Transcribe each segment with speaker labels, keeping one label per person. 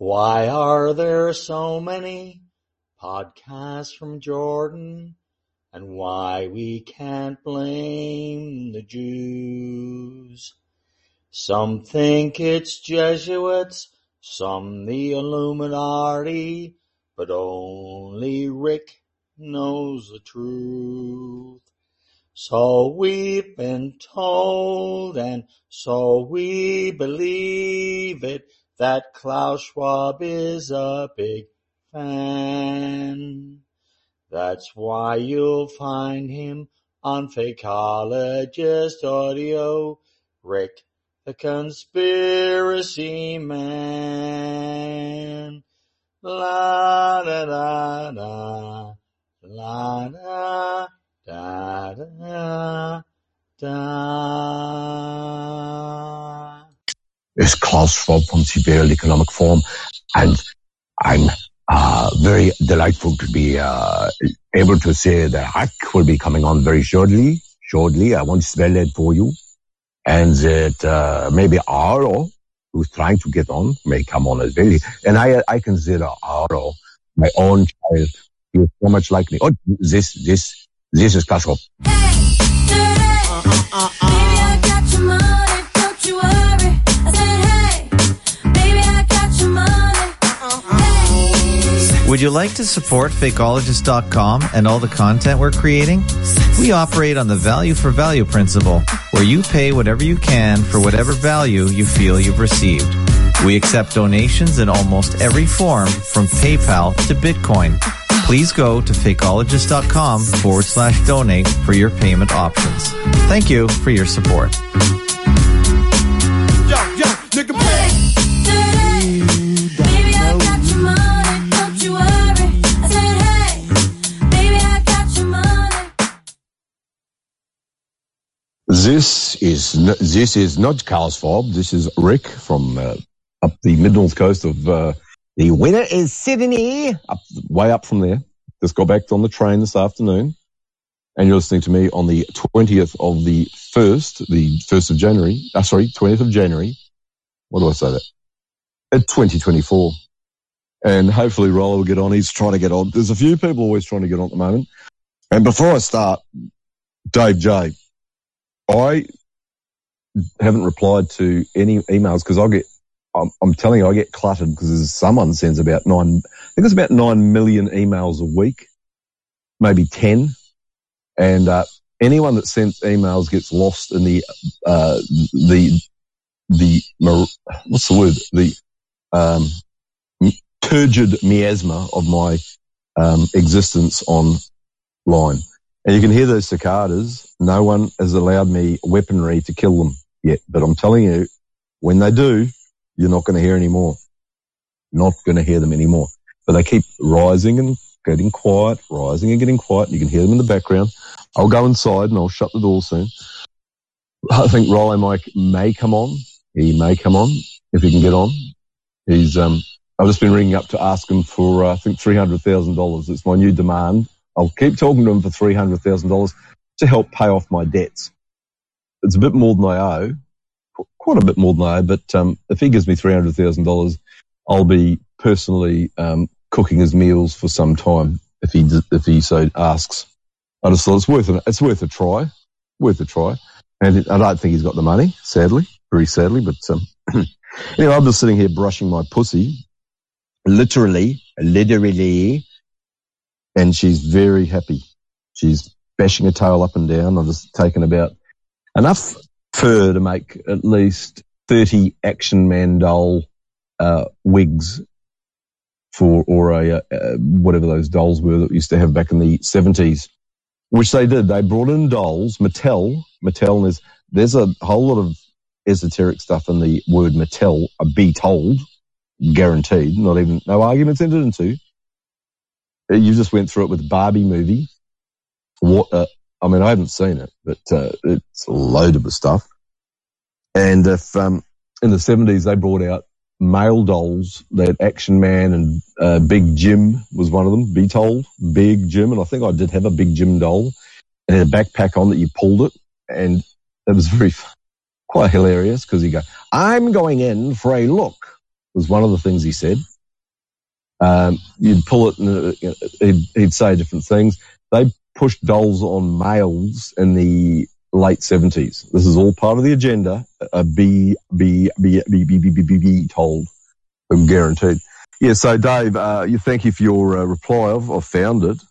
Speaker 1: Why are there so many podcasts from Jordan? And why we can't blame the Jews? Some think it's Jesuits, some the Illuminati, but only Rick knows the truth. So we've been told and so we believe it that Klaus Schwab is a big fan. That's why you'll find him on Fakeologist Audio, Rick the Conspiracy Man. La da da da, la da da da da.
Speaker 2: Klaus Schwab from Siberia Economic Forum, and I'm uh, very delightful to be uh, able to say that Hack will be coming on very shortly. Shortly, I won't spell it for you, and that uh, maybe Aro, who's trying to get on, may come on as well. And I, I consider Aro my own child. He is so much like me. Oh, this, this, this is Klaus
Speaker 3: Would you like to support Fakeologist.com and all the content we're creating? We operate on the value for value principle, where you pay whatever you can for whatever value you feel you've received. We accept donations in almost every form, from PayPal to Bitcoin. Please go to fakeologist.com forward slash donate for your payment options. Thank you for your support.
Speaker 4: Yo, yo, nigga,
Speaker 2: This is n- this is not Carl Schwab. This is Rick from uh, up the mid north coast of uh, the winner is Sydney, up way up from there. Just got back on the train this afternoon, and you're listening to me on the twentieth of the first, the first of January. Uh, sorry, twentieth of January. What do I say that? At 2024. And hopefully Rollo will get on. He's trying to get on. There's a few people always trying to get on at the moment. And before I start, Dave J, I haven't replied to any emails because I get, I'm, I'm telling you, I get cluttered because someone sends about nine, I think it's about nine million emails a week, maybe 10. And, uh, anyone that sends emails gets lost in the, uh, the, the, what's the word? The, um, turgid miasma of my, um, existence online. And you can hear those cicadas. No one has allowed me weaponry to kill them yet. But I'm telling you, when they do, you're not going to hear any more. Not going to hear them anymore. But they keep rising and getting quiet, rising and getting quiet. You can hear them in the background. I'll go inside and I'll shut the door soon. I think Rollo Mike may come on. He may come on if he can get on. He's, um, I've just been ringing up to ask him for, uh, I think $300,000. It's my new demand. I'll keep talking to him for $300,000 to help pay off my debts. It's a bit more than I owe, qu- quite a bit more than I owe, but, um, if he gives me $300,000, I'll be personally, um, cooking his meals for some time if he, if he so asks. I just thought it's worth it. It's worth a try, worth a try. And I don't think he's got the money, sadly, very sadly, but, um, anyway, I'm just sitting here brushing my pussy, literally, literally, and she's very happy. She's bashing her tail up and down. I've just taken about enough fur to make at least 30 Action Man doll, uh, wigs for, or a, uh, whatever those dolls were that we used to have back in the 70s, which they did. They brought in dolls, Mattel, Mattel, and there's, there's a whole lot of esoteric stuff in the word Mattel, be told, guaranteed, not even, no arguments entered into. You just went through it with Barbie movie. What, uh, I mean, I haven't seen it, but, uh, it's loaded with stuff. And if, um, in the seventies, they brought out male dolls. Had Action Man and, uh, Big Jim was one of them. Be told, Big Jim. And I think I did have a Big Jim doll and had a backpack on that you pulled it. And it was very, quite hilarious because he go, I'm going in for a look was one of the things he said. Um, you'd pull it and uh, he'd, he'd say different things. They pushed dolls on males in the late seventies. This is all part of the agenda. Be, told. Guaranteed. Yeah. So Dave, uh, you thank you for your uh, reply. I've, I've found it,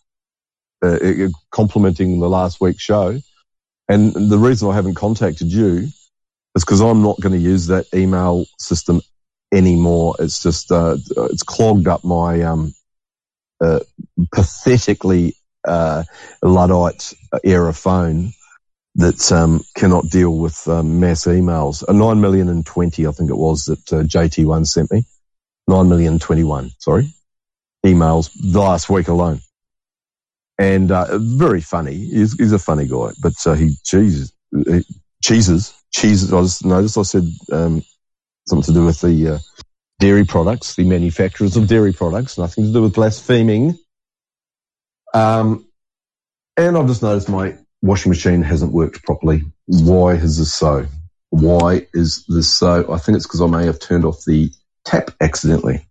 Speaker 2: uh, complimenting the last week's show. And the reason I haven't contacted you is because I'm not going to use that email system anymore. It's just, uh, it's clogged up my, um, uh, pathetically, uh, Luddite era phone that, um, cannot deal with, um, mass emails. A 9 million and 20, I think it was that uh, JT1 sent me. 9 million 21, sorry, emails last week alone and uh, very funny. He's, he's, a funny guy, but uh, he cheeses, cheeses, cheeses. I just noticed I said um, something to do with the uh, dairy products, the manufacturers of dairy products, nothing to do with blaspheming. Um, and I've just noticed my washing machine hasn't worked properly. Why is this so? Why is this so? I think it's because I may have turned off the tap accidentally.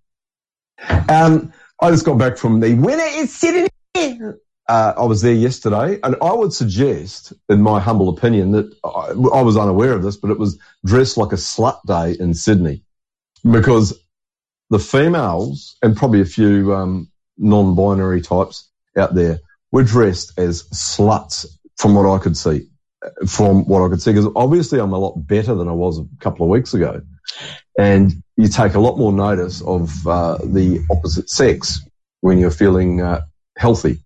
Speaker 2: Um, I just got back from the winner is sitting here uh, I was there yesterday, and I would suggest, in my humble opinion, that I, I, was unaware of this, but it was dressed like a slut day in Sydney. Because the females and probably a few um, non-binary types out there were dressed as sluts from what I could see. From what I could see, because obviously I'm a lot better than I was a couple of weeks ago, and you take a lot more notice of uh, the opposite sex when you're feeling uh, healthy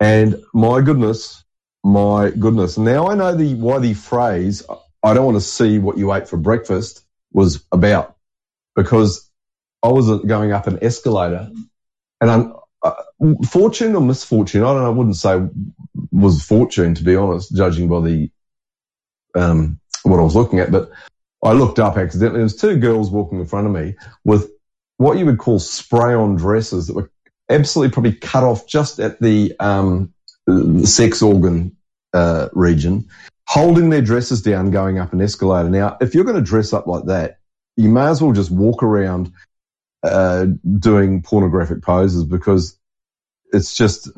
Speaker 2: and my goodness, my goodness. Now I know the why the phrase "I don't want to see what you ate for breakfast" was about because I was going up an escalator, and I'm, uh, fortune or misfortune, I don't know. I wouldn't say was fortune to be honest, judging by the um, what I was looking at, but I looked up accidentally. There was two girls walking in front of me with what you would call spray-on dresses that were absolutely probably cut off just at the, um, the sex organ uh, region, holding their dresses down, going up an escalator. Now, if you're going to dress up like that, you may as well just walk around uh, doing pornographic poses because it's just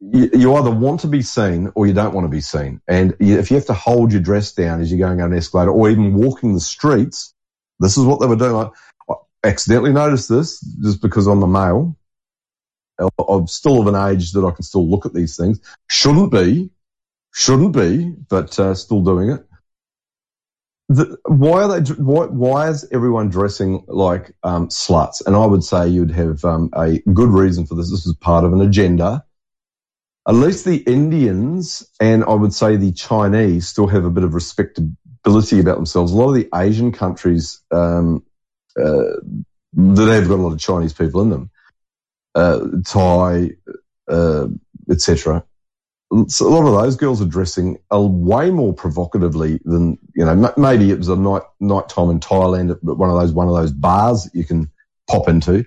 Speaker 2: you, either want to be seen or you don't want to be seen. And if you have to hold your dress down as you're going up an escalator or even walking the streets, this is what they were doing. I accidentally noticed this just because I'm a male. I'm still of an age that I can still look at these things. Shouldn't be, shouldn't be, but uh, still doing it. The, why are they? Why, why is everyone dressing like um, sluts? And I would say you'd have um, a good reason for this. This is part of an agenda. At least the Indians and I would say the Chinese still have a bit of respectability about themselves. A lot of the Asian countries um, uh, that have got a lot of Chinese people in them uh, Thai, uh, etc. So a lot of those girls are dressing a way more provocatively than you know. Maybe it was a night night time in Thailand at one of those one of those bars that you can pop into.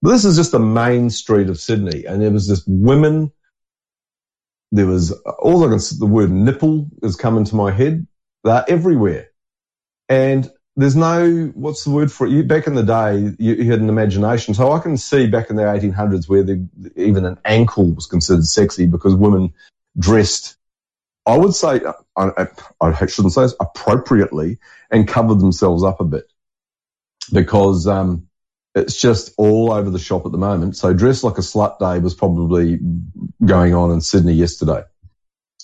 Speaker 2: But this is just the main street of Sydney, and there was just women. There was all I can. The word nipple has come into my head. They're everywhere, and there's no what's the word for it? You, back in the day, you, you, had an imagination. So I can see back in the 1800s where the, even an ankle was considered sexy because women dressed. I would say I, I shouldn't say this appropriately and covered themselves up a bit because um, it's just all over the shop at the moment. So dress like a slut day was probably going on in Sydney yesterday.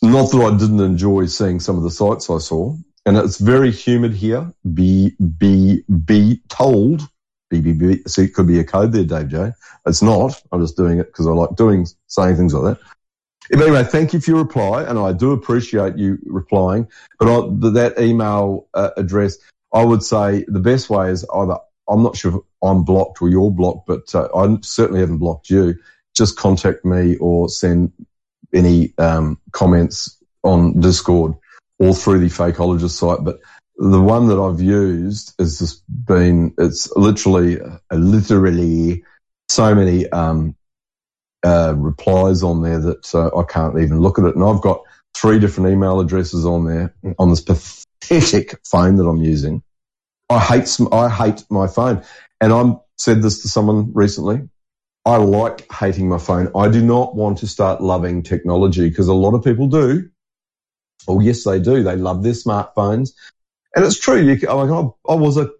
Speaker 2: Not that I didn't enjoy seeing some of the sights I saw, and it's very humid here. Be be be told. Be be be. See, it could be a code there, Dave J. It's not. I'm just doing it because I like doing saying things like that. Anyway, thank you for your reply, and I do appreciate you replying. But I, that email uh, address, I would say the best way is either I'm not sure if I'm blocked or you're blocked, but uh, I certainly haven't blocked you. Just contact me or send any um, comments on Discord all through the Fakeologist site, but the one that I've used has just been, it's literally, uh, literally so many, um, uh, replies on there that uh, I can't even look at it. And I've got three different email addresses on there on this pathetic phone that I'm using. I hate sm- I hate my phone, and I said this to someone recently. I like hating my phone. I do not want to start loving technology because a lot of people do. Oh, yes, they do. They love their smartphones, and it's true. You, I, I was a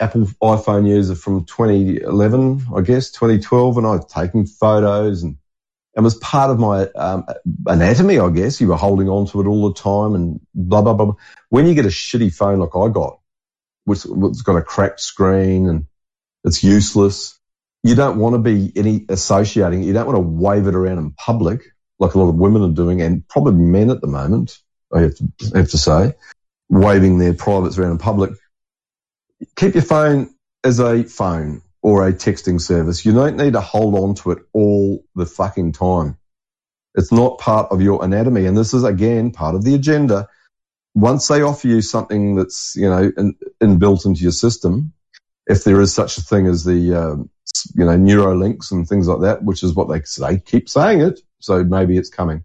Speaker 2: Apple iPhone user from 2011, I guess, 2012, and I was taking photos and it was part of my um, anatomy, I guess. You were holding on to it all the time and blah, blah, blah. When you get a shitty phone like I got, which, has got a cracked screen and it's useless, you don't want to be any associating, you don't want to wave it around in public like a lot of women are doing and probably men at the moment, I have to, have to say, waving their privates around in public. Keep your phone as a phone or a texting service. You don't need to hold on to it all the fucking time. It's not part of your anatomy. And this is again part of the agenda. Once they offer you something that's, you know, in, inbuilt into your system, if there is such a thing as the, um, you know, neurolinks and things like that, which is what they say, keep saying it. So maybe it's coming.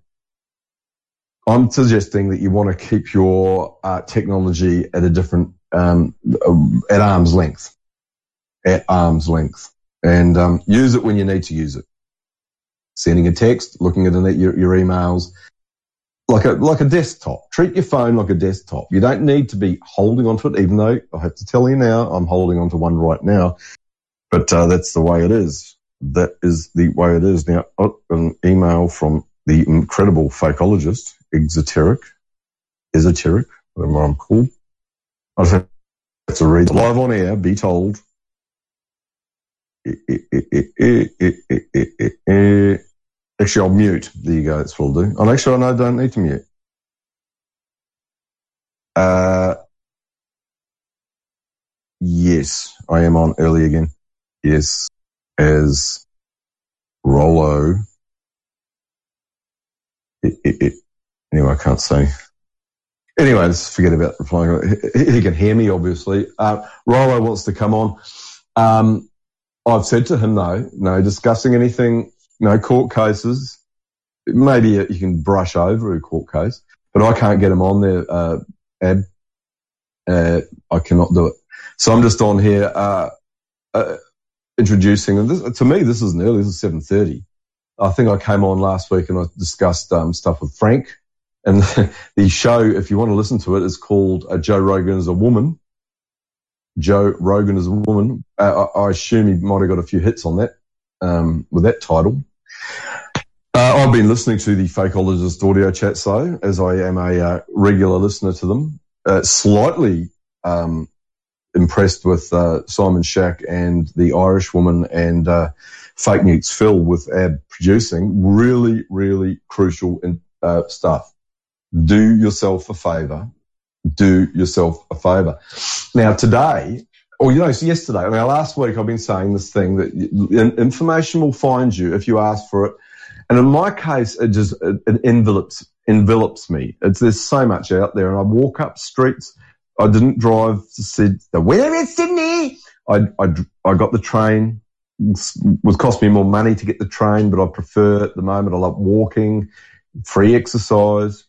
Speaker 2: I'm suggesting that you want to keep your uh, technology at a different, um, at arm's length at arm's length and um, use it when you need to use it. Sending a text, looking at your, your emails, like a like a desktop. Treat your phone like a desktop. You don't need to be holding onto it, even though I have to tell you now, I'm holding onto one right now. But uh, that's the way it is. That is the way it is. Now, oh, an email from the incredible fakeologist, exoteric, esoteric, whatever I'm called. I just have to read live on air, be told Actually, I'll mute. There you go. That's what I'll do. Actually, I don't need to mute. Uh, yes, I am on early again. Yes, as Rollo. Anyway, I can't say. Anyway, let's forget about replying. He can hear me, obviously. Uh, wants to come on. Um, I've said to him, no, no discussing anything, no court cases. Maybe you can brush over a court case, but I can't get him on there, uh, Ab. Uh, I cannot do it. So I'm just on here, uh, uh, introducing, and this, to me, this isn't early. This is 7.30. I think I came on last week and I discussed, um, stuff with Frank and the show, if you want to listen to it, is called uh, Joe Rogan is a Woman. Joe Rogan is a woman. Uh, I, I, assume he might have got a few hits on that um, with that title. Uh, I've been listening to the Fakeologist audio chat, so as I am a uh, regular listener to them, uh, slightly um, impressed with uh, Simon Shack and the Irish woman and uh, Fake News Phil with Ab producing. Really, really crucial in, stuff. Do yourself a favour do yourself a favor. Now today, or you know, yesterday, now last week I've been saying this thing that information will find you if you ask for it. And in my case, it just, it envelops, envelops me. It's, there's so much out there and I walk up streets. I didn't drive to Sydney. Where is Sydney? I, I, I got the train. It was cost me more money to get the train, but I prefer at the moment. I love walking, free exercise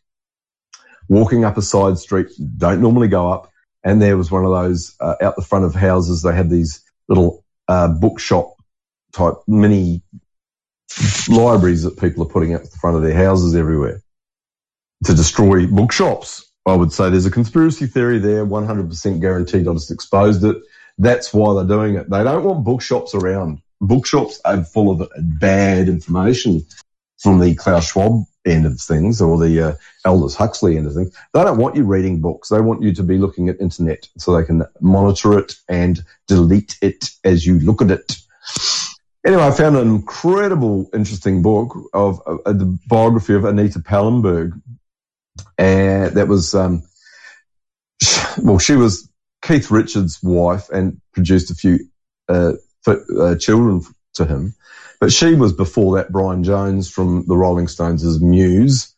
Speaker 2: walking up a side street, don't normally go up. And there was one of those uh, out the front of houses. They had these little uh, bookshop type mini libraries that people are putting out the front of their houses everywhere to destroy bookshops. I would say there's a conspiracy theory there, 100% guaranteed. I just exposed it. That's why they're doing it. They don't want bookshops around. Bookshops are full of bad information from the Klaus Schwab end of things or the uh, Aldous Huxley end of things. They don't want you reading books. They want you to be looking at internet so they can monitor it and delete it as you look at it. Anyway, I found an incredible, interesting book of uh, the biography of Anita Pallenberg. And that was, um, well, she was Keith Richards' wife and produced a few uh, uh, children to him. But she was before that Brian Jones from the Rolling Stones' as Muse.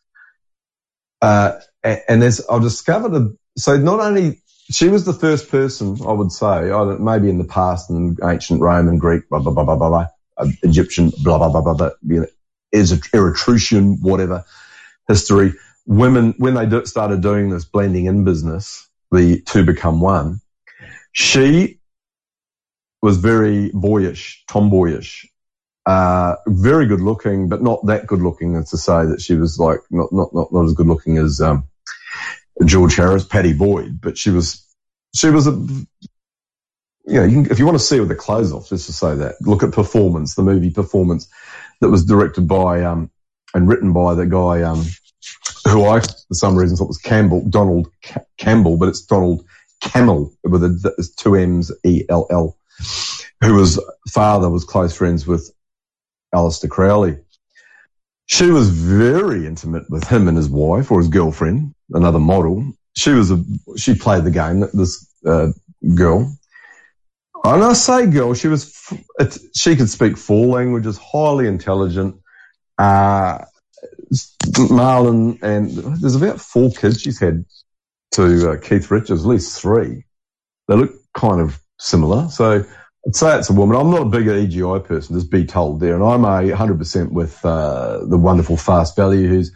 Speaker 2: Uh, and there's, I've discovered a, so not only, she was the first person, I would say, maybe in the past in ancient Rome and Greek, blah, blah, blah, blah, blah, blah uh, Egyptian, blah, blah, blah, blah, blah, you know, Eritrean, whatever history. Women, when they do, started doing this blending in business, the two become one, She was very boyish, tomboyish, uh, very good looking, but not that good looking as to say that she was like not, not, not, not as good looking as, um, George Harris, Pattie Boyd, but she was, she was a, you know, you can, if you want to see her with the clothes off, just to say that, look at performance, the movie performance that was directed by, um, and written by the guy, um, who I, for some reason, thought was Campbell, Donald C- Campbell, but it's Donald Cammell with a, two M's, E L L, who was father was close friends with Aleister Crowley. She was very intimate with him and his wife or his girlfriend, another model. She was a, she played the game, this, uh, girl. And I say girl, she was, she could speak four languages, highly intelligent. Uh, Marlon and there's about four kids she's had to uh, Keith Richards, at least three. They look kind of similar. So I'd say it's a woman. I'm not a big EGI person, just be told there. And I'm a 100% with uh, the wonderful Fast Value, who's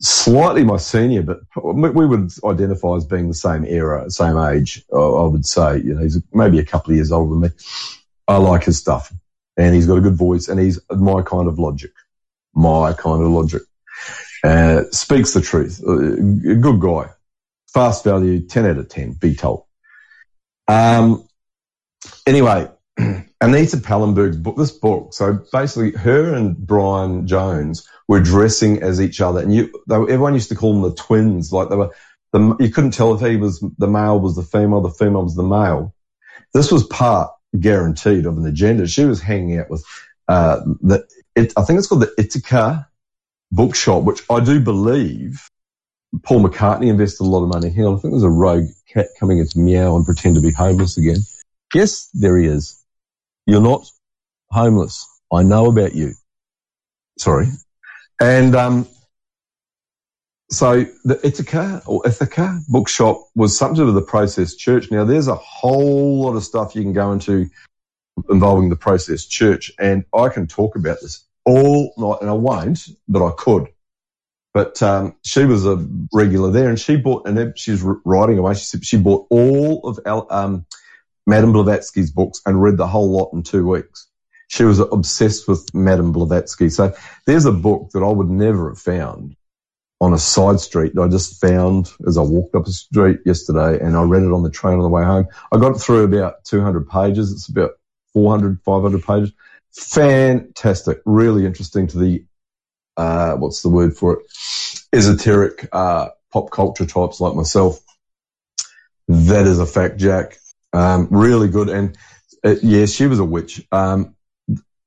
Speaker 2: slightly my senior, but we would identify as being the same era, same age, I would say. You know, he's maybe a couple of years older than me. I like his stuff. And he's got a good voice and he's my kind of logic. My kind of logic. Uh, speaks the truth. Uh, a good guy. Fast value, 10 out of 10, be told. Um, anyway, Anita Pallenberg's book, this book. So basically, her and Brian Jones were dressing as each other, and you, they, everyone used to call them the twins. Like they were, the, you couldn't tell if he was the male was the female, the female was the male. This was part guaranteed of an agenda. She was hanging out with uh, the, it, I think it's called the Ithaca bookshop, which I do believe Paul McCartney invested a lot of money. Hang on, I think there's a rogue cat coming in to meow and pretend to be homeless again. Yes, there he is. You're not homeless. I know about you. Sorry. And, um, so the Ithaca or Ithaca bookshop was something to the Process Church. Now there's a whole lot of stuff you can go into involving the Process Church and I can talk about this all night and I won't, but I could. But um, she was a regular there, and she bought, and she's writing away. She said she bought all of um, Madame Blavatsky's books and read the whole lot in two weeks. She was obsessed with Madame Blavatsky. So there's a book that I would never have found on a side street that I just found as I walked up the street yesterday and I read it on the train on the way home. I got through about 200 pages. It's about 400, 500 pages. Fantastic. Really interesting to the, uh, what's the word for it? Esoteric, uh, pop culture types like myself. That is a fact, Jack. Um, really good. And uh, yeah, she was a witch. Um,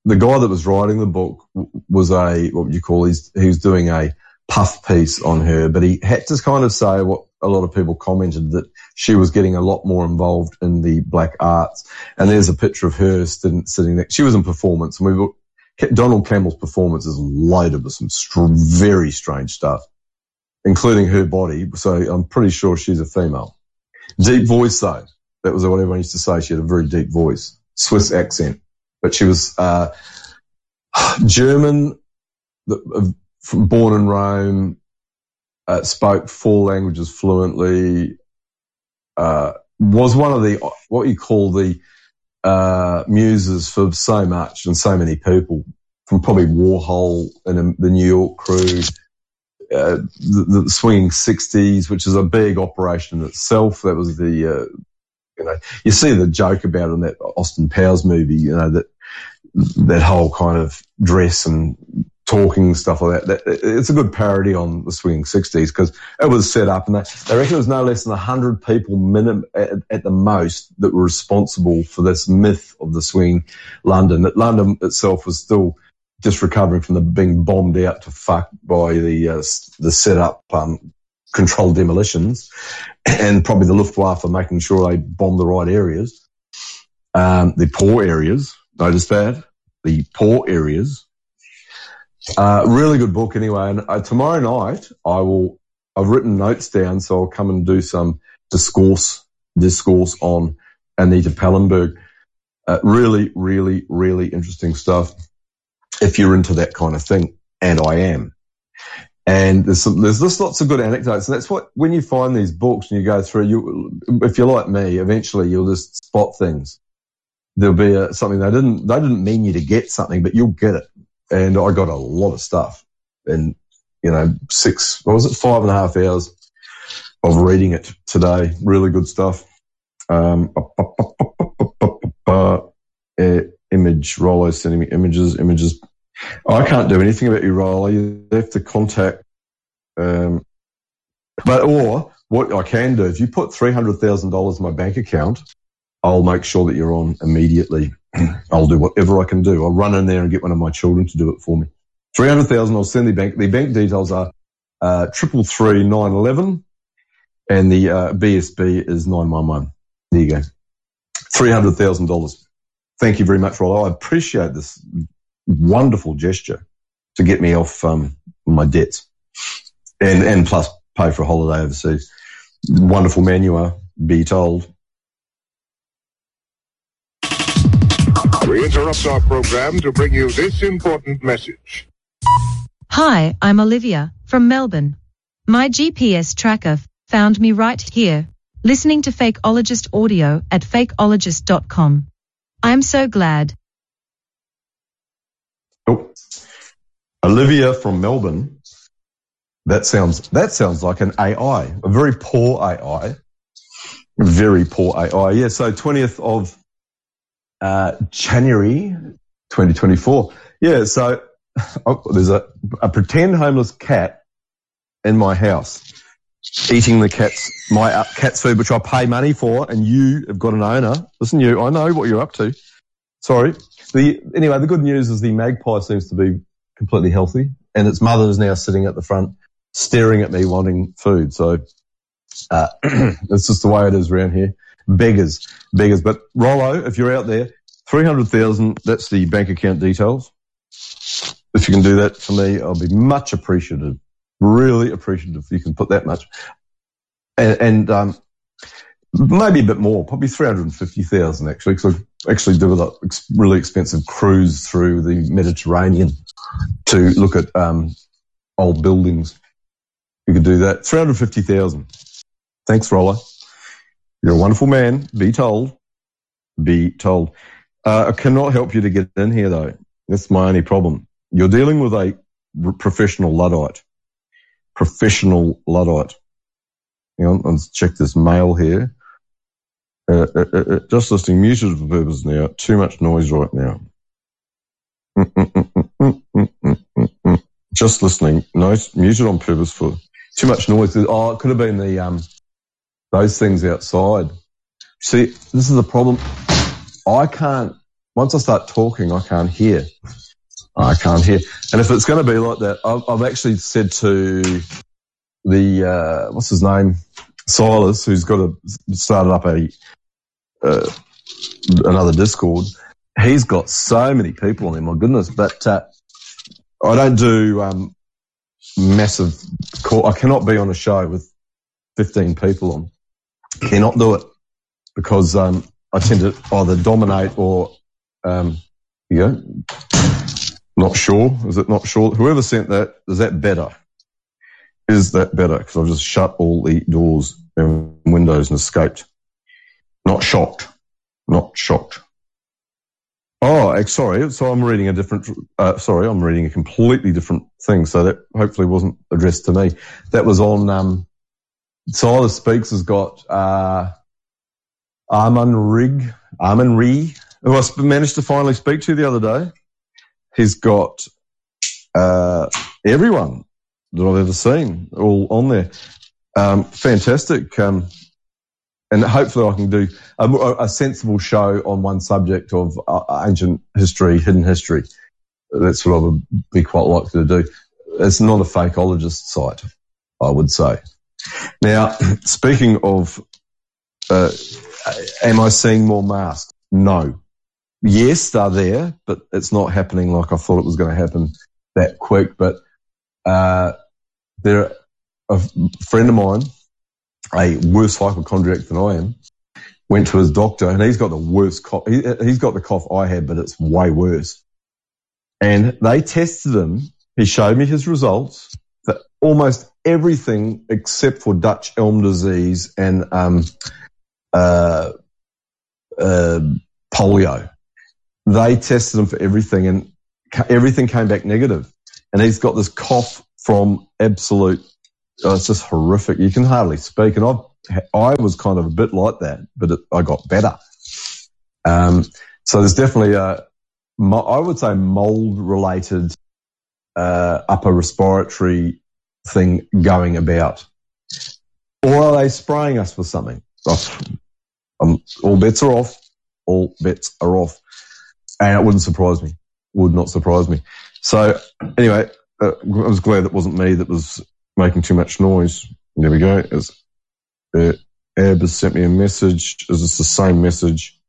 Speaker 2: the guy that was writing the book was a, what would you call, he's, he was doing a puff piece on her, but he had to kind of say what a lot of people commented that she was getting a lot more involved in the black arts. And there's a picture of her sitting, sitting there. She was in performance and we were, Donald Campbell's performance is loaded with some str- very strange stuff, including her body. So I'm pretty sure she's a female. Deep voice though. That was what everyone used to say. She had a very deep voice, Swiss accent, but she was uh, German, born in Rome, uh, spoke four languages fluently. Uh, was one of the what you call the uh, muses for so much and so many people, from probably Warhol and the New York crew. Uh, the, the, swinging 60s, which is a big operation in itself. That was the uh, you know, you see the joke about in that Austin Powers movie, you know, that, that whole kind of dress and talking stuff like that. it's a good parody on the swinging 60s because it was set up and they, they reckon it was no less than 100 people minimum at, at, the most that were responsible for this myth of the swing London. That London itself was still just recovering from the being bombed out to fuck by the uh, the setup um, controlled demolitions and probably the Luftwaffe making sure they bomb the right areas. Um, the poor areas, notice that, the poor areas. Uh, really good book anyway. And uh, tomorrow night I will, I've written notes down, so I'll come and do some discourse, discourse on Anita Pallenberg. Uh, really, really, really interesting stuff if you're into that kind of thing. And I am. And there's some, there's just lots of good anecdotes. And that's what, when you find these books and you go through, you, if you're like me, eventually you'll just spot things. There'll be a, something they didn't, they didn't mean you to get something, but you'll get it. And I got a lot of stuff and, you know, six, what was it? Five and a half hours of reading it today. Really good stuff. Um, uh, image, Rollo sending me images, images. I can't do anything about you, Rollo. You have to contact, um, but, or what I can do, if you put $300,000 in my bank account, I'll make sure that you're on immediately. I'll do whatever I can do. I'll run in there and get one of my children to do it for me. 300,000, I'll send the bank. The bank details are, uh, triple three nine eleven and the, uh, BSB is 911. There you go. $300,000. Thank you very much, Rollo. I appreciate this wonderful gesture to get me off um, my debts and, and plus pay for a holiday overseas. Wonderful man you are, be told.
Speaker 5: We interrupt our program to bring you this important message.
Speaker 6: Hi, I'm Olivia from Melbourne. My GPS tracker found me right here, listening to Fakeologist audio at fakeologist.com. I'm so glad.
Speaker 2: Olivia from Melbourne. That sounds that sounds like an AI, a very poor AI, very poor AI. Yeah. So twentieth of uh, January, 2024. Yeah. So oh, there's a a pretend homeless cat in my house eating the cat's my uh, cat's food, which I pay money for, and you have got an owner. Listen, you, I know what you're up to. Sorry. The anyway, the good news is the magpie seems to be completely healthy, and its mother is now sitting at the front, staring at me, wanting food. So uh, it's just the way it is around here. Beggars, beggars. But Rollo, if you're out there, three hundred thousand. That's the bank account details. If you can do that for me, I'll be much appreciative really appreciative if you can put that much. And, and um, maybe a bit more, probably 350,000 actually, because actually did a really expensive cruise through the Mediterranean to look at um, old buildings. You could do that. 350,000. Thanks, Roller. You're a wonderful man. Be told. Be told. Uh, I cannot help you to get in here though. That's my only problem. You're dealing with a professional Luddite professional Luddite. Hang on, let's check this mail here. Uh, uh, uh just listening muted for purpose now. Too much noise right now. just listening. No, muted on purpose for too much noise. Oh, it could have been the um those things outside. See, this is the problem. I can't. Once I start talking, I can't hear. I can't hear. And if it's going to be like that, I've, I've actually said to the uh, what's his name, Silas, who's got a started up a uh, another Discord. He's got so many people on him. My goodness, but uh, I don't do um, massive. Call. I cannot be on a show with fifteen people on. Cannot do it because um, I tend to either dominate or um, you not sure. Is it not sure? Whoever sent that, is that better? Is that better? Because I've just shut all the doors and windows and escaped. Not shocked. Not shocked. Oh, sorry. So I'm reading a different, uh, sorry, I'm reading a completely different thing. So that hopefully wasn't addressed to me. That was on, um, Silas Speaks has got, uh, Armin Rig, Armin Ree, who I managed to finally speak to the other day. He's got uh, everyone that I've ever seen all on there. Um, fantastic. Um, and hopefully I can do a, a, sensible show on one subject of uh, ancient history, hidden history. That's what I would be quite likely to do. It's not a fakeologist site, I would say. Now, speaking of, uh, am I seeing more masks? No yes, they're there, but it's not happening like I thought it was going to happen that quick. But uh, there, a friend of mine, a worse hypochondriac than I am, went to his doctor, and he's got the worst cough. He, he's got the cough I had, but it's way worse. And they tested him. He showed me his results. That almost everything except for Dutch elm disease and um, uh, uh, polio. They tested him for everything, and everything came back negative. And he's got this cough from absolute. Oh, it's just horrific. You can hardly speak. And I, I was kind of a bit like that, but it, I got better. Um, so there's definitely a, I would say mold related uh, upper respiratory thing going about. Or are they spraying us with something? Oh, um, all bets are off. All bets are off. And it wouldn't surprise me. Would not surprise me. So anyway, uh, I was glad it wasn't me that was making too much noise. There we go. As, uh, Ab has sent me a message. Is this the same message?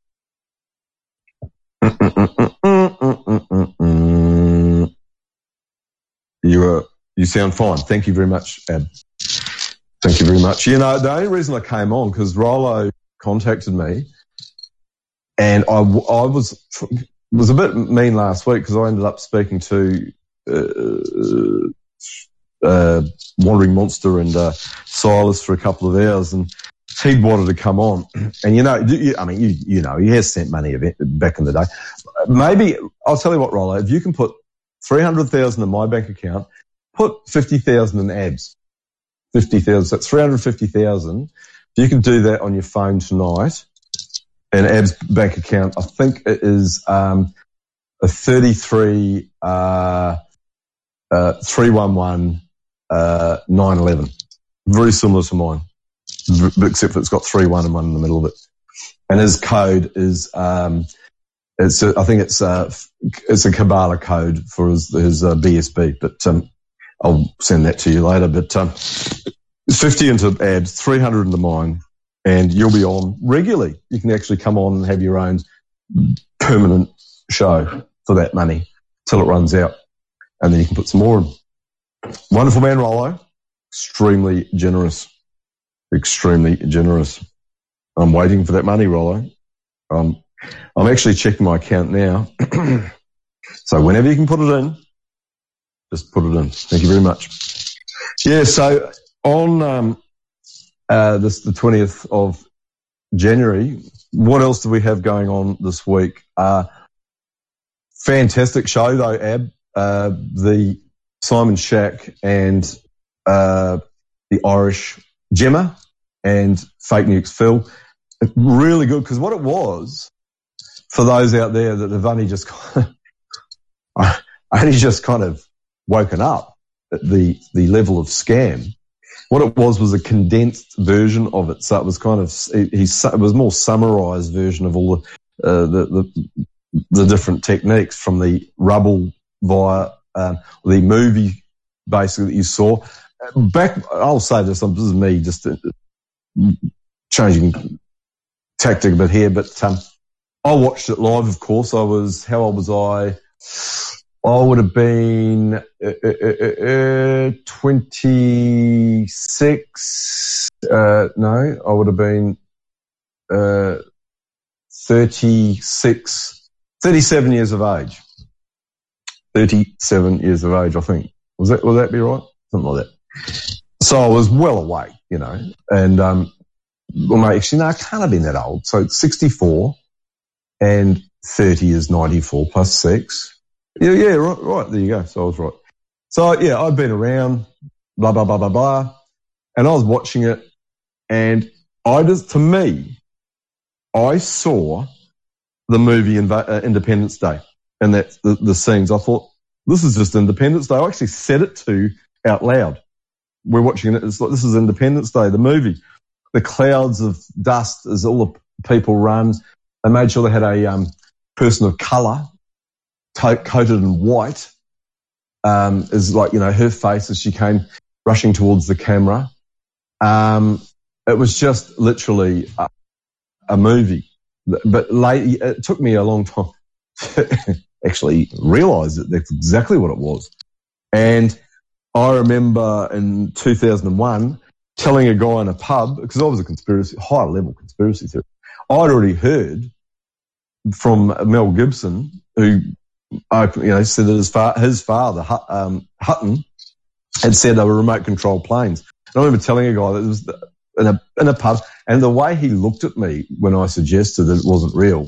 Speaker 2: You are, you sound fine. Thank you very much, Ab. Thank you very much. You know, the only reason I came on because Rollo contacted me, and I, I was was a bit mean last week because I ended up speaking to uh, uh, Wandering Monster and uh, Silas for a couple of hours, and he'd wanted to come on. And you know, you, I mean, you you know, he has sent money back in the day. Maybe I'll tell you what, Rollo, if you can put three hundred thousand in my bank account, put fifty thousand in Ab's. Fifty thousand. So three hundred fifty thousand. If you can do that on your phone tonight, an Ab's bank account, I think it is um, a thirty-three uh, uh, three one one uh, nine eleven. Very similar to mine, except it's got three one and one in the middle of it. And his code is um, it's a, I think it's a, it's a Kabbalah code for his, his uh, BSB, but um, I'll send that to you later. But um, 50 into ads, 300 into mine, and you'll be on regularly. You can actually come on and have your own permanent show for that money till it runs out, and then you can put some more in. Wonderful man, Rollo. Extremely generous. Extremely generous. I'm waiting for that money, Rollo. Um, I'm actually checking my account now. so whenever you can put it in, just put it in. Thank you very much. Yeah, so on um, uh, this the 20th of January, what else do we have going on this week? Uh, fantastic show though, Ab. Uh, the Simon Shack and uh, the Irish Gemma and Fake News Phil. Really good because what it was for those out there that have only just only just kind of woken up at the the level of scam. What it was was a condensed version of it, so it was kind of he, he it was more summarized version of all the, uh, the the the different techniques from the rubble via um, the movie basically that you saw. Back, I'll say this. This is me just uh, changing tactic a bit here, but um, I watched it live, of course. I was, how old was I? I would have been uh, uh, uh, 26. Uh, no, I would have been uh, 36, 37 years of age. 37 years of age, I think. Was that, will that be right? Something like that. So I was well awake, you know, and, um, well, no, actually, no, I can't have been that old. So 64 and 30 is 94 plus six. Yeah, yeah, right, right. There you go. So I was right. So yeah, I've been around, blah, blah, blah, blah, blah. And I was watching it and I just, to me, I saw the movie Inv- uh, Independence Day and that the, the scenes. I thought, this is just Independence Day. I actually said it to out loud. We're watching it. It's like, this is Independence Day, the movie. The clouds of dust as all the people run. They made sure they had a um, person of colour to- coated in white um, is like, you know, her face as she came rushing towards the camera. Um, it was just literally a, a movie. But late, it took me a long time actually realize that that's exactly what it was. And I remember in 2001 telling a guy in a pub, because I was a conspiracy, high level conspiracy theorist. I'd already heard from Mel Gibson, who you know, said that his, fa- his father, um, Hutton, had said they were remote control planes. And I remember telling a guy that it was in a, in a pub and the way he looked at me when I suggested that it wasn't real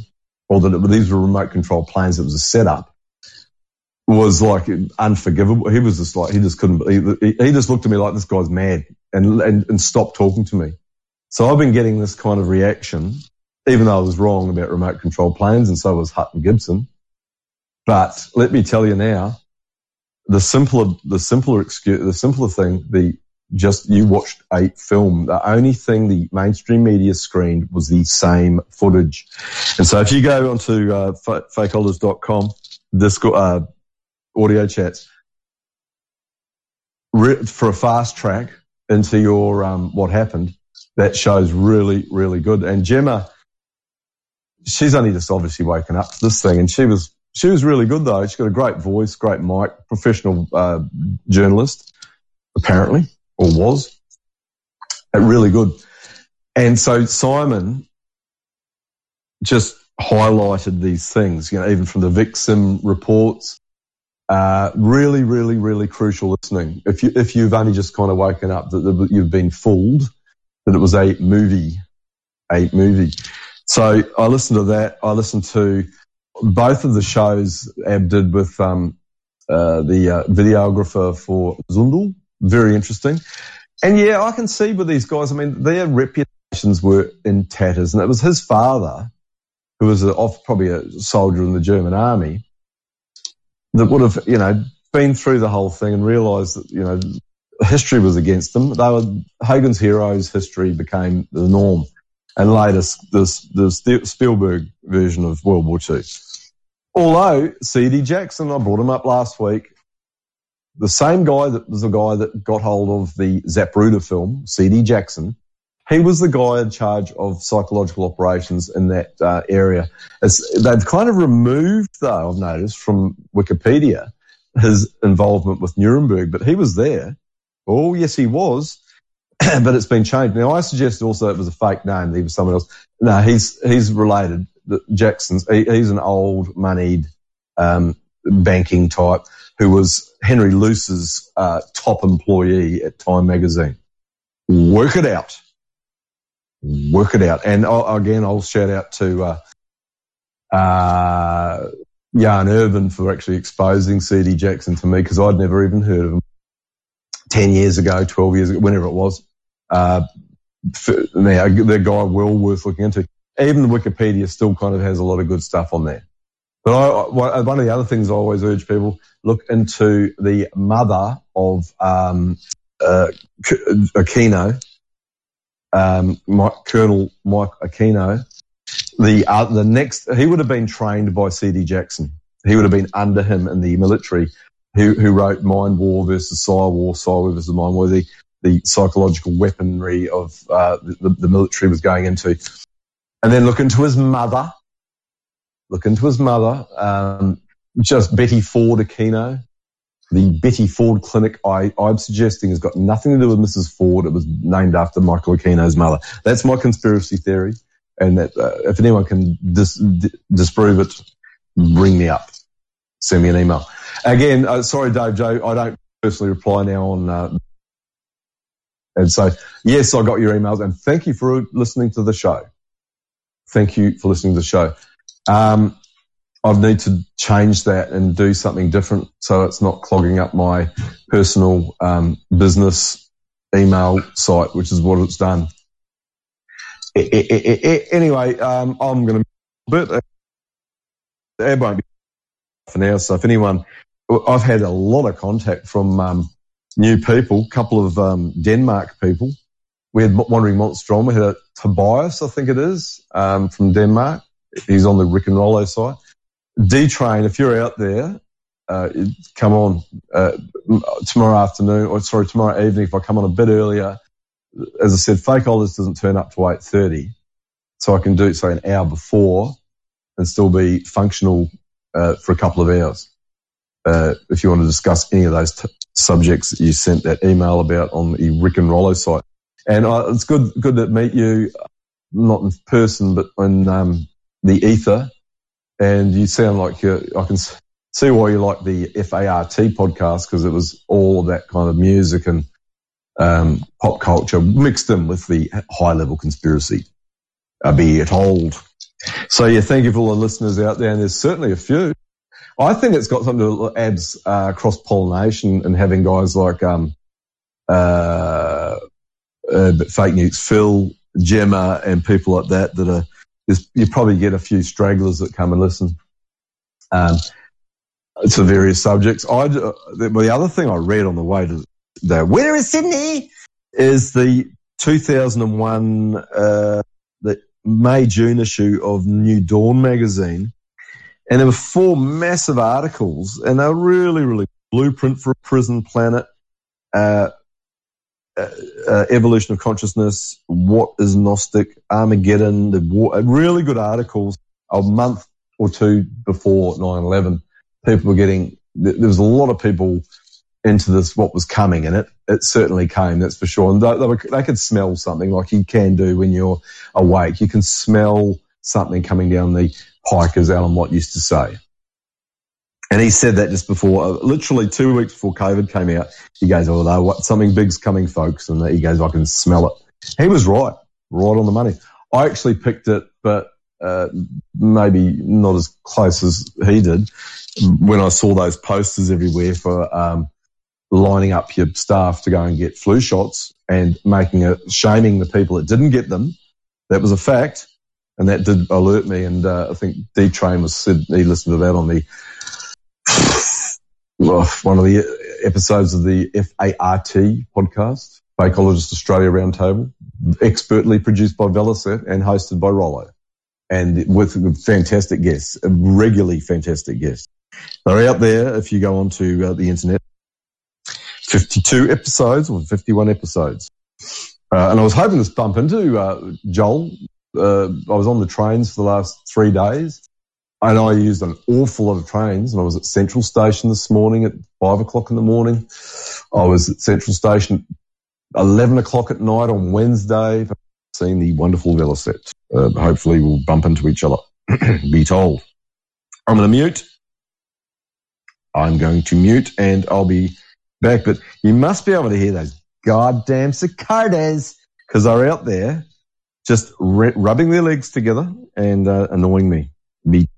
Speaker 2: or that it, these were remote control planes, it was a setup was like unforgivable. He was just like, he just couldn't, he, he just looked at me like this guy's mad and, and, and stopped talking to me. So I've been getting this kind of reaction, even though I was wrong about remote control planes and so was Hutton Gibson. But let me tell you now, the simpler, the simpler excuse, the simpler thing, the just you watched a film. The only thing the mainstream media screened was the same footage. And so if you go onto uh, fakeologist.com, Discord, uh, audio chats, for a fast track into your um, what happened, that show's really, really good. And Gemma, she's only just obviously woken up to this thing, and she was she was really good though. She's got a great voice, great mic, professional uh, journalist, apparently, or was. Really good. And so Simon just highlighted these things, you know, even from the Vicsim reports. Uh, really, really, really crucial listening. If you if you've only just kind of woken up that, that you've been fooled, that it was a movie, a movie. So I listened to that. I listened to both of the shows Ab did with um, uh, the uh, videographer for Zundel. Very interesting. And yeah, I can see with these guys, I mean, their reputations were in tatters. And it was his father, who was a, off, probably a soldier in the German army, that would have, you know, been through the whole thing and realised that, you know, history was against them. They were Hogan's Heroes history became the norm, and later this the Spielberg version of World War II. Although C.D. Jackson, I brought him up last week, the same guy that was the guy that got hold of the Zapruder film, C.D. Jackson. He was the guy in charge of psychological operations in that uh, area. As they've kind of removed, though, I've noticed from Wikipedia, his involvement with Nuremberg, but he was there. Oh, yes, he was. but it's been changed. Now, I suggest also it was a fake name. He was someone else. No, he's, he's related. Jackson's, he, he's an old moneyed, um, banking type who was Henry Luce's uh, top employee at Time Magazine. Work it out. Work it out. And I'll, again, I'll shout out to uh, uh, Jan Irvin for actually exposing C.D. Jackson to me because I'd never even heard of him 10 years ago, 12 years ago, whenever it was. Uh, now, the guy well worth looking into. Even the Wikipedia still kind of has a lot of good stuff on there. But I, one of the other things I always urge people look into the mother of um, uh, Aquino, um, Mike, Colonel Mike Aquino. The uh, the next he would have been trained by C.D. Jackson. He would have been under him in the military. Who, who wrote Mind War versus Psy War, Psy War versus Mind War, the, the psychological weaponry of uh, the, the military was going into. And then look into his mother. Look into his mother. Um, just Betty Ford Aquino. The Betty Ford Clinic I, I'm suggesting has got nothing to do with Mrs. Ford. It was named after Michael Aquino's mother. That's my conspiracy theory. And that uh, if anyone can dis- d- disprove it, bring me up. Send me an email. Again, uh, sorry, Dave Joe, I don't personally reply now on. Uh, and so, yes, I got your emails, and thank you for listening to the show. Thank you for listening to the show. Um, I need to change that and do something different so it's not clogging up my personal um, business email site, which is what it's done. Anyway, um, I'm going to but it won't be for now. So if anyone, I've had a lot of contact from um, new people, a couple of um, Denmark people. We had Wandering Monster on. We had a Tobias, I think it is, um, from Denmark. He's on the Rick and Rollo side. D Train, if you're out there, uh, come on uh, tomorrow afternoon, or sorry, tomorrow evening. If I come on a bit earlier, as I said, fake Ollers doesn't turn up to eight thirty, so I can do it say an hour before and still be functional uh, for a couple of hours. Uh, if you want to discuss any of those t- subjects that you sent that email about on the Rick and Rollo site, and uh, it's good good to meet you, not in person but in um, the ether and you sound like you're, I can see why you like the FART podcast because it was all of that kind of music and um, pop culture mixed in with the high level conspiracy. Uh, be it old. So yeah, thank you for all the listeners out there, and there's certainly a few. I think it's got something to Ab's uh, cross pollination and having guys like um, uh, uh, fake news, Phil, Gemma, and people like that that are. You probably get a few stragglers that come and listen. Um, to various subjects. I uh, the other thing I read on the way to the winner is Sydney is the 2001 uh, the May June issue of New Dawn magazine, and there were four massive articles, and they were really really blueprint for a prison planet. Uh, uh, uh, evolution of consciousness, what is Gnostic, Armageddon, the war, uh, really good articles a month or two before 9-11. People were getting, there was a lot of people into this, what was coming, and it, it certainly came, that's for sure. And they, they, were, they could smell something like you can do when you're awake. You can smell something coming down the pike, as Alan Watt used to say. And he said that just before, uh, literally two weeks before COVID came out. He goes, "Oh, no, what, something big's coming, folks," and he goes, "I can smell it." He was right, right on the money. I actually picked it, but uh, maybe not as close as he did. When I saw those posters everywhere for um, lining up your staff to go and get flu shots and making it shaming the people that didn't get them, that was a fact, and that did alert me. And uh, I think D Train was said he listened to that on the one of the episodes of the FART podcast, Fakeologist Australia Roundtable, expertly produced by Velocet and hosted by Rollo. And with fantastic guests, regularly fantastic guests. They're out there if you go onto uh, the internet. 52 episodes or 51 episodes. Uh, and I was hoping to bump into uh, Joel. Uh, I was on the trains for the last three days and I used an awful lot of trains and I was at Central Station this morning at five o'clock in the morning. I was at Central Station 11 o'clock at night on Wednesday, seeing the wonderful Velocet. Uh, hopefully we'll bump into each other. Be told. I'm going to mute. I'm going to mute and I'll be back, but you must be able to hear those goddamn cicadas because they're out there just rubbing their legs together and uh, annoying me. Be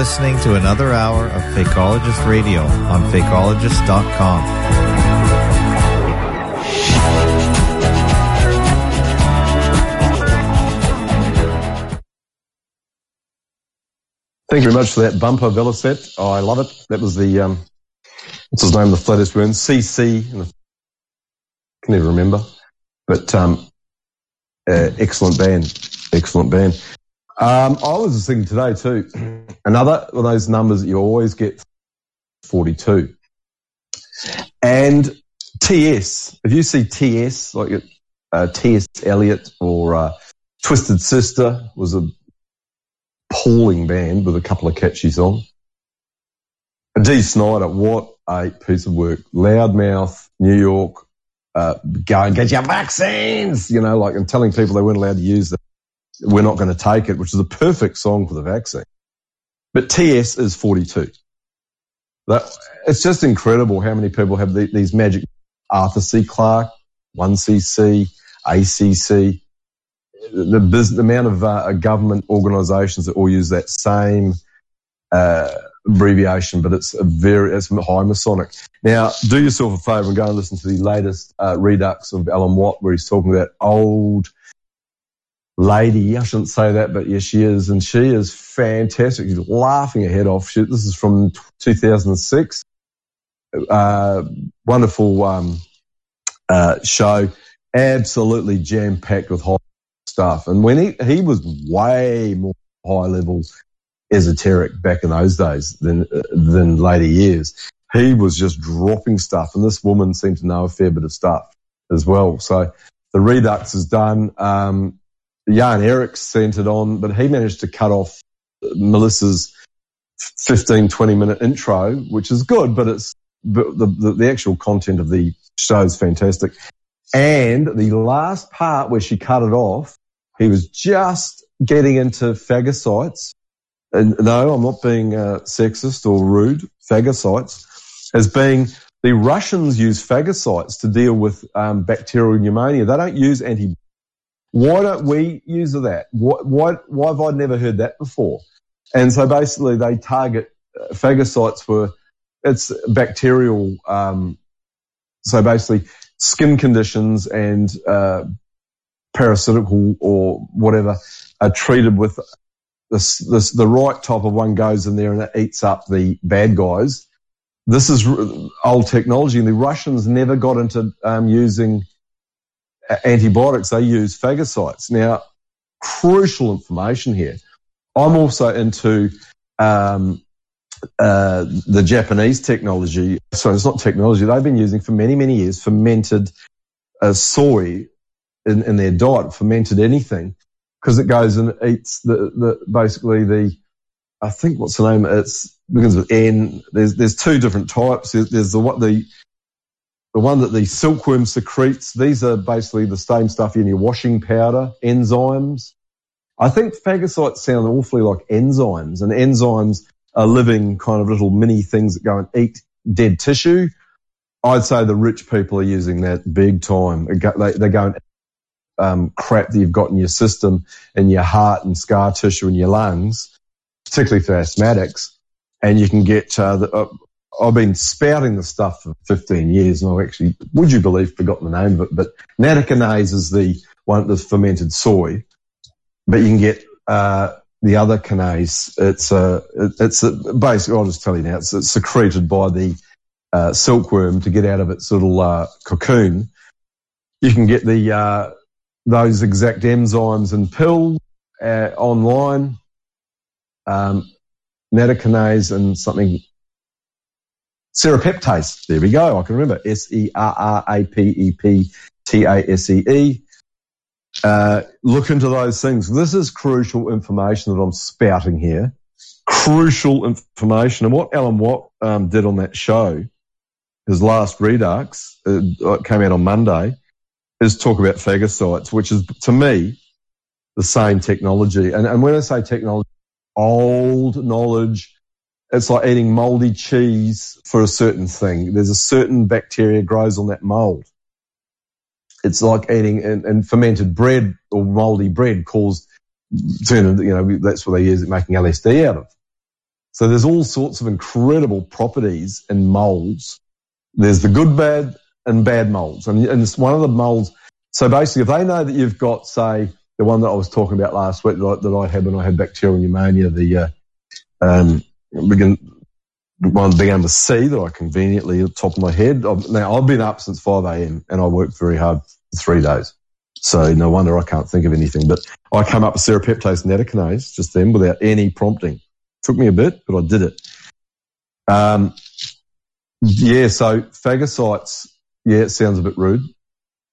Speaker 3: listening to another hour of Fakeologist Radio on Fakeologist.com.
Speaker 2: Thank you very much for that bumper, Velocet. Oh, I love it. That was the, um, what's his name, the Flattest Burn, CC. I can never remember. But um, uh, excellent band. Excellent band. Um, I was thinking today too, another of those numbers that you always get 42. And TS, if you see TS, like uh, T.S. Eliot or uh, Twisted Sister was a appalling band with a couple of catchy songs. Dee Snider, what a piece of work. Loudmouth, New York, uh, go and get your vaccines, you know, like, and telling people they weren't allowed to use them we're not going to take it, which is a perfect song for the vaccine. But TS is 42. That, it's just incredible how many people have the, these magic Arthur C. Clarke, 1CC, ACC, the, the amount of uh, government organisations that all use that same uh, abbreviation, but it's a very it's high Masonic. Now, do yourself a favour and go and listen to the latest uh, redux of Alan Watt, where he's talking about old lady. I shouldn't say that, but yes, she is. And she is fantastic. She's laughing her head off. She, this is from 2006. Uh, wonderful, um, uh, show. Absolutely jam packed with high stuff. And when he, he was way more high level esoteric back in those days than, than later years. He was just dropping stuff and this woman seemed to know a fair bit of stuff as well. So The Redux is done. Um, Jan Eric sent it on, but he managed to cut off Melissa's 15, 20 minute intro, which is good, but it's but the, the, the actual content of the show is fantastic. And the last part where she cut it off, he was just getting into phagocytes. And no, I'm not being uh, sexist or rude. Phagocytes as being the Russians use phagocytes to deal with um, bacterial pneumonia. They don't use anti. Why don't we use that? Why, why, have I never heard that before? And so basically, they target uh, phagocytes for it's bacterial. Um, so basically, skin conditions and uh, parasitical or whatever are treated with this, this, the right type of one goes in there and it eats up the bad guys. This is old technology, and the Russians never got into um, using antibiotics. They use phagocytes. Now, crucial information here. I'm also into um, uh, the Japanese technology. So it's not technology they've been using for many, many years. Fermented uh, soy in, in, their diet, fermented anything, because it goes and eats the, the basically the. I think what's the name? It's begins with N. There's there's two different types. There's, there's the what the the one that the silkworm secretes. These are basically the same stuff in your washing powder, enzymes. I think phagocytes sound awfully like enzymes, and enzymes are living kind of little mini things that go and eat dead tissue. I'd say the rich people are using that big time. They're going um, crap that you've got in your system and your heart and scar tissue in your lungs, particularly for asthmatics. And you can get, uh, the, uh, I've been spouting the stuff for 15 years and I've actually, would you believe, forgotten the name of it, but nattokinase is the one that's fermented soy, but you can get, uh, the other kinase, it's a, it's a, basically, I'll just tell you now, it's, it's secreted by the uh, silkworm to get out of its little uh, cocoon. You can get the uh, those exact enzymes and pills uh, online. Um, and something serrapeptase. There we go. I can remember S E R R A P E P T A S E E. Uh, look into those things. This is crucial information that I'm spouting here. Crucial information. And what Alan Watt um, did on that show, his last Redux, uh, came out on Monday, is talk about phagocytes, which is to me the same technology. And, and when I say technology, old knowledge, it's like eating moldy cheese for a certain thing. There's a certain bacteria grows on that mold it's like eating and, and fermented bread or moldy bread caused, you know, that's what they use it making LSD out of. So there's all sorts of incredible properties in molds. There's the good, bad, and bad molds. And, and it's one of the molds. So basically, if they know that you've got, say, the one that I was talking about last week that I, that I had when I had bacterial pneumonia, the, uh, um, begin, one able to see that I conveniently at the top of my head. I've, now I've been up since 5 a.m. and I worked very hard for three days. So no wonder I can't think of anything. But I came up with serrapeptase nattokinase just then without any prompting. Took me a bit, but I did it. Um, yeah, so phagocytes, yeah, it sounds a bit rude,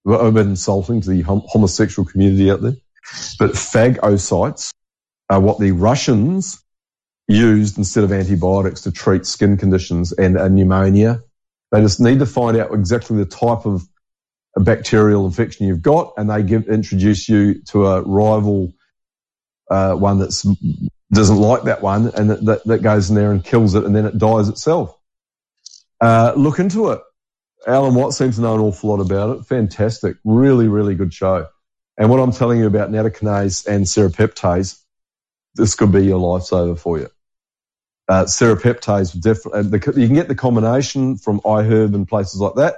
Speaker 2: a bit insulting to the homosexual community out there. But phagocytes are what the Russians used instead of antibiotics to treat skin conditions and pneumonia. They just need to find out exactly the type of bacterial infection you've got, and they give, introduce you to a rival uh, one that doesn't like that one, and that, that, that, goes in there and kills it, and then it dies itself. Uh, look into it. Alan Watt seems to know an awful lot about it. Fantastic, really, really good show. And what I'm telling you about nattokinase and serrapeptase, this could be your lifesaver for you uh, serrapeptase, definitely, you can get the combination from iHerb and places like that.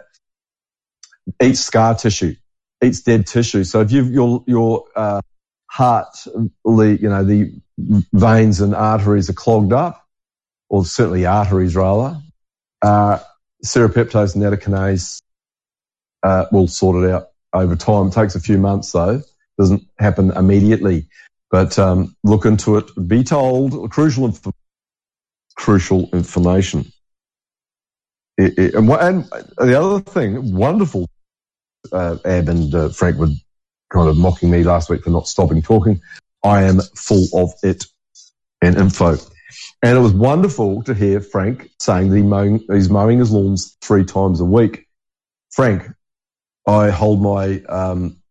Speaker 2: Eats scar tissue, eats dead tissue. So if you've your your uh, heart, you know, the veins and arteries are clogged up, or certainly arteries rather, uh, serrapeptase and nattokinase uh, will sort it out over time. It takes a few months though. Doesn't happen immediately. But um, look into it. Be told crucial information crucial information. It, it, and, and, the other thing, wonderful uh, Ab and uh, Frank were kind of mocking me last week for not stopping talking. I am full of it and info. And it was wonderful to hear Frank saying that he mowing, he's mowing his lawns three times a week. Frank, I hold my um,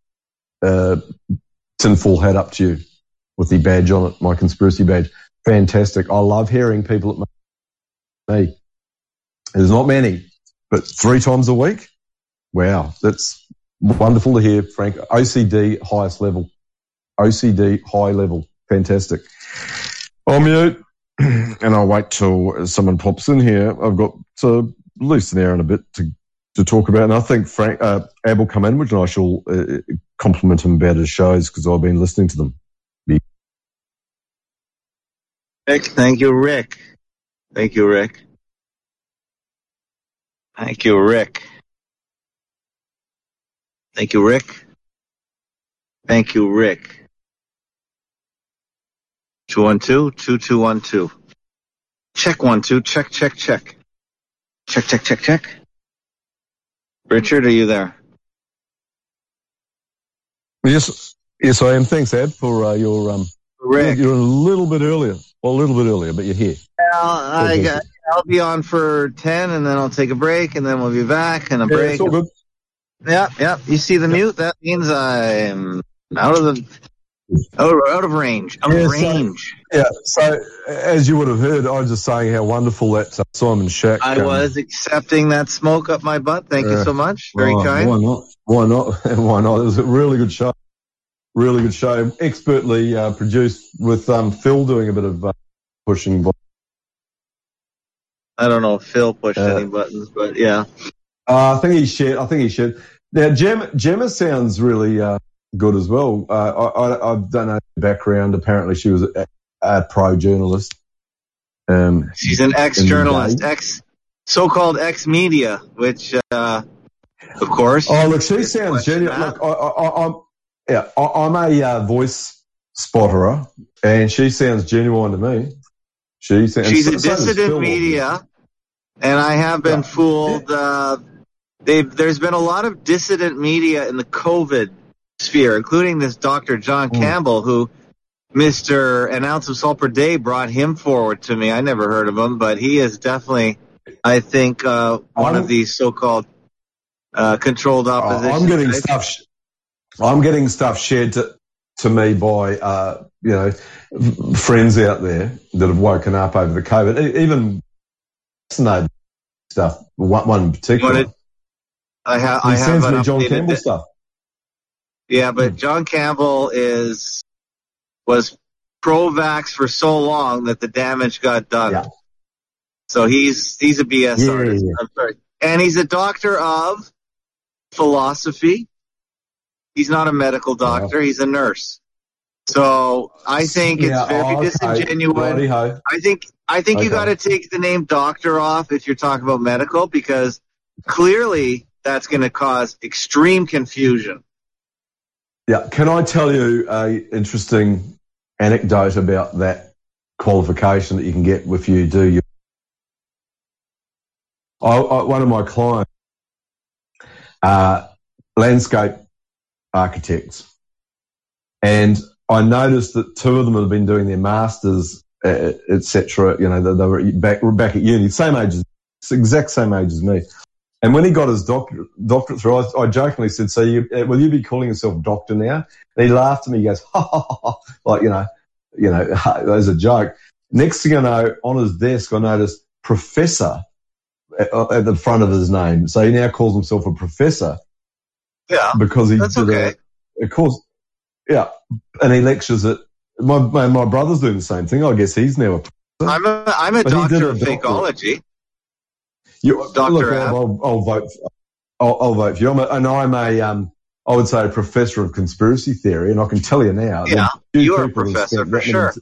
Speaker 2: uh, tinfoil hat up to you with the badge on it, my conspiracy badge. Fantastic. I love hearing people at me. There's not many, but three times a week. Wow. That's wonderful to hear, Frank. OCD highest level. OCD high level. Fantastic. I'll mute and I'll wait till someone pops in here. I've got to an hour and a bit to, to talk about. And I think Frank, uh, Ab will come in, which I shall uh, compliment him about his shows because I've been listening to them.
Speaker 7: Rick, thank you, Rick. Thank you, Rick. Thank you, Rick. Thank you, Rick. Thank you, Rick. 212 2212. Check one, two. Check, check, check. Check, check, check, check. Richard, are you there?
Speaker 2: Yes, yes, I am. Thanks, Ab, for uh, your um.
Speaker 7: Rick.
Speaker 2: You're a little bit earlier, well, a little bit earlier, but you're here.
Speaker 7: Well, I I'll be on for 10 and then I'll take a break and then we'll be back and a
Speaker 2: Yeah,
Speaker 7: break.
Speaker 2: it's all good.
Speaker 7: Yeah, yeah. You see the mute? That means I'm out of the out, out of range. Out of
Speaker 2: Yeah, so-
Speaker 7: range.
Speaker 2: Yeah. So, as you would have heard, I was just saying how wonderful that uh, Simon Shack.
Speaker 7: I
Speaker 2: um,
Speaker 7: was accepting that smoke up my butt. Thank you so much. Very kind.
Speaker 2: Why not? Why not? why not? It was a really good show. Really good show. Expertly uh, produced with um, Phil doing a bit of uh, pushing.
Speaker 7: I don't know if Phil pushed
Speaker 2: Uh,
Speaker 7: any buttons, but yeah.
Speaker 2: Uh, I think he should. I think he should. Now, Gemma, Gemma sounds really uh, good as well. Uh, I, I, I don't know her background. Apparently, she was a, a pro journalist. Um,
Speaker 7: She's an ex-journalist, ex so-called ex-media, which, uh, of course.
Speaker 2: Oh, look, she sounds genuine. Look, I, I, I'm, yeah, I, I'm a uh, voice spotterer, and she sounds genuine to me. She sounds.
Speaker 7: She's a
Speaker 2: so
Speaker 7: dissident media, and I have been
Speaker 2: Yeah.
Speaker 7: fooled. Uh, they've, there's been a lot of dissident media in the COVID sphere, including this Dr. John
Speaker 2: Mm.
Speaker 7: Campbell, who Mr. An ounce of salt per day brought him forward to me. I never heard of him, but he is definitely, I think, uh, one
Speaker 2: I'm-
Speaker 7: of these so-called uh, controlled opposition.
Speaker 2: I'm getting stuff. I'm getting stuff shared to to me by uh, you know friends out there that have woken up over the COVID. Even vaccinated stuff. One, one in particular.
Speaker 7: It- I have.
Speaker 2: he
Speaker 7: I have
Speaker 2: sends
Speaker 7: an
Speaker 2: me John Campbell stuff.
Speaker 7: Yeah, but John Campbell is was pro-vax for so long that the damage got done.
Speaker 2: Yeah.
Speaker 7: So he's he's a BS
Speaker 2: Yeah,
Speaker 7: artist.
Speaker 2: yeah.
Speaker 7: I'm sorry, and he's a doctor of philosophy. He's not a medical doctor. He's a nurse. So I think it's
Speaker 2: Yeah,
Speaker 7: very
Speaker 2: oh, okay.
Speaker 7: disingenuous. I think I think you got to take the name doctor off if you're talking about medical because clearly that's going to cause extreme confusion.
Speaker 2: Yeah. Can I tell you a interesting anecdote about that qualification that you can get if you do your. I, I, one of my clients, uh, landscape architects, and I noticed that two of them had been doing their masters, uh, etc. You know, they, they were back back at uni, same age, as, exact same age as me. And when he got his doctorate, doctorate through, I, I jokingly said, "So, you, uh, will you be calling yourself doctor now?" And he laughed at me. He goes, "Ha ha ha!" ha," Like you know, you know, as a joke. Next thing I know, on his desk, I noticed professor at, at the front of his name. So he now calls himself a professor
Speaker 7: Yeah,
Speaker 2: because he
Speaker 7: that's
Speaker 2: did
Speaker 7: okay.
Speaker 2: a, of course, yeah, and he lectures at. My, my my brother's doing the same thing. I guess he's now a.
Speaker 7: I'm a I'm a
Speaker 2: But
Speaker 7: doctor
Speaker 2: a
Speaker 7: of fakeology.
Speaker 2: You,
Speaker 7: Dr.
Speaker 2: Look,
Speaker 7: Ab.
Speaker 2: I'll, I'll vote. For, I'll, I'll vote for you. I'm a, and I'm a, um, I would say a professor of conspiracy theory, and I can tell you now.
Speaker 7: Yeah, you are a professor for sure.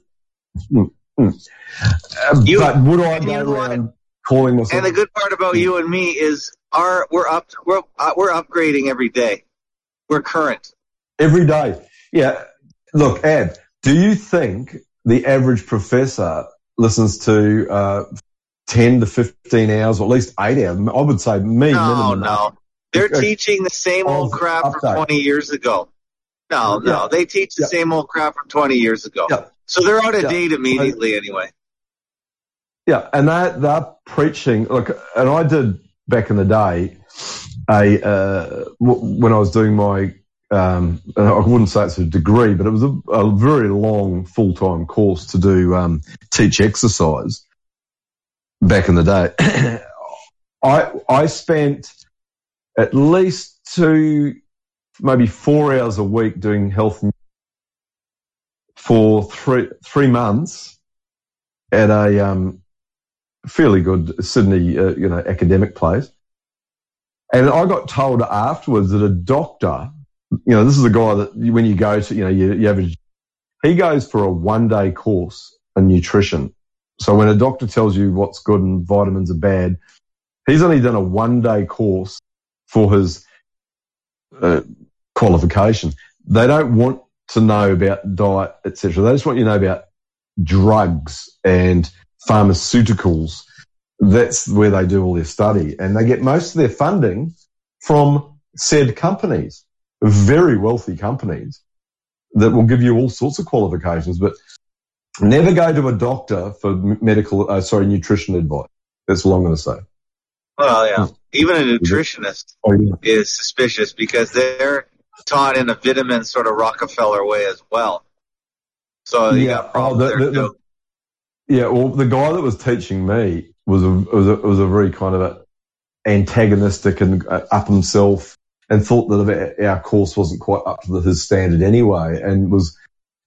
Speaker 2: Mm, mm. Uh,
Speaker 7: You-
Speaker 2: but would I go around calling myself?
Speaker 7: And the good part about you and me is our we're up we're uh, we're upgrading every day. We're current.
Speaker 2: Every day. Yeah. Look, Ab, do you think the average professor listens to uh, 10 to 15 hours, or at least eight hours? I would say me
Speaker 7: No,
Speaker 2: minimum.
Speaker 7: no. They're teaching the same old crap from 20 years ago. No, no,
Speaker 2: Yeah.
Speaker 7: they teach the
Speaker 2: Yeah.
Speaker 7: same old crap from 20 years ago.
Speaker 2: Yeah.
Speaker 7: So they're out of date immediately anyway.
Speaker 2: Yeah, and they they're preaching. Look, and I did back in the day a uh, w- when I was doing my um, I wouldn't say it's a degree, but it was a, a very long full time course to do um, teach exercise. Back in the day, I I spent at least two, maybe four hours a week doing health for three three months at a um, fairly good Sydney, uh, you know, academic place. And I got told afterwards that a doctor, you know, this is a guy that when you go to, you know, you, you have a, he goes for a one day course in nutrition. So when a doctor tells you what's good and vitamins are bad, he's only done a one day course for his uh, qualification. They don't want to know about diet, etc. They just want you to know about drugs and pharmaceuticals. That's where they do all their study. And they get most of their funding from said companies, very wealthy companies that will give you all sorts of qualifications, but never go to a doctor for medical, uh, sorry, nutrition advice. That's all I'm going to say.
Speaker 7: Well, yeah. Even a nutritionist
Speaker 2: Oh, yeah.
Speaker 7: is suspicious because they're taught in a vitamin sort of Rockefeller way as well. So you
Speaker 2: Yeah,
Speaker 7: got problems
Speaker 2: oh, the-
Speaker 7: there
Speaker 2: the-
Speaker 7: too.
Speaker 2: Yeah, well, the guy that was teaching me was a was a, was a very kind of a antagonistic and uh, up himself, and thought that our- our course wasn't quite up to the, his standard anyway, and was.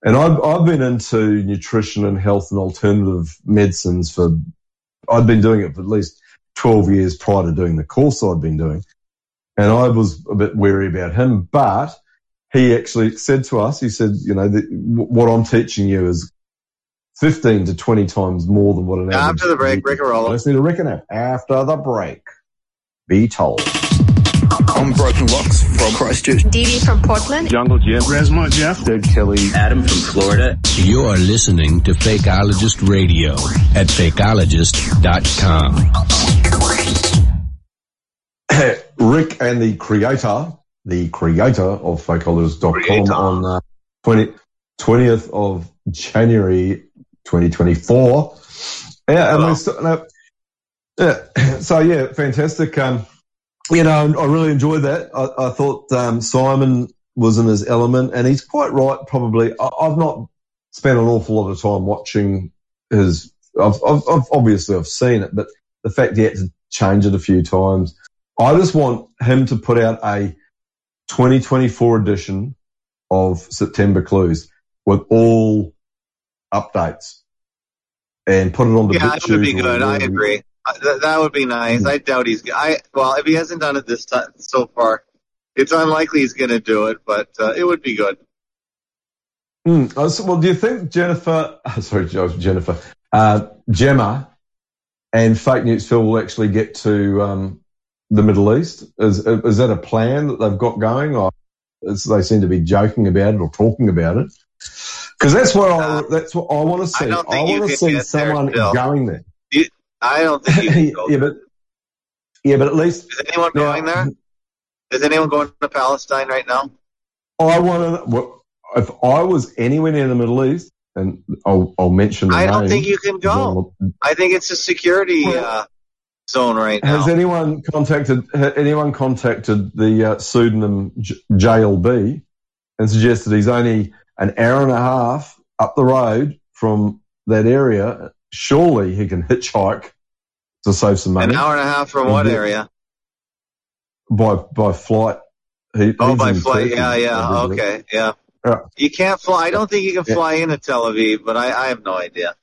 Speaker 2: And I've I've been into nutrition and health and alternative medicines for. I'd been doing it for at least twelve years prior to doing the course I'd been doing, and I was a bit wary about him, but. He actually said to us, he said, you know, that what I'm teaching you is 15 to 20 times more than what an average.
Speaker 7: After the break, Rick Roll.
Speaker 2: Let's need to reckon it. After the break. Be told.
Speaker 8: I'm Broken Locks from Christchurch.
Speaker 9: Dee Dee from Portland.
Speaker 8: Jungle Jim. Resmont Jeff. Dead Kelly.
Speaker 10: Adam from Florida.
Speaker 11: You're listening to Fakeologist Radio at fakeologist.com.
Speaker 2: Rick and the creator, the creator of fakeologist.com
Speaker 7: Creator.
Speaker 2: on uh, 20, 20th of January 2024. Yeah, and st- no, yeah, so yeah, fantastic. Um, you know, I really enjoyed that. I, I thought um, Simon was in his element, and he's quite right. Probably, I, I've not spent an awful lot of time watching his. I've, I've, I've obviously I've seen it, but the fact he had to change it a few times. I just want him to put out a 2024 edition of September Clues with all updates and put it on the
Speaker 7: Yeah, that would be good. I agree. Uh, That, that would be nice. I doubt he's. I well, if he hasn't done it this time so far, it's unlikely he's going to do it. But uh, it would be good.
Speaker 2: Hmm. So- well, do you think Jennifer, sorry, Jennifer, uh, Gemma and Fake News Phil will actually get to um, the Middle East? Is, is that a plan that they've got going? Or is, they seem to be joking about it or talking about it? Because that's what I,
Speaker 7: Uh,
Speaker 2: that's what I want to see.
Speaker 7: I
Speaker 2: I,
Speaker 7: you
Speaker 2: want to see
Speaker 7: get there,
Speaker 2: someone going there.
Speaker 7: I don't think you
Speaker 2: yeah, but yeah, but at least
Speaker 7: Is anyone
Speaker 2: now,
Speaker 7: going there? Is anyone going to Palestine right now?
Speaker 2: I want to. Well, if I was anywhere near the Middle East, and I'll, I'll mention. The
Speaker 7: I don't
Speaker 2: name,
Speaker 7: think you can go. I think it's a security uh, zone right now.
Speaker 2: Has anyone contacted anyone contacted the uh, pseudonym J- JLB and suggested he's only an hour and a half up the road from that area? Surely he can hitchhike to save some money.
Speaker 7: An hour and a half from what
Speaker 2: Yeah.
Speaker 7: area?
Speaker 2: by by flight. He,
Speaker 7: Oh, by flight.
Speaker 2: Turkey,
Speaker 7: Yeah, yeah.
Speaker 2: I.
Speaker 7: Okay, yeah.
Speaker 2: Yeah.
Speaker 7: You can't fly. I don't think you can
Speaker 2: Yeah.
Speaker 7: fly into Tel Aviv, but I, I have no idea. I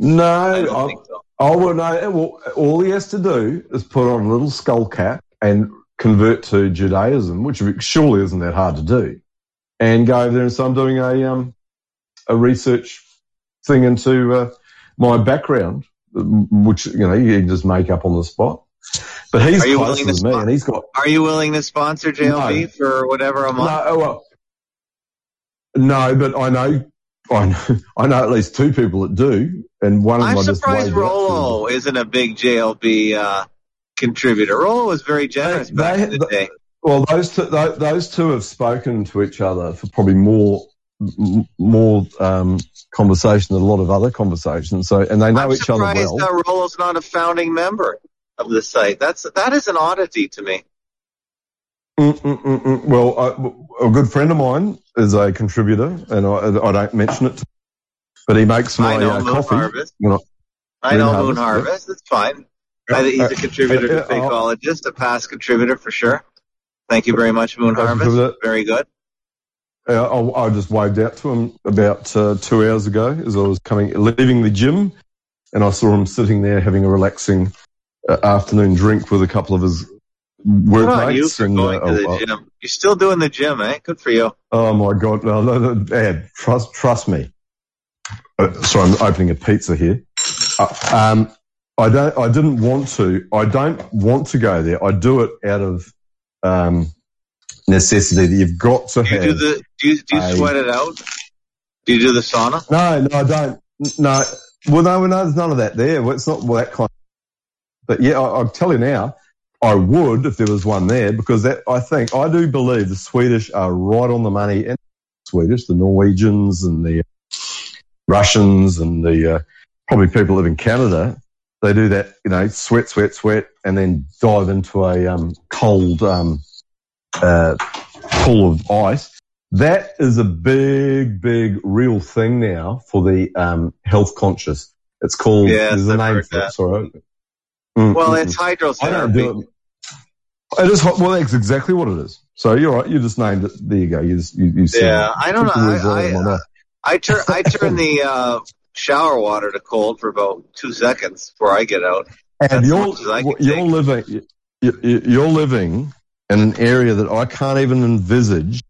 Speaker 2: No,
Speaker 7: don't
Speaker 2: I,
Speaker 7: think so.
Speaker 2: Oh well, no. Well, all he has to do is put on a little skull cap and convert to Judaism, which surely isn't that hard to do, and go over there and so "I'm doing a um a research thing into uh, my background," which you know you can just make up on the spot. But he's
Speaker 7: Are you
Speaker 2: closer
Speaker 7: willing to
Speaker 2: than me, and he's got
Speaker 7: Are you willing to sponsor JLB
Speaker 2: No.
Speaker 7: for whatever a month?
Speaker 2: no. oh, Well, no, but I know. I know, I know at least two people that do, and one of them
Speaker 7: I'm surprised
Speaker 2: waved out to.
Speaker 7: Rollo isn't a big JLB uh, contributor. Rollo was very generous
Speaker 2: They-
Speaker 7: back
Speaker 2: they-
Speaker 7: in the day.
Speaker 2: Well, those two, those two have spoken to each other for probably more, more um, conversation than a lot of other conversations. So, and they know
Speaker 7: I'm
Speaker 2: each other
Speaker 7: surprised
Speaker 2: well.
Speaker 7: that Rollo's not a founding member of the site. That's that is an oddity to me.
Speaker 2: Mm, mm, mm, mm. Well, I, a good friend of mine is a contributor, and I, I don't mention it, but he makes my
Speaker 7: I know
Speaker 2: uh,
Speaker 7: Moon
Speaker 2: coffee.
Speaker 7: Harvest.
Speaker 2: You know,
Speaker 7: I know
Speaker 2: Moon Harvest,
Speaker 7: Harvest. It's fine. I think he's a
Speaker 2: Uh,
Speaker 7: contributor
Speaker 2: uh,
Speaker 7: to
Speaker 2: uh,
Speaker 7: Fakeologist, a past contributor for sure. Thank you very much, Moon Harvest. Very good.
Speaker 2: Uh, I, I just waved out to him about uh, two hours ago as I was coming, leaving the gym, and I saw him sitting there having a relaxing uh, afternoon drink with a couple of his
Speaker 7: Good on you
Speaker 2: workmates. And
Speaker 7: going
Speaker 2: uh,
Speaker 7: to the
Speaker 2: oh,
Speaker 7: gym. You're still doing the gym, eh? Good for you.
Speaker 2: oh my god, no, no, no, Ed, trust trust me. Uh, sorry, I'm opening a pizza here. Uh, um, I don't. I didn't want to. I don't want to go there. I do it out of um, necessity. That you've got to
Speaker 7: Do you
Speaker 2: have.
Speaker 7: do the do you, do you
Speaker 2: I-
Speaker 7: sweat it out? Do you do the sauna?
Speaker 2: No, no, I don't. No, well, no, no, there's none of that there. It's not well, that kind. But yeah, I, I'll tell you now, I would if there was one there because that I think I do believe the Swedish are right on the money. And Swedish, the Norwegians and the Russians and the uh, probably people live in Canada. They do that, you know, sweat, sweat, sweat, and then dive into a um, cold um, uh, pool of ice. That is a big, big, real thing now for the um, health conscious. It's called.
Speaker 7: Yes,
Speaker 2: there's a name for it. Sorry. Mm,
Speaker 7: Well,
Speaker 2: mm,
Speaker 7: it's
Speaker 2: mm. I don't
Speaker 7: hydrotherapy.
Speaker 2: do it. It is hot. Well, that's exactly what it is. So you're right. You just named it. There you go. You just you, you said
Speaker 7: Yeah. I don't know.
Speaker 2: Took the words right out of my
Speaker 7: I. I, I turn I turn the uh, shower water to cold for about two seconds before I get out.
Speaker 2: and you're
Speaker 7: as I can
Speaker 2: you're living you- you- you're living in an area that I can't even envisage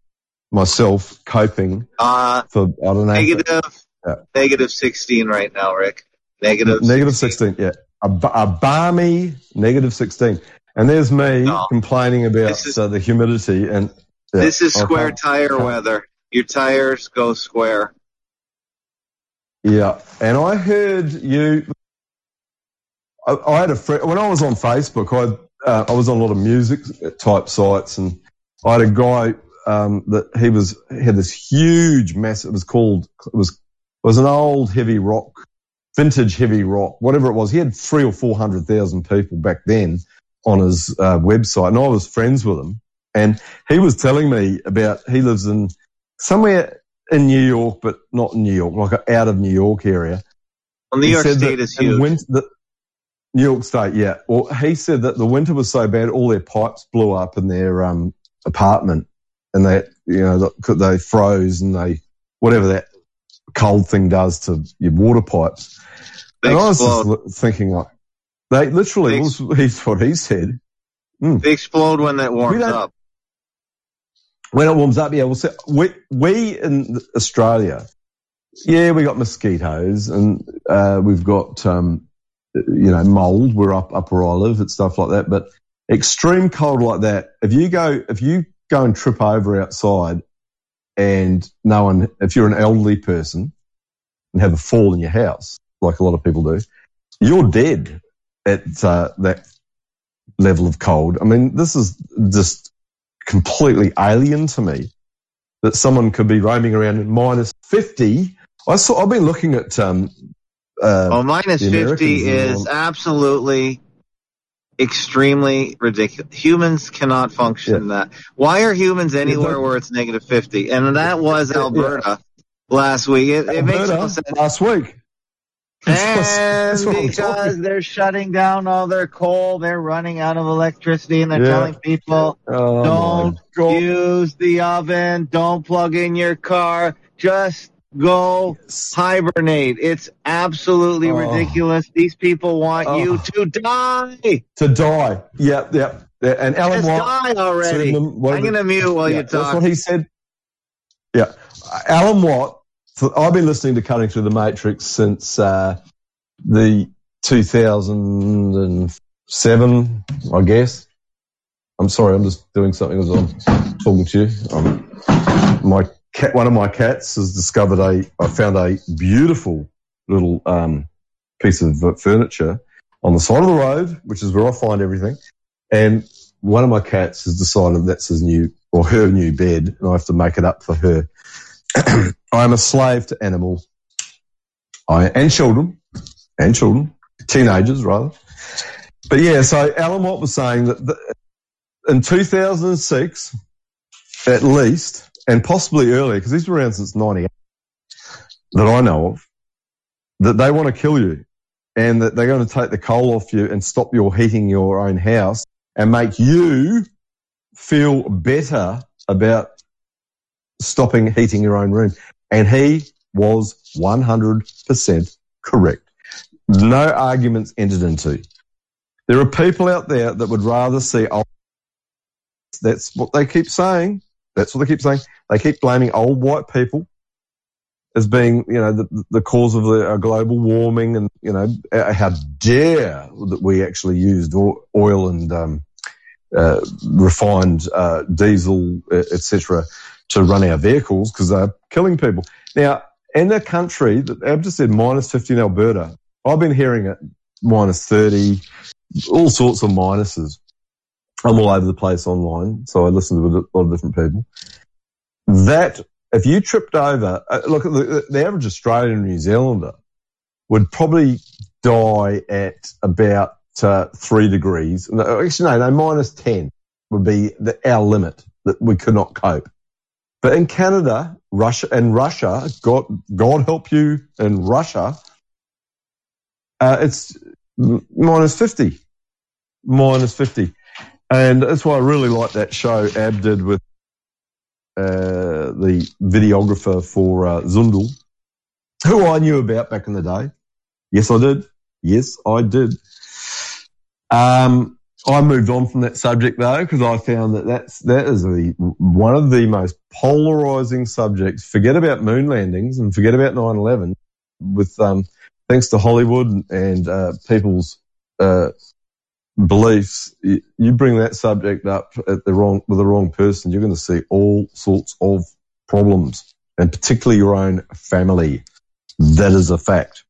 Speaker 2: myself coping
Speaker 7: Uh,
Speaker 2: for I don't know
Speaker 7: negative,
Speaker 2: Yeah.
Speaker 7: negative sixteen right now, Rick. Negative,
Speaker 2: negative 16 yeah a, a balmy negative 16 and there's me
Speaker 7: No.
Speaker 2: complaining about
Speaker 7: is-
Speaker 2: uh, the humidity and yeah,
Speaker 7: This is square tire weather. Your tires go square.
Speaker 2: Yeah, and I heard you. I, I had a friend when I was on Facebook. I uh, I was on a lot of music type sites, and I had a guy um, that he was he had this huge mess. It was called it was it was an old heavy rock, vintage heavy rock, whatever it was. He had three or four hundred thousand people back then on his uh, website, and I was friends with him. And he was telling me about he lives in somewhere in New York, but not in New York, like out of New York area.
Speaker 7: Well, New
Speaker 2: He
Speaker 7: York State is huge.
Speaker 2: winter- the- New York State, yeah. Well, he said that the winter was so bad, all their pipes blew up in their um, apartment, and they, you know, they- froze and they, whatever that cold thing does to your water pipes.
Speaker 7: They
Speaker 2: and I was just thinking, like, they literally,
Speaker 7: They
Speaker 2: was, he's what he said.
Speaker 7: They explode when that warms up.
Speaker 2: When it warms up, yeah, well, so we, we in Australia, yeah, we got mosquitoes and, uh, we've got, um, you know, mold. We're up, up where I live and stuff like that. But extreme cold like that, if you go, if you go and trip over outside and no one, if you're an elderly person and have a fall in your house, like a lot of people do, you're dead at, uh, that level of cold. I mean, this is just completely alien to me that someone could be roaming around in minus 50. I saw, I've been looking at, um, uh,
Speaker 7: Well, 50 is absolutely extremely ridiculous. Humans cannot function that. Why are humans anywhere where it's negative 50? And that was
Speaker 2: Yeah, yeah.
Speaker 7: Alberta last week. It, it makes no sense.
Speaker 2: last week.
Speaker 7: And
Speaker 2: That's what I'm
Speaker 7: because they're shutting down all their coal, they're running out of electricity and they're
Speaker 2: Yeah.
Speaker 7: telling people
Speaker 2: Oh
Speaker 7: don't use the oven, don't plug in your car, just go hibernate. It's absolutely
Speaker 2: Oh.
Speaker 7: ridiculous. These people want
Speaker 2: Oh.
Speaker 7: you to die.
Speaker 2: To die. Yeah, yeah. yeah. And Alan
Speaker 7: Just
Speaker 2: Watt.
Speaker 7: die already.
Speaker 2: them-
Speaker 7: I'm going to mute while
Speaker 2: yeah,
Speaker 7: you
Speaker 2: That's what he said. Yeah. Alan Watt, so I've been listening to Cutting Through the Matrix since uh, the 2007, I guess. I'm sorry, I'm just doing something as I'm talking to you. Um, my cat, one of my cats has discovered a, I found a beautiful little um, piece of furniture on the side of the road, which is where I find everything. And one of my cats has decided that's his new or her new bed, and I have to make it up for her. I am a slave to animals. I and children and children, teenagers rather. But yeah, so Alan Watt was saying that the, in 2006, at least, and possibly earlier, because he's been around since 98, that I know of, that they want to kill you and that they're going to take the coal off you and stop your heating your own house and make you feel better about stopping heating your own room. And he was 100% correct. No arguments entered into. There are people out there that would rather see old. That's what they keep saying. That's what they keep saying. They keep blaming old white people as being, you know, the, the cause of the uh, global warming and, you know, uh, how dare that we actually used oil and, um, uh, refined, uh, diesel, etc., to run our vehicles because they're killing people. Now, in the country that I've just said minus 50 in Alberta, I've been hearing it minus 30, all sorts of minuses. I'm all over the place online, so I listen to a lot of different people. That if you tripped over, uh, look, the, the average Australian New Zealander would probably die at about uh, three degrees. Actually, no, no, minus 10 would be the, our limit that we could not cope. But in Canada, Russia, and Russia, God, God help you in Russia, uh, it's minus 50. Minus 50. And that's why I really like that show Ab did with uh, the videographer for uh, Zundel, who I knew about back in the day. Yes, I did. Yes, I did. Um, I moved on from that subject though because I found that that's that is the one of the most polarizing subjects. Forget about moon landings and forget about 9/11. With um, thanks to Hollywood and uh, people's uh, beliefs, you bring that subject up at the wrong with the wrong person, you're going to see all sorts of problems, and particularly your own family. That is a fact.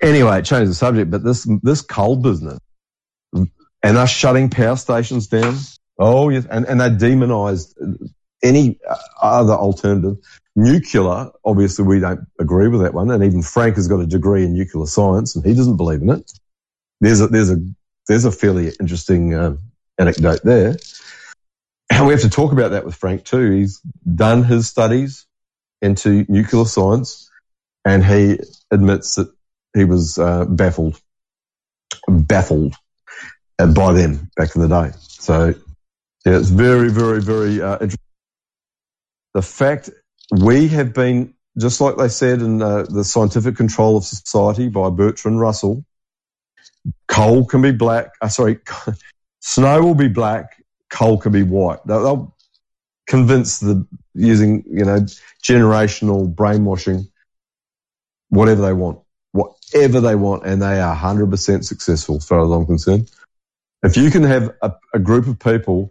Speaker 2: Anyway, change the subject, but this this coal business and us shutting power stations down. Oh yes, and and they demonised any other alternative. Nuclear, obviously, we don't agree with that one, and even Frank has got a degree in nuclear science, and he doesn't believe in it. There's a there's a there's a fairly interesting uh, anecdote there. And we have to talk about that with Frank too. He's done his studies into nuclear science and he admits that he was uh, baffled, baffled uh, by them back in the day. So yeah, it's very, very, very uh, interesting. The fact we have been, just like they said in uh, the Scientific Control of Society by Bertrand Russell, Coal can be black. Uh, sorry, snow will be black. Coal can be white. They'll, they'll convince the using you know generational brainwashing, whatever they want, whatever they want, and they are hundred percent successful as far as I'm concerned. If you can have a, a group of people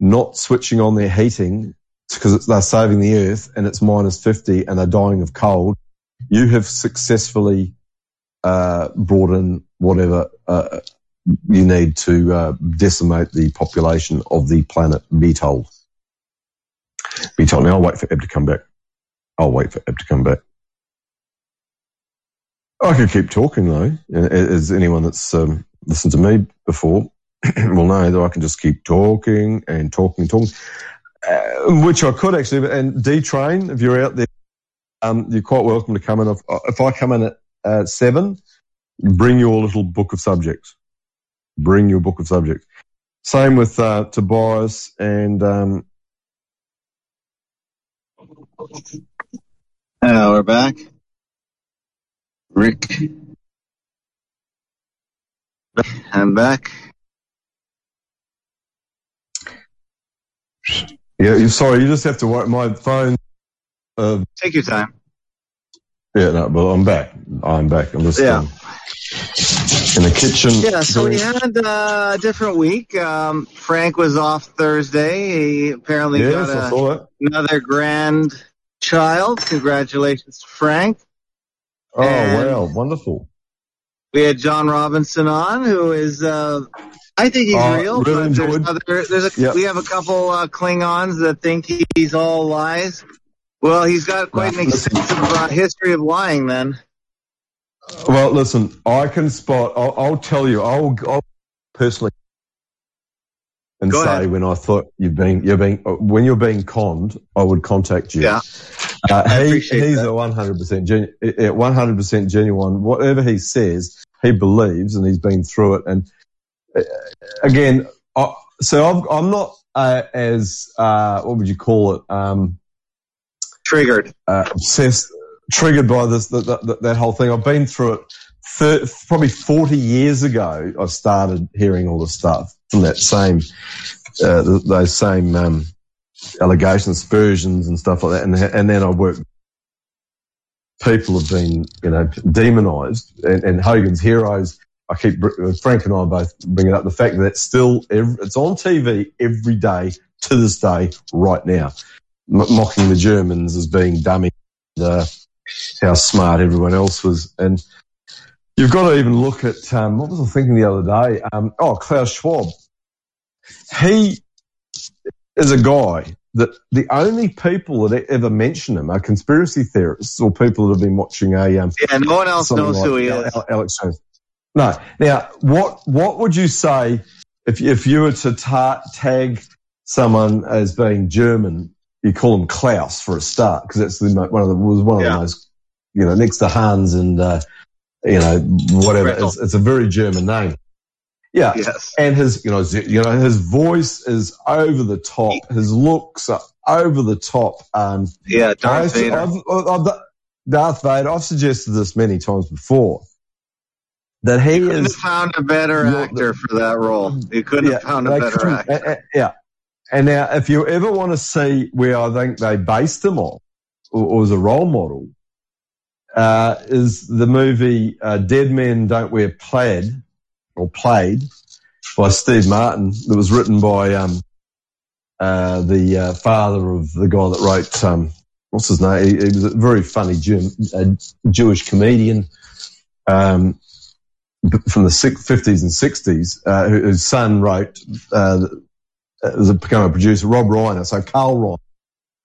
Speaker 2: not switching on their heating because they're saving the earth and it's minus 50 and they're dying of cold, you have successfully uh, brought in whatever uh, you need to uh, decimate the population of the planet. Be told. Be told. Now I'll wait for Ab to come back. I'll wait for Ab to come back. I could keep talking though. As anyone that's um, listened to me before will know that I can just keep talking and talking and talking, uh, which I could actually. And D Train, if you're out there, um, you're quite welcome to come in. If, if I come in at uh, seven, bring your little book of subjects. Bring your book of subjects. Same with uh, Tobias and. Um,
Speaker 3: uh, we're back. Rick. I'm back.
Speaker 2: Yeah, sorry, you just have to wait. My phone. Uh,
Speaker 3: Take your time.
Speaker 2: Yeah, no, but I'm back. I'm back. I'm just
Speaker 3: yeah.
Speaker 2: Um, in the kitchen.
Speaker 3: Yeah, so we had uh, a different week. Um, Frank was off Thursday. He apparently
Speaker 2: yes,
Speaker 3: got a, another grandchild. Congratulations, Frank.
Speaker 2: Oh, and wow. Wonderful.
Speaker 3: We had John Robinson on, who is uh,
Speaker 7: I think he's
Speaker 2: Uh,
Speaker 7: real.
Speaker 2: really
Speaker 7: there's other, there's a,
Speaker 2: Yep.
Speaker 7: We have a couple uh, Klingons that think he, he's all lies. Well, he's got quite
Speaker 2: Nah,
Speaker 7: an extensive uh, history of lying. Then
Speaker 2: Well, listen, I can spot. I'll, I'll tell you. I'll, I'll personally and
Speaker 7: Go
Speaker 2: say
Speaker 7: ahead.
Speaker 2: when I thought you've been, you're being, when you're being conned, I would contact you.
Speaker 7: Yeah.
Speaker 2: Uh, he, he's
Speaker 7: that.
Speaker 2: a 100% genu- 100% genuine. Whatever he says, he believes, and he's been through it. And uh, again, I, so I'm, I'm not uh, as uh, what would you call it? Um,
Speaker 7: triggered.
Speaker 2: uh, obsessed, triggered by this that, that, that whole thing. I've been through it. Thir- probably 40 years ago, I started hearing all the stuff from that same, uh, those same um, allegations, aspersions, and stuff like that. And, and then I worked. People have been, you know, demonised, and, and Hogan's heroes. I keep Frank and I both bring it up. The fact that it's still it's on TV every day to this day, right now, m- mocking the Germans as being dummy, uh, how smart everyone else was, and you've got to even look at um, what was I thinking the other day? Um, oh, Klaus Schwab. He is a guy that the only people that ever mention him are conspiracy theorists or people that have been watching a um,
Speaker 7: Yeah, no one else knows
Speaker 2: like
Speaker 7: who he is.
Speaker 2: Alex Jones. No. Now, what what would you say if if you were to ta- tag someone as being German? You call them Klaus for a start because that's the, one of the was one of
Speaker 7: Yeah.
Speaker 2: the most you know next to Hans and uh, you know whatever. It's, it's a very German name. Yeah,
Speaker 7: Yes.
Speaker 2: and his you know you know his voice is over the top. His looks are over the top. Um,
Speaker 7: Yeah, Darth
Speaker 2: I've,
Speaker 7: Vader.
Speaker 2: I've, I've, I've- Darth Vader. I've suggested this many times before that he is
Speaker 7: found a better actor for that role. You couldn't have found a better actor.
Speaker 2: uh, uh, yeah. And now, if you ever want to see where I think they based him on, or, or as a role model, uh, is the movie uh, Dead Men Don't Wear Plaid, or Played, by Steve Martin, that was written by um, uh, the uh, father of the guy that wrote, um, what's his name? He, he was a very funny Jew, Jewish comedian. Um, from the 50s and 60s, uh, whose son wrote, uh, has become a producer, Rob Reiner. So Carl Reiner,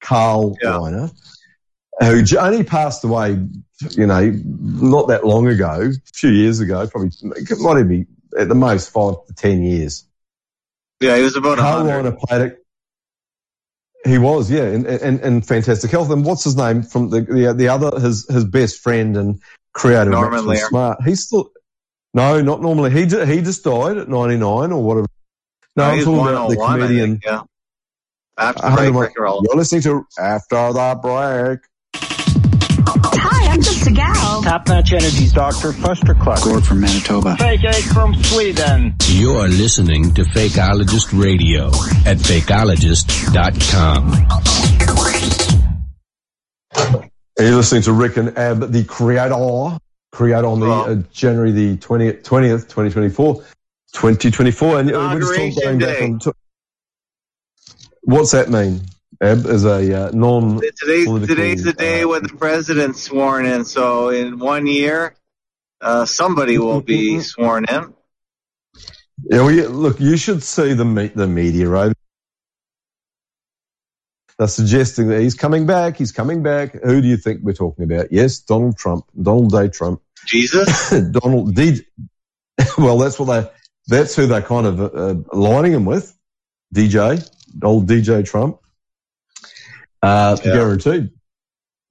Speaker 2: Carl
Speaker 7: Yeah.
Speaker 2: Reiner, who only passed away, you know, not that long ago, a few years ago, probably, it might even be at the most five to 10 years.
Speaker 7: Yeah, he was about a
Speaker 2: Carl
Speaker 7: hundred.
Speaker 2: Reiner played it. He was, yeah, in, in, in fantastic health. And what's his name from the the, the other his his best friend and creator
Speaker 7: Norman.
Speaker 2: Smart. He's still no, not normally. He ju- he just died at ninety nine or whatever. No,
Speaker 7: No,
Speaker 2: I'm talking about the comedian.
Speaker 7: think, yeah. After the
Speaker 2: I
Speaker 7: break,
Speaker 2: him on-
Speaker 7: Rick Roll.
Speaker 2: You're listening to After the Break.
Speaker 10: Hi, I'm just a gal.
Speaker 8: Top Notch Energy's Dr. Fustercluck.
Speaker 12: Gord from Manitoba.
Speaker 8: Fake egg from Sweden.
Speaker 11: You're listening to Fakeologist Radio at fakeologist.com.
Speaker 2: Are You're listening to Rick and Ab, the creator, creator on the uh, January the 20th, 20th 2024, 2024. And uh, we're just back on. To, what's that mean, Ab, is a uh, non
Speaker 7: Today's, today's the day
Speaker 2: uh,
Speaker 7: when the president's sworn in. So in one year, uh, somebody will be sworn in.
Speaker 2: Yeah, well, yeah, look, you should see the the media, right? They're suggesting that he's coming back. He's coming back. Who do you think we're talking about? Yes, Donald Trump, Donald J. Trump,
Speaker 7: Jesus?
Speaker 2: Donald D. Well, that's what they. That's who they're kind of uh, aligning him with. DJ, old DJ Trump. Uh,
Speaker 7: Yeah.
Speaker 2: guaranteed,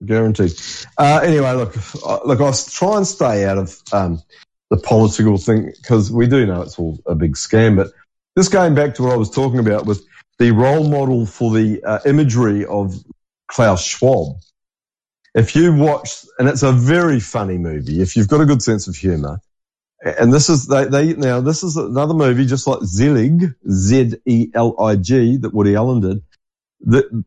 Speaker 2: guaranteed. Uh, anyway, look, uh, look, I try and stay out of um, the political thing because we do know it's all a big scam. But just going back to what I was talking about with the role model for the uh, imagery of Klaus Schwab. If you watch, and it's a very funny movie, if you've got a good sense of humor, and this is they, they now this is another movie just like Zelig, Z E L I G, that Woody Allen did. That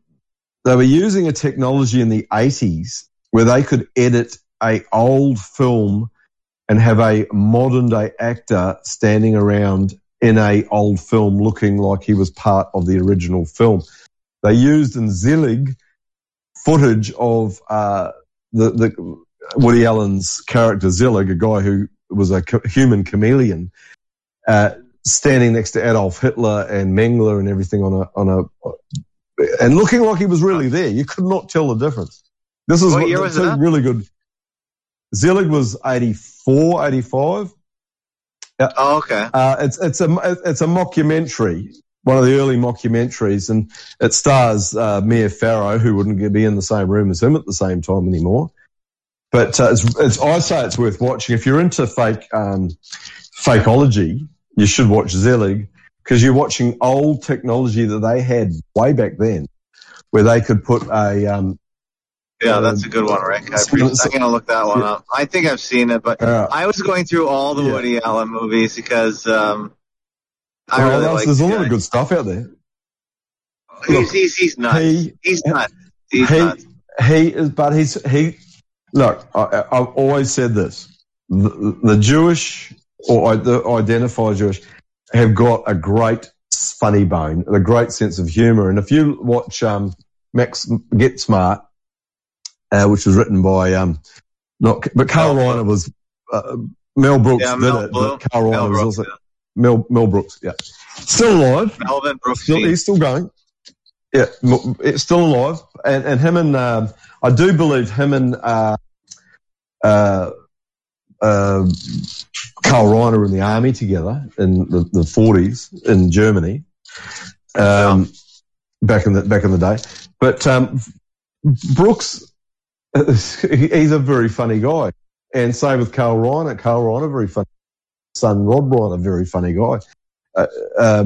Speaker 2: they were using a technology in the 80s where they could edit a old film and have a modern day actor standing around in a old film looking like he was part of the original film. They used in Zelig footage of uh, the, the Woody Allen's character Zelig, a guy who was a co- human chameleon, uh, standing next to Adolf Hitler and Mengele and everything on a on a and looking like he was really there. You could not tell the difference. This is
Speaker 7: What
Speaker 2: what,
Speaker 7: year was
Speaker 2: really good. Zelig was 84, 85.
Speaker 7: Oh, okay.
Speaker 2: Uh, it's it's a it's a mockumentary, one of the early mockumentaries, and it stars uh, Mia Farrow, who wouldn't be in the same room as him at the same time anymore. But uh, it's, it's I say it's worth watching if you're into fake um, fakeology. You should watch Zelig because you're watching old technology that they had way back then, where they could put a um,
Speaker 7: Yeah, that's a good one, Rick. I
Speaker 2: so,
Speaker 7: I'm gonna look that one up. I think I've seen it, but I was going through all the
Speaker 2: Yeah.
Speaker 7: Woody Allen movies because um, I
Speaker 2: well,
Speaker 7: really
Speaker 2: there's,
Speaker 7: like.
Speaker 2: there's a lot
Speaker 7: guy.
Speaker 2: of good stuff out there.
Speaker 7: He's,
Speaker 2: Look,
Speaker 7: he's he's nuts.
Speaker 2: he-
Speaker 7: he's nuts. He's
Speaker 2: he,
Speaker 7: nuts.
Speaker 2: he is, but he's he. Look, I, I've always said this: the, the Jewish or the identify Jewish have got a great funny bone, a great sense of humour. And if you watch um, Max Get Smart, uh, which was written by um, not but Carl
Speaker 7: Mel
Speaker 2: was uh, Mel Brooks
Speaker 7: Yeah,
Speaker 2: did
Speaker 7: Mel
Speaker 2: it,
Speaker 7: Blue.
Speaker 2: but Carl
Speaker 7: Mel
Speaker 2: Reiner was
Speaker 7: Brooks,
Speaker 2: also Mel Mel Brooks, yeah, still alive.
Speaker 7: Melvin Brooks.
Speaker 2: Still, he's still going. Yeah, it's still alive, and and him and um, I do believe him and uh, uh, uh, Carl Reiner were in the army together in the, the 40s in Germany, um, back in the back in the day. But um, Brooks, he's a very funny guy, and same with Carl Reiner. Carl Reiner, very funny. Son Rob Reiner, very funny guy. Uh, uh,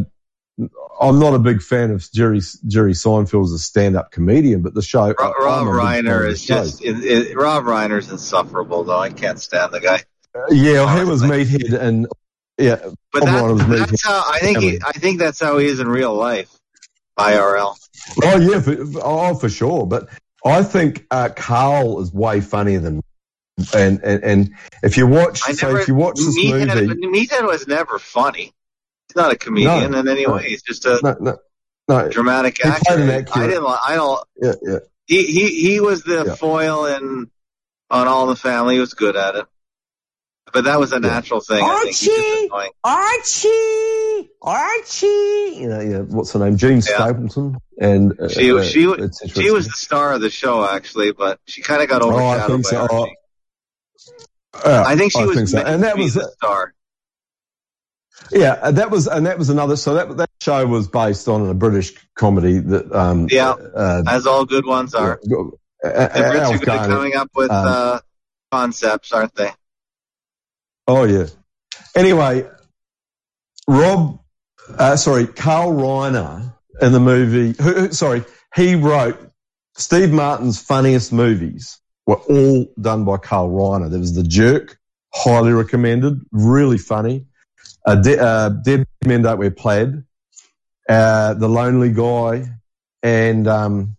Speaker 2: I'm not a big fan of Jerry Jerry Seinfeld as a stand-up comedian, but the show.
Speaker 7: Rob, Rob
Speaker 2: a big fan
Speaker 7: Reiner is just it, it, Rob Reiner's insufferable though. I can't stand the guy.
Speaker 2: yeah, well, he was meathead, and yeah,
Speaker 7: But
Speaker 2: Rob Reiner was
Speaker 7: that, that's how I think. He, I think that's how he is in real life. IRL.
Speaker 2: Oh yeah, for, oh for sure. But I think uh, Carl is way funnier than. And and, and if you watch,
Speaker 7: I
Speaker 2: so
Speaker 7: never.
Speaker 2: if you watch this
Speaker 7: Meathead,
Speaker 2: movie,
Speaker 7: Meathead was never funny. He's not a comedian
Speaker 2: No,
Speaker 7: in any
Speaker 2: no.
Speaker 7: way. He's just a
Speaker 2: no, no,
Speaker 7: dramatic actor. I didn't. I don't.
Speaker 2: yeah, yeah.
Speaker 7: He he he was the
Speaker 2: Yeah.
Speaker 7: foil in on All in the Family. He was good at it. But that was a natural thing. I think. He's just annoying.
Speaker 2: Archie, Archie. You know, yeah. What's her name? Jean Stapleton. And uh,
Speaker 7: She
Speaker 2: uh,
Speaker 7: she was she was the star of the show actually, but she kind of got
Speaker 2: Oh, I
Speaker 7: overshadowed
Speaker 2: think
Speaker 7: by
Speaker 2: so.
Speaker 7: Archie.
Speaker 2: Oh, yeah,
Speaker 7: I think she
Speaker 2: I
Speaker 7: was
Speaker 2: think so. and that was
Speaker 7: the star.
Speaker 2: Yeah, that was and that was another. So that that show was based on a British comedy that. Um,
Speaker 7: Yeah,
Speaker 2: uh,
Speaker 7: as all good ones are.
Speaker 2: uh,
Speaker 7: The Brits are good at coming up with
Speaker 2: um,
Speaker 7: uh, concepts, aren't they?
Speaker 2: Oh yeah. Anyway, Rob, uh, sorry, Carl Reiner in the movie. Who, who, sorry, he wrote Steve Martin's funniest movies were all done by Carl Reiner. There was The Jerk, highly recommended, really funny. Uh, De- uh, Dead Men Don't Wear Plaid, uh, The Lonely Guy, and um,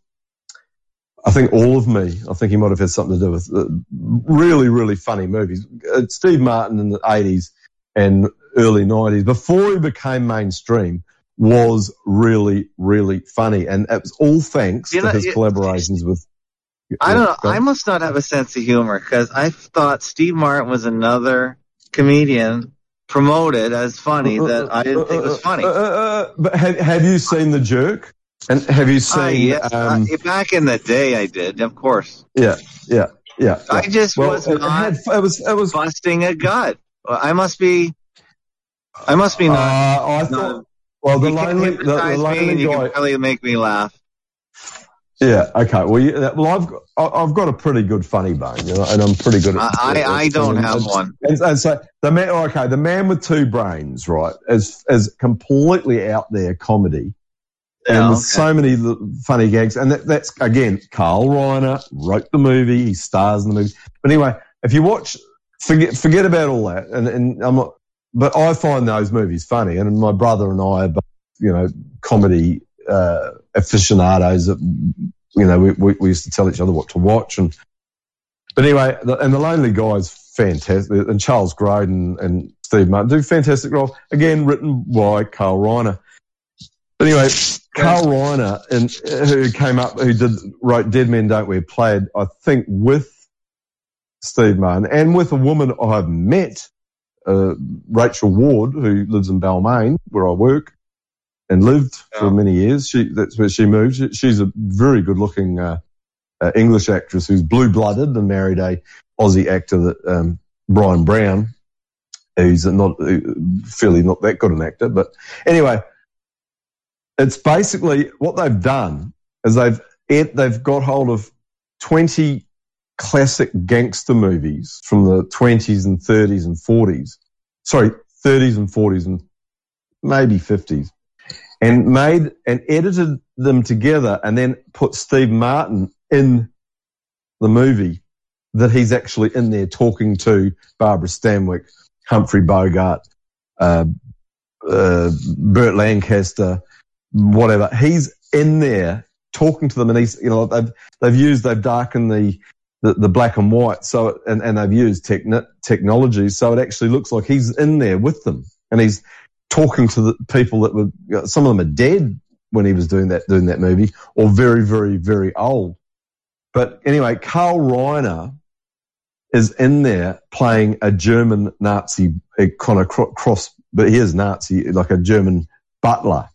Speaker 2: I think All of Me. I think he might have had something to do with uh, really, really funny movies. Uh, Steve Martin in the 80s and early 90s, before he became mainstream, was really, really funny. And it was all thanks
Speaker 7: You
Speaker 2: to his
Speaker 7: it-
Speaker 2: collaborations with.
Speaker 7: I don't know. I must not have a sense of humor because I thought Steve Martin was another comedian promoted as funny that I didn't think was funny.
Speaker 2: Uh, uh, uh, but have, have you seen The Jerk? And have you
Speaker 7: Ah,
Speaker 2: seen?
Speaker 7: yes,
Speaker 2: um,
Speaker 7: uh, back in the day, I did, of course.
Speaker 2: yeah, yeah, yeah.
Speaker 7: I
Speaker 2: yeah.
Speaker 7: just
Speaker 2: Well,
Speaker 7: was
Speaker 2: it,
Speaker 7: not
Speaker 2: had, it was. It was.
Speaker 7: busting a gut. I must be. I must be
Speaker 2: Uh,
Speaker 7: not.
Speaker 2: I
Speaker 7: not-
Speaker 2: thought. Well, the lonely, the, the
Speaker 7: hypnotize me
Speaker 2: lonely
Speaker 7: and you can probably make me laugh.
Speaker 2: Yeah. Okay. Well, you, well, I've got, I've got a pretty good funny bone, you know, and I'm pretty good at.
Speaker 7: I, I, I don't have
Speaker 2: and-
Speaker 7: one.
Speaker 2: And, and so the man, okay, the man with two brains, right, is is completely out there comedy, and with
Speaker 7: okay.
Speaker 2: so many funny gags, and that, that's again, Carl Reiner wrote the movie, he stars in the movie. But anyway, if you watch, forget forget about all that, and, and I'm not, but I find those movies funny, and my brother and I are both, you know, comedy uh, aficionados. That, you know, we, we, we used to tell each other what to watch, and but anyway, the, and the Lonely Guy's fantastic, and Charles Grodin and Steve Martin do fantastic roles. again, written by Carl Reiner. But anyway, Carl Reiner and who came up, who did wrote Dead Men Don't Wear Plaid, I think with Steve Martin and with a woman I've met uh, Rachel Ward, who lives in Balmain, where I work and lived for many years. She, that's where she moved. She- She's a very good looking, uh, uh, English actress who's blue blooded and married a Aussie actor that, um, Bryan Brown, who's not, uh, fairly not that good an actor. But anyway, it's basically what they've done is they've, they've got hold of 20 classic gangster movies from the 20s and 30s and 40s. Sorry, 30s and 40s and maybe 50s and made and edited them together and then put Steve Martin in the movie that he's actually in there talking to Barbara Stanwyck, Humphrey Bogart, uh, uh, Burt Lancaster, whatever. He's in there talking to them and he's, you know, they've, they've used, they've darkened the, the, the black and white. So, and, and they've used techn- technology. So it actually looks like he's in there with them and he's talking to the people that were, you know, some of them are dead when he was doing that, doing that movie or very, very, very old. But anyway, Carl Reiner is in there playing a German Nazi kind of cross, but he is Nazi, like a German butler.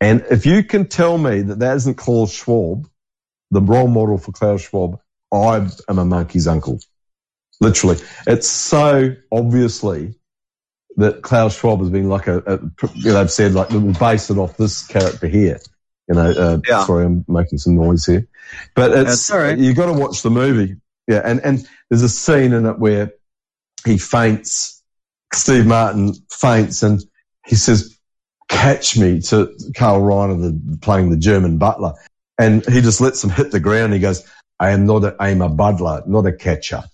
Speaker 2: And if you can tell me that that isn't Klaus Schwab, the role model for Klaus Schwab, I am a monkey's uncle. Literally. It's so obviously that Klaus Schwab has been like a, a you know, they've said like, we'll base it off this character here. You know, uh,
Speaker 7: Yeah.
Speaker 2: sorry, I'm making some noise here, but it's,
Speaker 7: right.
Speaker 2: you got to watch the movie. Yeah. And, and there's a scene in it where he faints, Steve Martin faints and he says, catch me to Carl Reiner, the, playing the German butler. And he just lets him hit the ground. He goes, I am not a, I am a butler, not a catcher.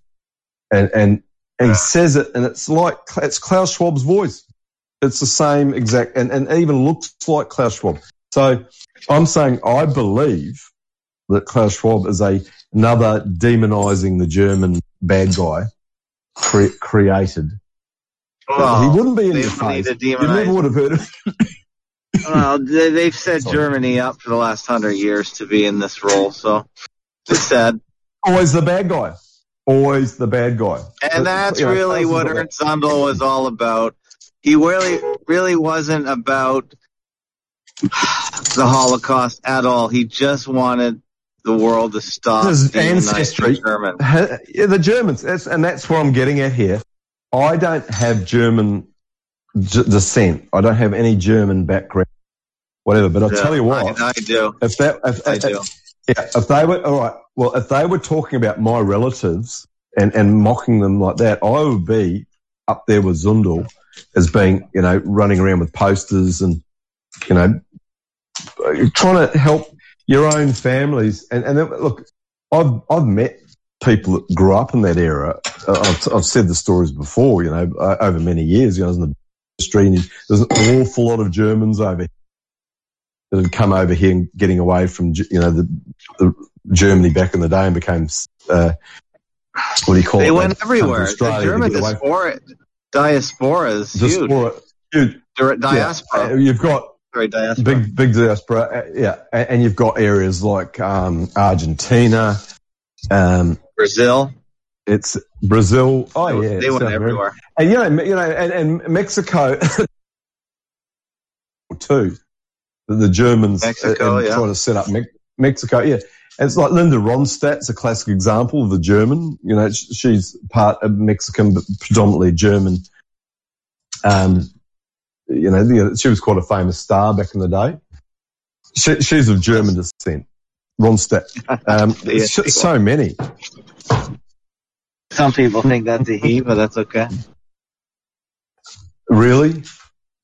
Speaker 2: And, and, and he ah. says it and it's like, it's Klaus Schwab's voice. It's the same exact, and, and even looks like Klaus Schwab. So I'm saying I believe that Klaus Schwab is a, another demonizing the German bad guy cre- created.
Speaker 7: Well,
Speaker 2: he wouldn't be in
Speaker 7: they
Speaker 2: your
Speaker 7: don't need
Speaker 2: face.
Speaker 7: to
Speaker 2: You never would have heard of
Speaker 7: Well, they, they've set
Speaker 2: Sorry.
Speaker 7: Germany up for the last hundred years to be in this role, so it's sad.
Speaker 2: Always the bad guy. Always the bad guy.
Speaker 7: And that's
Speaker 2: You know,
Speaker 7: really what Ernst Zundel was all about. He really, really wasn't about the Holocaust at all. He just wanted the world to stop
Speaker 2: His ancestry.
Speaker 7: German.
Speaker 2: The Germans, that's, and that's what I'm getting at here. I don't have German descent. I don't have any German background, whatever. But I'll
Speaker 7: Yeah,
Speaker 2: tell you what,
Speaker 7: I, I do.
Speaker 2: if that, if,
Speaker 7: I
Speaker 2: if-
Speaker 7: do.
Speaker 2: yeah, if they were all right, well, if they were talking about my relatives and and mocking them like that, I would be up there with Zundel as being, you know, running around with posters and, you know, trying to help your own families. And, and then, look, I've, I've met people that grew up in that era. Uh, I've, I've said the stories before, you know, uh, over many years. You know, I was in the street and there's an awful lot of Germans over here that had come over here and getting away from, you know, the, the Germany back in the day and became, uh, what do you call it?
Speaker 7: They went
Speaker 2: They'd come to
Speaker 7: everywhere. The German diaspora, diaspora is huge.
Speaker 2: Diaspora, huge.
Speaker 7: Di- Diaspora.
Speaker 2: Yeah, you've got
Speaker 7: Sorry, diaspora.
Speaker 2: big, big diaspora. uh, Yeah. And, and you've got areas like, um, Argentina, um,
Speaker 7: Brazil.
Speaker 2: it's Brazil. Oh yeah.
Speaker 7: they went everywhere.
Speaker 2: And you know, you know, and, and Mexico too. The, the Germans
Speaker 7: Mexico,
Speaker 2: uh,
Speaker 7: yeah.
Speaker 2: trying to set up Me- Mexico. Yeah. And it's like Linda Ronstadt's a classic example of the German. You know, she's part of Mexican, but predominantly German. Um, you know, she was quite a famous star back in the day. She, she's of German descent. Ronstadt. Um,
Speaker 7: Yeah,
Speaker 2: sh- so many.
Speaker 7: Some people think that's a he, but that's okay.
Speaker 2: Really?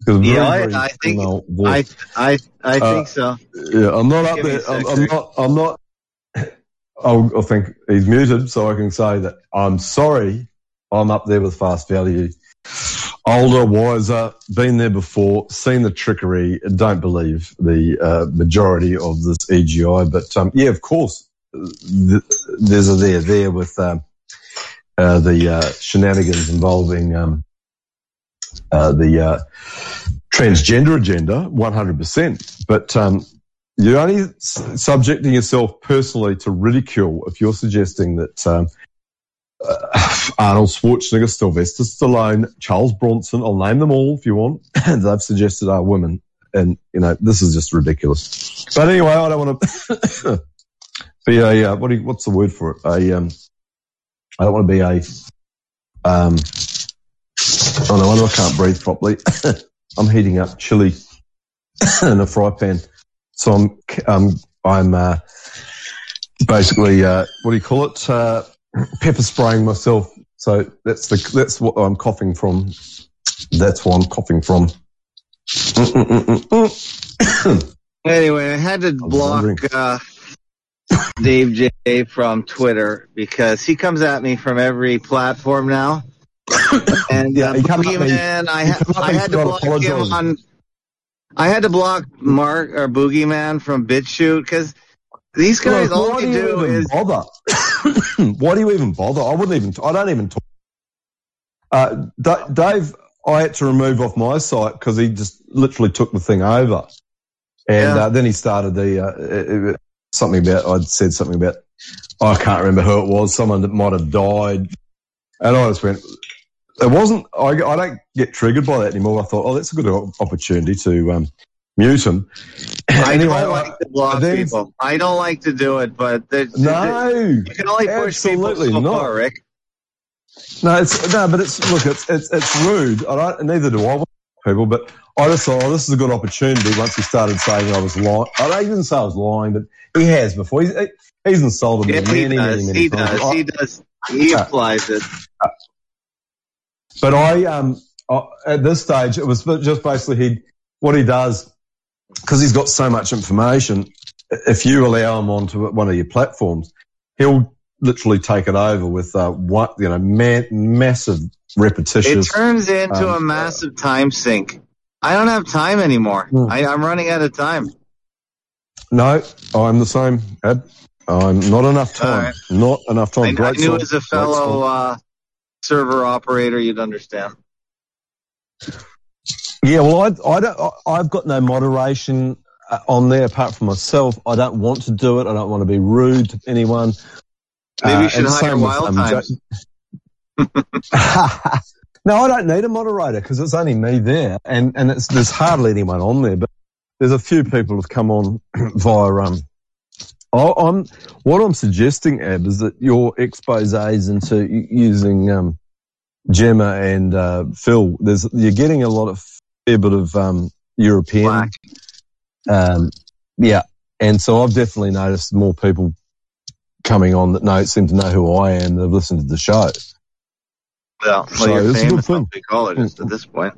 Speaker 2: Because
Speaker 7: Yeah,
Speaker 2: very,
Speaker 7: I- I think- I. I, I
Speaker 2: Uh,
Speaker 7: think so.
Speaker 2: Yeah, I'm not up
Speaker 7: Give
Speaker 2: there. I'm, I'm not. I'm not. I'll, I think he's muted, so I can say that I'm sorry. I'm up there with fast value. Older, wiser, been there before, seen the trickery. Don't believe the uh, majority of this EGI, but um, yeah, of course, th- there's a there there with um, uh, the uh, shenanigans involving um, uh, the uh, transgender agenda, 100%. But um, you're only subjecting yourself personally to ridicule if you're suggesting that um, Arnold Schwarzenegger, Sylvester Stallone, Charles Bronson. I'll name them all if you want. And they've suggested are women, and you know this is just ridiculous. But anyway, I don't want to be a uh, what you, what's the word for it? A um, I don't want to be a um. Oh no, I can't breathe properly. I'm heating up chili in a fry pan, so I'm um I'm uh, basically uh, what do you call it? Uh, pepper spraying myself. So that's the that's what I'm coughing from. That's what I'm coughing from.
Speaker 7: Anyway, I had to block uh, Dave J from Twitter because he comes at me from every platform now. and
Speaker 2: Yeah,
Speaker 7: uh,
Speaker 2: he come me-
Speaker 7: Boogeyman, I, ha- I had to block him on. I had to block Mark or Boogeyman from BitChute because these guys
Speaker 2: Look,
Speaker 7: all
Speaker 2: why
Speaker 7: they
Speaker 2: do you
Speaker 7: do
Speaker 2: even
Speaker 7: is
Speaker 2: bother? why do you even bother? I wouldn't even. I don't even talk. Uh, Da- Dave, I had to remove off my site because he just literally took the thing over, and
Speaker 7: Yeah.
Speaker 2: uh, then he started the uh, it- it- something about. I'd said something about. I can't remember who it was. Someone that might have died, and I just went. It wasn't. I, I don't get triggered by that anymore. I thought, oh, that's a good opportunity to um, mute him.
Speaker 7: I
Speaker 2: anyway,
Speaker 7: don't like to block people. I don't like to do it, but
Speaker 2: No,
Speaker 7: you can only push people
Speaker 2: absolutely
Speaker 7: so
Speaker 2: not.
Speaker 7: far, Rick.
Speaker 2: No, it's no, but it's look, it's it's it's rude. I don't. Neither do I want people, but I just thought, oh, this is a good opportunity. Once he started saying I was lying, I didn't say I was lying, but he has before. He's he's insulted me
Speaker 7: he
Speaker 2: many, many,
Speaker 7: does.
Speaker 2: many
Speaker 7: He
Speaker 2: times.
Speaker 7: does.
Speaker 2: I-
Speaker 7: He does. He
Speaker 2: Yeah.
Speaker 7: applies it.
Speaker 2: But I, um, I, at this stage, it was just basically he, what he does, because he's got so much information. If you allow him onto one of your platforms, he'll literally take it over with uh, what you know, ma- massive
Speaker 7: repetition.
Speaker 2: It
Speaker 7: turns into
Speaker 2: um,
Speaker 7: a massive time sink. I don't have time anymore.
Speaker 2: Hmm.
Speaker 7: I, I'm running out of time.
Speaker 2: No, I'm the same. Ed. I'm not enough time.
Speaker 7: Right.
Speaker 2: Not enough time.
Speaker 7: I, I knew
Speaker 2: song,
Speaker 7: as a fellow uh, server operator, you'd understand.
Speaker 2: Yeah, well, I, I don't. I, I've got no moderation uh, on there apart from myself. I don't want to do it. I don't want to be rude to anyone.
Speaker 7: Maybe
Speaker 2: Uh,
Speaker 7: you should hire
Speaker 2: with,
Speaker 7: Wild Times.
Speaker 2: Jo- no, I don't need a moderator because it's only me there, and and it's, there's hardly anyone on there. But there's a few people who've come on via um. I- I'm what I'm suggesting, Ab, is that your exposés into using um, Gemma and uh, Phil. There's you're getting a lot of fair bit of um, European. Um, yeah, and so I've definitely noticed more people coming on that know seem to know who I am. They've listened to the show.
Speaker 7: Well, well
Speaker 2: So
Speaker 7: you're
Speaker 2: it's a good
Speaker 7: famous psychologist at this point.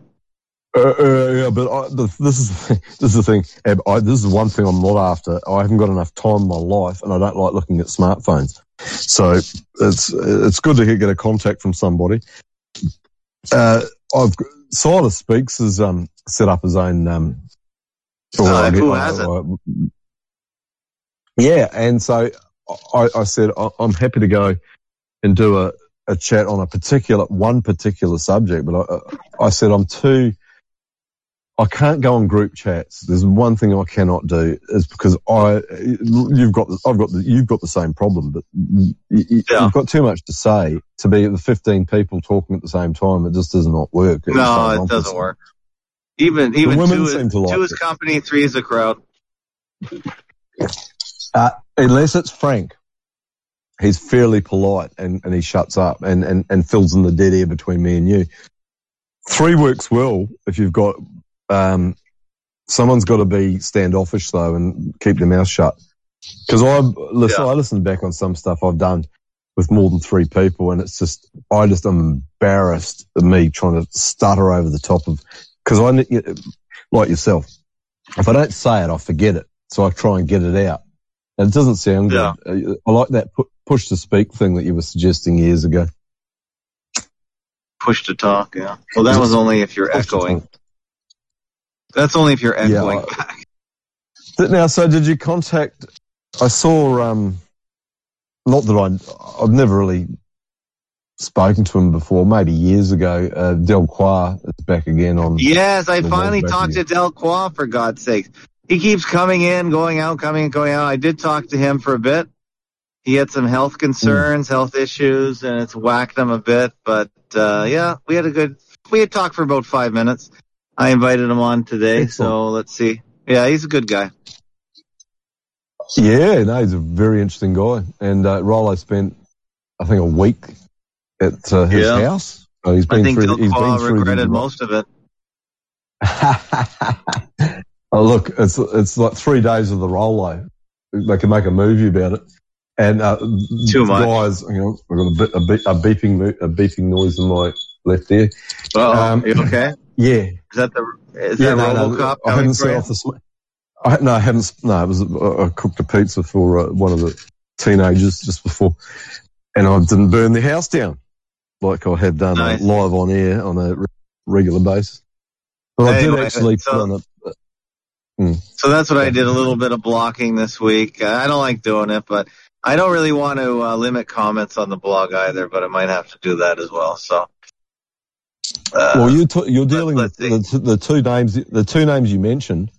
Speaker 2: Uh, uh, yeah, but I, the, this is this is the thing. I, this is one thing I'm not after. I haven't got enough time in my life, and I don't like looking at smartphones. So it's it's good to get a contact from somebody. Uh, I've Silas Speaks has um, set up his own. Um, I
Speaker 7: who hasn't?
Speaker 2: Yeah, and so I, I said I'm happy to go and do a, a chat on a particular one particular subject, but I, I said I'm too. I can't go on group chats. There's one thing I cannot do is because I, you've got, the, I've got the, you've got the same problem, but you,
Speaker 7: Yeah.
Speaker 2: you've got too much to say to be with 15 people talking at the same time. It just does not work. It's
Speaker 7: No, it doesn't work. Even even
Speaker 2: women
Speaker 7: two, is,
Speaker 2: to like
Speaker 7: two is
Speaker 2: it.
Speaker 7: company, three is a crowd.
Speaker 2: Uh, unless it's Frank. He's fairly polite and, and he shuts up and, and, and fills in the dead air between me and you. Three works well if you've got, um, someone's got to be standoffish though and keep their mouth shut. Cause I listen,
Speaker 7: Yeah.
Speaker 2: I listen back on some stuff I've done with more than three people and it's just, I just am embarrassed of me trying to stutter over the top of, cause I, like yourself, if I don't say it, I forget it. So I try and get it out. And it doesn't sound good. Uh, I like that push to speak thing that you were suggesting years ago.
Speaker 7: Push to talk. Yeah. Well, that was only if you're
Speaker 2: Push
Speaker 7: echoing. That's only if you're
Speaker 2: Yeah,
Speaker 7: echoing
Speaker 2: I-
Speaker 7: back.
Speaker 2: Now, so did you contact? I saw. Um, not that I, I've never really spoken to him before. Maybe years ago. Uh, Delcroix is back again on.
Speaker 7: Yes, I finally talked to
Speaker 2: Del
Speaker 7: Delcroix for God's sake. He keeps coming in, going out, coming and going out. I did talk to him for a bit. He had some health concerns, health issues, and it's whacked him a bit. But uh, yeah, we had a good. We had talked for about five minutes. I invited him on today, so let's see. Yeah, he's a good guy.
Speaker 2: Yeah, no, he's a very interesting guy. And uh, Rollo spent, I think, a week at uh, his
Speaker 7: Yeah.
Speaker 2: house. So he's been
Speaker 7: I think
Speaker 2: through. he's been through
Speaker 7: regretted
Speaker 2: the,
Speaker 7: most of it.
Speaker 2: oh, look, it's it's like three days of the Rollo. They can make a movie about it. And uh,
Speaker 7: Too much.
Speaker 2: guys, you know, I've got a, bit, a, a beeping a beeping noise in my left ear.
Speaker 7: Oh,
Speaker 2: Um,
Speaker 7: okay?
Speaker 2: Yeah,
Speaker 7: Is that the is
Speaker 2: yeah,
Speaker 7: that
Speaker 2: no, no, I haven't set off the sm- I, no, I haven't. No, it was uh, I cooked a pizza for uh, one of the teenagers just before, and I didn't burn the house down like I had done uh, live on air on a re- regular basis. But I did actually
Speaker 7: so-
Speaker 2: put on a.
Speaker 7: So that's what I did. A little bit of blocking this week. Uh, I don't like doing it, but I don't really want to uh, limit comments on the blog either. But I might have to do that as well. So. Uh,
Speaker 2: Well, you t- you're dealing with the, the two names. The two names you mentioned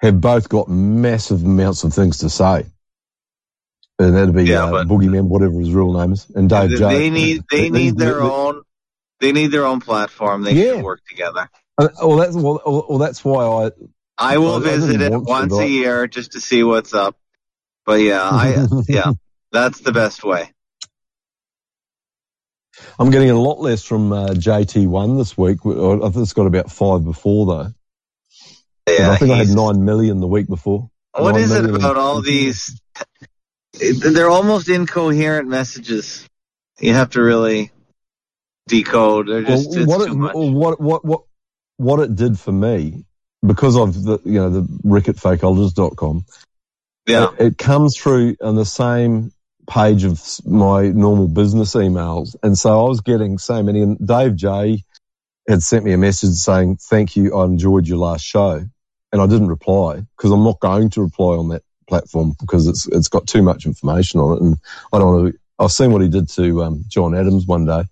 Speaker 2: have both got massive amounts of things to say. And that'd be
Speaker 7: Yeah,
Speaker 2: uh, Boogeyman, whatever his real name is, and Dave
Speaker 7: they,
Speaker 2: J.
Speaker 7: they need they need their own they need their own platform. They
Speaker 2: Yeah.
Speaker 7: should work together.
Speaker 2: Uh, Well, that's well, well, that's why I
Speaker 7: I will
Speaker 2: I- I
Speaker 7: visit it
Speaker 2: want to,
Speaker 7: once a year just to see what's up. But yeah, I yeah, that's the best way.
Speaker 2: I'm getting a lot less from uh, JT1 this week. I think it's got about five before though.
Speaker 7: Yeah,
Speaker 2: I think I had nine million the week before.
Speaker 7: What is it about all these? They're almost incoherent messages. You have to really decode. They're just
Speaker 2: Well, what,
Speaker 7: too
Speaker 2: it,
Speaker 7: much.
Speaker 2: what what what what it did for me because of the you know the Rick at fakeologist.com.
Speaker 7: Yeah.
Speaker 2: It, it comes through on the same page of my normal business emails, and so I was getting so many. And Dave J had sent me a message saying, "Thank you, I enjoyed your last show," and I didn't reply because I'm not going to reply on that platform because it's it's got too much information on it, and I don't want to. I've seen what he did to um, John Adams one day.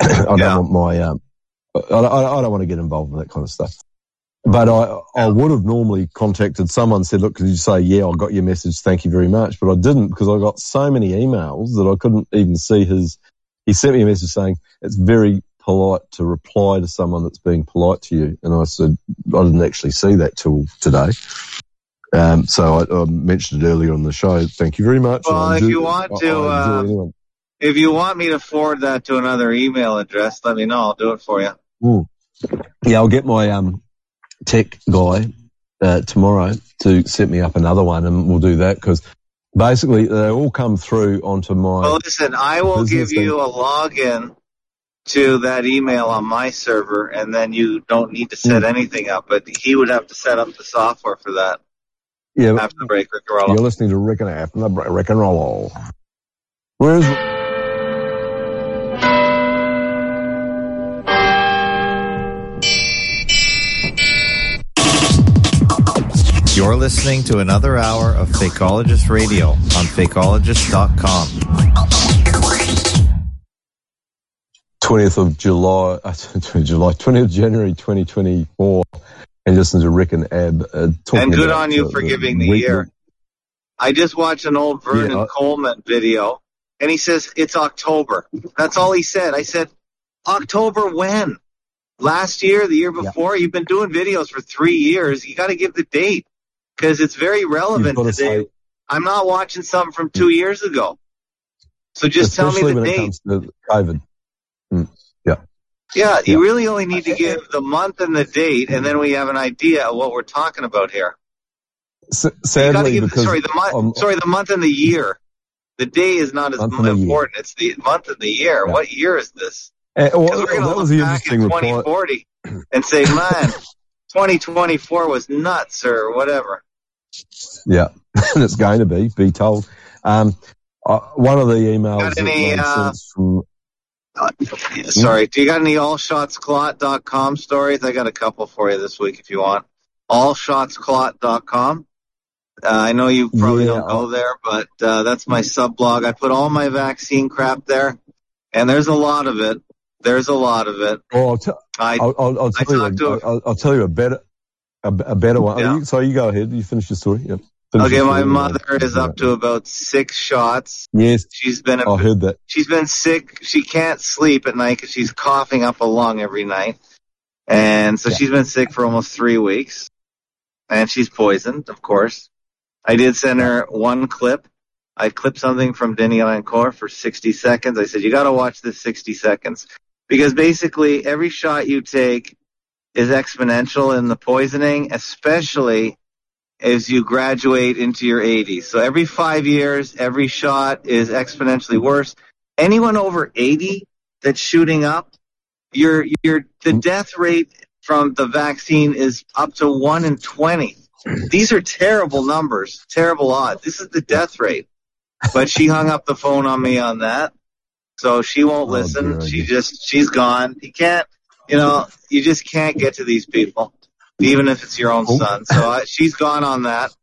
Speaker 2: I don't want my. Um, I, I, I don't want to get involved in that kind of stuff. But I, I would have normally contacted someone, said, look, could you say, yeah, I got your message. Thank you very much. But I didn't because I got so many emails that I couldn't even see his, he sent me a message saying it's very polite to reply to someone that's being polite to you. And I said, I didn't actually see that till today. Um, so I, I mentioned it earlier on the show. Thank you very much.
Speaker 7: Well, if you want
Speaker 2: I-
Speaker 7: to, uh. If you want me to forward that to another email address, let me know. I'll do it for you.
Speaker 2: Mm. Yeah, I'll get my um, tech guy uh, tomorrow to set me up another one, and we'll do that because basically they all come through onto my.
Speaker 7: Well, listen, I will give you a login to that email on my server, and then you don't need to set
Speaker 2: Mm.
Speaker 7: anything up. But he would have to set up the software for that
Speaker 2: yeah,
Speaker 7: after the break, Rick
Speaker 2: you're listening to Rick and Half, the Rick and Roll. Where's
Speaker 3: You're listening to another hour of Fakeologist Radio on fakeologist.com.
Speaker 2: 20th of July, uh, July, 20th of January 2024, and listen to Rick and Ab uh, talking
Speaker 7: And good
Speaker 2: about,
Speaker 7: on you
Speaker 2: uh,
Speaker 7: for giving the
Speaker 2: week-
Speaker 7: year. I just watched an old Vernon
Speaker 2: Yeah, I-
Speaker 7: Coleman video, and he says it's October. That's all he said. I said, October when? Last year, the year before? You've been doing videos for three years. You got to give the date because it's very relevant
Speaker 2: gotta
Speaker 7: today.
Speaker 2: say-
Speaker 7: I'm not watching something from two years ago. So just tell me the
Speaker 2: when it
Speaker 7: date.
Speaker 2: comes to COVID. Mm, yeah.
Speaker 7: Yeah, you
Speaker 2: Yeah.
Speaker 7: really only need to give the month and the date, and then we have an idea of what we're talking about here.
Speaker 2: S-
Speaker 7: You to
Speaker 2: sadly,
Speaker 7: give
Speaker 2: because
Speaker 7: sorry the month.
Speaker 2: um,
Speaker 7: sorry, the month and the year. The day is not as important. It's the month and the year.
Speaker 2: Yeah.
Speaker 7: What year is this?
Speaker 2: uh, well,
Speaker 7: Because we're going to
Speaker 2: that was
Speaker 7: look
Speaker 2: the
Speaker 7: back
Speaker 2: interesting
Speaker 7: in
Speaker 2: reply.
Speaker 7: 2040 and say, "Man, 2024 was nuts," or whatever.
Speaker 2: Yeah, it's going to be, be told. Um, uh, one of the emails
Speaker 7: any, uh,
Speaker 2: from
Speaker 7: Yeah, sorry. Do you got any allshotsclot.com stories? I got a couple for you this week if you want. Allshotsclot.com. Uh, I know you probably
Speaker 2: Yeah,
Speaker 7: don't go there, but uh, that's my sub blog. I put all my vaccine crap there, and there's a lot of it. There's a lot of it.
Speaker 2: Well, I'll, tell
Speaker 7: I
Speaker 2: I'll, I'll, I'll
Speaker 7: I
Speaker 2: you. A, I'll, I'll tell you a better, a, a better one.
Speaker 7: Yeah.
Speaker 2: You, so you go ahead. You finish your story. Yep.
Speaker 7: Okay, my
Speaker 2: Finishes
Speaker 7: mother is up to about six shots.
Speaker 2: Yes,
Speaker 7: She's been a
Speaker 2: I heard that.
Speaker 7: she's been sick. She can't sleep at night because she's coughing up a lung every night, and so
Speaker 2: Yeah.
Speaker 7: she's been sick for almost three weeks. And she's poisoned, of course. I did send her one clip. I clipped something from Denis Rancourt for 60 seconds. I said, you got to watch this 60 seconds because basically every shot you take is exponential in the poisoning, especially as you graduate into your 80s. So every five years, every shot is exponentially worse. Anyone over 80 that's shooting up, your your the death rate from the vaccine is up to one in 20. These are terrible numbers, terrible odds. This is the death rate. But she hung up the phone on me on that. So she won't
Speaker 2: Oh,
Speaker 7: listen.
Speaker 2: dear,
Speaker 7: She
Speaker 2: dear.
Speaker 7: just she's gone. You can't, you know, you just can't get to these people even if it's your own
Speaker 2: Oh.
Speaker 7: son. So uh, she's gone on that.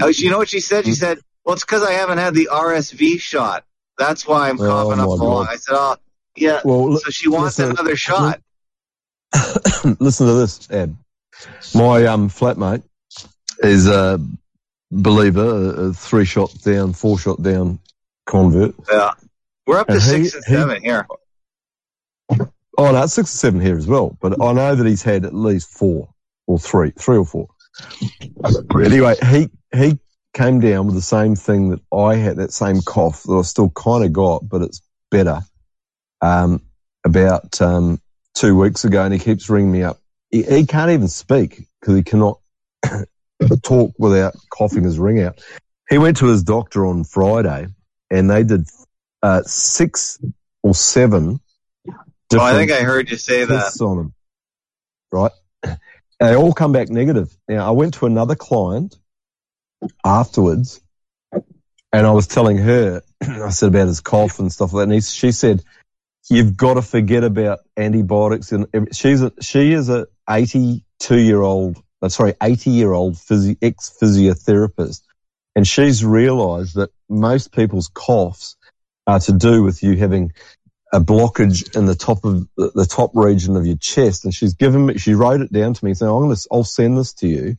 Speaker 7: Oh, you know what she said? She said, "Well, it's because I haven't had the RSV shot. That's why I'm
Speaker 2: Oh,
Speaker 7: coughing up
Speaker 2: my
Speaker 7: so I said, "Oh, yeah."
Speaker 2: Well,
Speaker 7: so she wants
Speaker 2: listen,
Speaker 7: another shot.
Speaker 2: listen to this, Ed. My um, flatmate is a believer, a three shot down, four shot down convert.
Speaker 7: Yeah, we're up to
Speaker 2: And he-
Speaker 7: six and
Speaker 2: he-
Speaker 7: seven here.
Speaker 2: Oh no, six or seven here as well. But I know that he's had at least four or three, three or four. Anyway, he he came down with the same thing that I had, that same cough that I still kind of got, but it's better. Um, about um, two weeks ago, and he keeps ringing me up. He, he can't even speak because he cannot talk without coughing his ring out. He went to his doctor on Friday, and they did uh, six or seven.
Speaker 7: Oh, I think I heard you say that.
Speaker 2: on them, right? They all come back negative. Now, I went to another client afterwards, and I was telling her, I said about his cough and stuff like that, and he, she said, "You've got to forget about antibiotics." And she's a, she is a 82 year old, uh, sorry, 80 year old physio, ex physiotherapist, and she's realised that most people's coughs are to do with you having a blockage in the top of the, the top region of your chest. And she's given me, she wrote it down to me saying, I'm going to, I'll send this to you.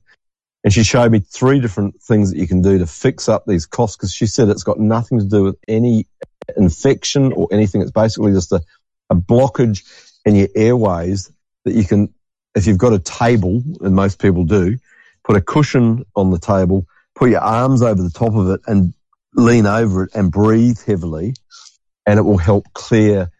Speaker 2: And she showed me three different things that you can do to fix up these costs because she said it's got nothing to do with any infection or anything. It's basically just a, a blockage in your airways that you can, if you've got a table, and most people do, put a cushion on the table, put your arms over the top of it and lean over it and breathe heavily and it will help clear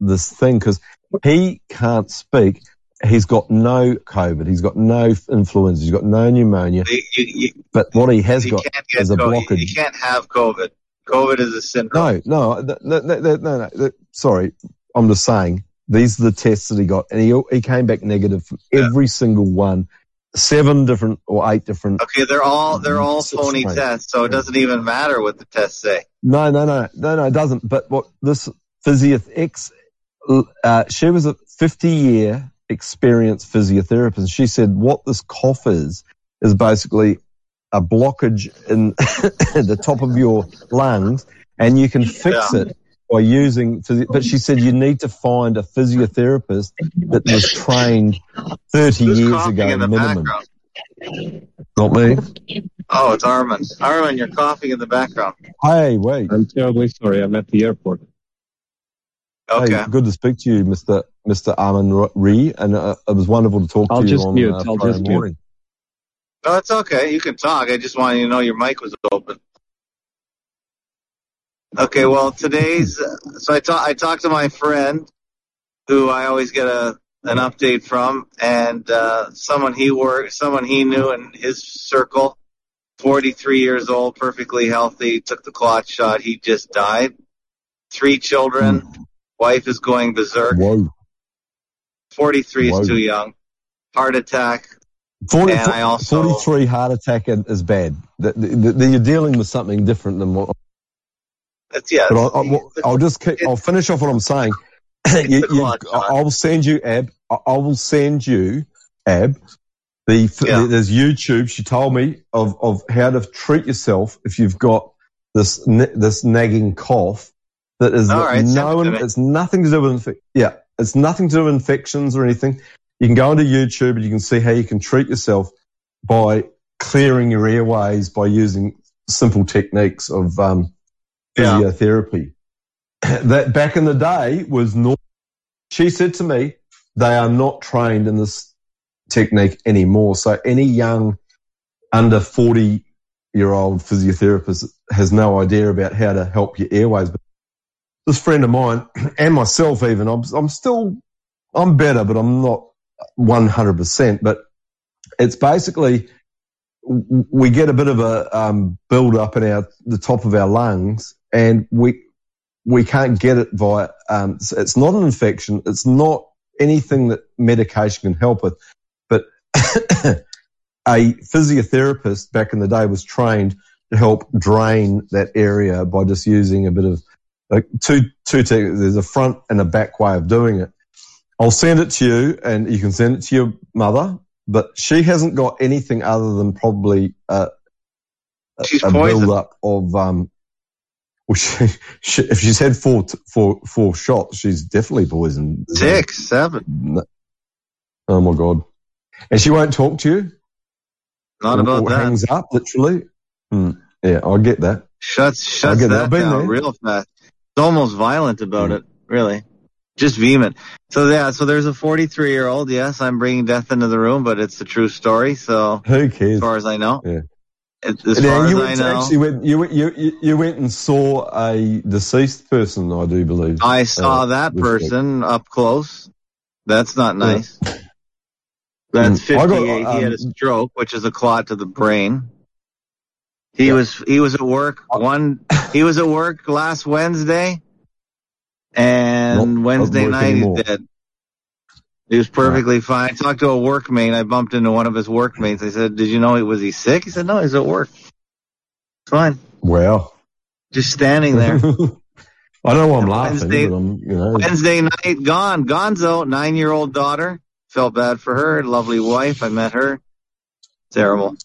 Speaker 2: this thing because he can't speak. He's got no COVID. He's got no influenza. He's got no pneumonia.
Speaker 7: You, you,
Speaker 2: But what he has got is a
Speaker 7: COVID.
Speaker 2: blockage.
Speaker 7: You can't have COVID. COVID is a syndrome.
Speaker 2: No, no, no, no, no, no. Sorry, I'm just saying these are the tests that he got, and he he came back negative from every single one, seven different or eight different.
Speaker 7: Okay, they're all they're all
Speaker 2: Six
Speaker 7: phony tests, so it doesn't even matter what the tests say.
Speaker 2: No, no, no, no, no, it doesn't. But what this physio ex, uh, she was a 50 year experienced physiotherapist. She said what this cough is is basically a blockage in the top of your lungs, and you can fix
Speaker 7: Yeah.
Speaker 2: it by using. But she said you need to find a physiotherapist that was trained 30
Speaker 7: Who's
Speaker 2: years ago
Speaker 7: in the
Speaker 2: minimum.
Speaker 7: background?
Speaker 2: Not me.
Speaker 7: Oh, it's Armin. Armin, you're coughing in the background.
Speaker 2: Hey, wait.
Speaker 13: I'm terribly sorry. I'm at the airport.
Speaker 7: Okay.
Speaker 2: Hey, good to speak to you, Mr. Mr. Armin Ree, and uh, it was wonderful to talk
Speaker 13: I'll
Speaker 2: to you
Speaker 13: just
Speaker 2: on
Speaker 13: mute.
Speaker 2: uh,
Speaker 13: I'll
Speaker 2: Friday
Speaker 13: just mute.
Speaker 2: morning.
Speaker 7: No, it's okay. You can talk. I just wanted you to know your mic was open. Okay, well, today's so I talk I talked to my friend who I always get a an update from, and uh, someone he worked, someone he knew in his circle, forty three years old, perfectly healthy, took the clot shot. He just died. Three children. Wife is going berserk.
Speaker 2: Whoa.
Speaker 7: Forty three
Speaker 2: Whoa.
Speaker 7: is too young. Heart attack.
Speaker 2: 40,
Speaker 7: And I also-
Speaker 2: 43 heart attack is bad. You're dealing with something different than what.
Speaker 7: That's yeah.
Speaker 2: But I, I, I'll just keep, I'll finish off what I'm saying. you, you,
Speaker 7: clot.
Speaker 2: I will send you Ab. I will send you Ab. The,
Speaker 7: Yeah.
Speaker 2: there's YouTube. She told me of of how to treat yourself if you've got this this nagging cough that is
Speaker 7: right, it
Speaker 2: no, it's nothing to do with yeah, it's nothing to do with infections or anything. You can go into YouTube and you can see how you can treat yourself by clearing your airways by using simple techniques of um,
Speaker 7: Yeah.
Speaker 2: physiotherapy. that back in the day was not. She said to me, they are not trained in this technique anymore. So any young under 40 year old physiotherapist has no idea about how to help your airways. But this friend of mine and myself even, I'm, I'm still, I'm better, but I'm not 100%. But it's basically, we get a bit of a um, build up in our, the top of our lungs and we, we can't get it via, um, it's- it's not an infection. It's not anything that medication can help with, but a physiotherapist back in the day was trained to help drain that area by just using a bit of like two, two, te- there's a front and a back way of doing it. I'll send it to you and you can send it to your mother, but she hasn't got anything other than probably a, a, a build up of, um, well, she, she, if she's had four, four, four shots, she's definitely poisoned.
Speaker 7: Six, seven.
Speaker 2: No. Oh my God. And she won't talk to you?
Speaker 7: Not
Speaker 2: Or-
Speaker 7: about
Speaker 2: or
Speaker 7: that.
Speaker 2: hangs up, literally? Hmm. Yeah, I get that.
Speaker 7: Shuts shuts
Speaker 2: that.
Speaker 7: that down
Speaker 2: there.
Speaker 7: real fast. It's almost violent about
Speaker 2: Mm.
Speaker 7: it, really. Just vehement. So yeah, so there's a 43 year old. Yes, I'm bringing death into the room, but it's a true story. So
Speaker 2: Who cares?
Speaker 7: as far as I know,
Speaker 2: Yeah.
Speaker 7: As
Speaker 2: Yeah,
Speaker 7: far as
Speaker 2: you
Speaker 7: I
Speaker 2: went to-
Speaker 7: know,
Speaker 2: actually went, you, went- you, you, went and saw a deceased person, I do believe.
Speaker 7: I saw
Speaker 2: uh,
Speaker 7: that person up close. That's not nice. That's
Speaker 2: Mm. I got,
Speaker 7: 58. he had a
Speaker 2: um,
Speaker 7: stroke, which is a clot to the brain. He was he was at work
Speaker 2: Uh,
Speaker 7: one. He was at work last Wednesday, and Wednesday night
Speaker 2: anymore.
Speaker 7: he's dead. He was perfectly fine. I talked to a workmate. I bumped into one of his workmates. I said, "Did you know he was he sick?" He said, "No, he's at work. It's fine.
Speaker 2: Well,
Speaker 7: Just standing there."
Speaker 2: I know I'm laughing,
Speaker 7: Wednesday-
Speaker 2: I'm, you know.
Speaker 7: Wednesday night, gone. Gonzo, nine year old daughter. Felt bad for her. Lovely wife. I met her. Terrible.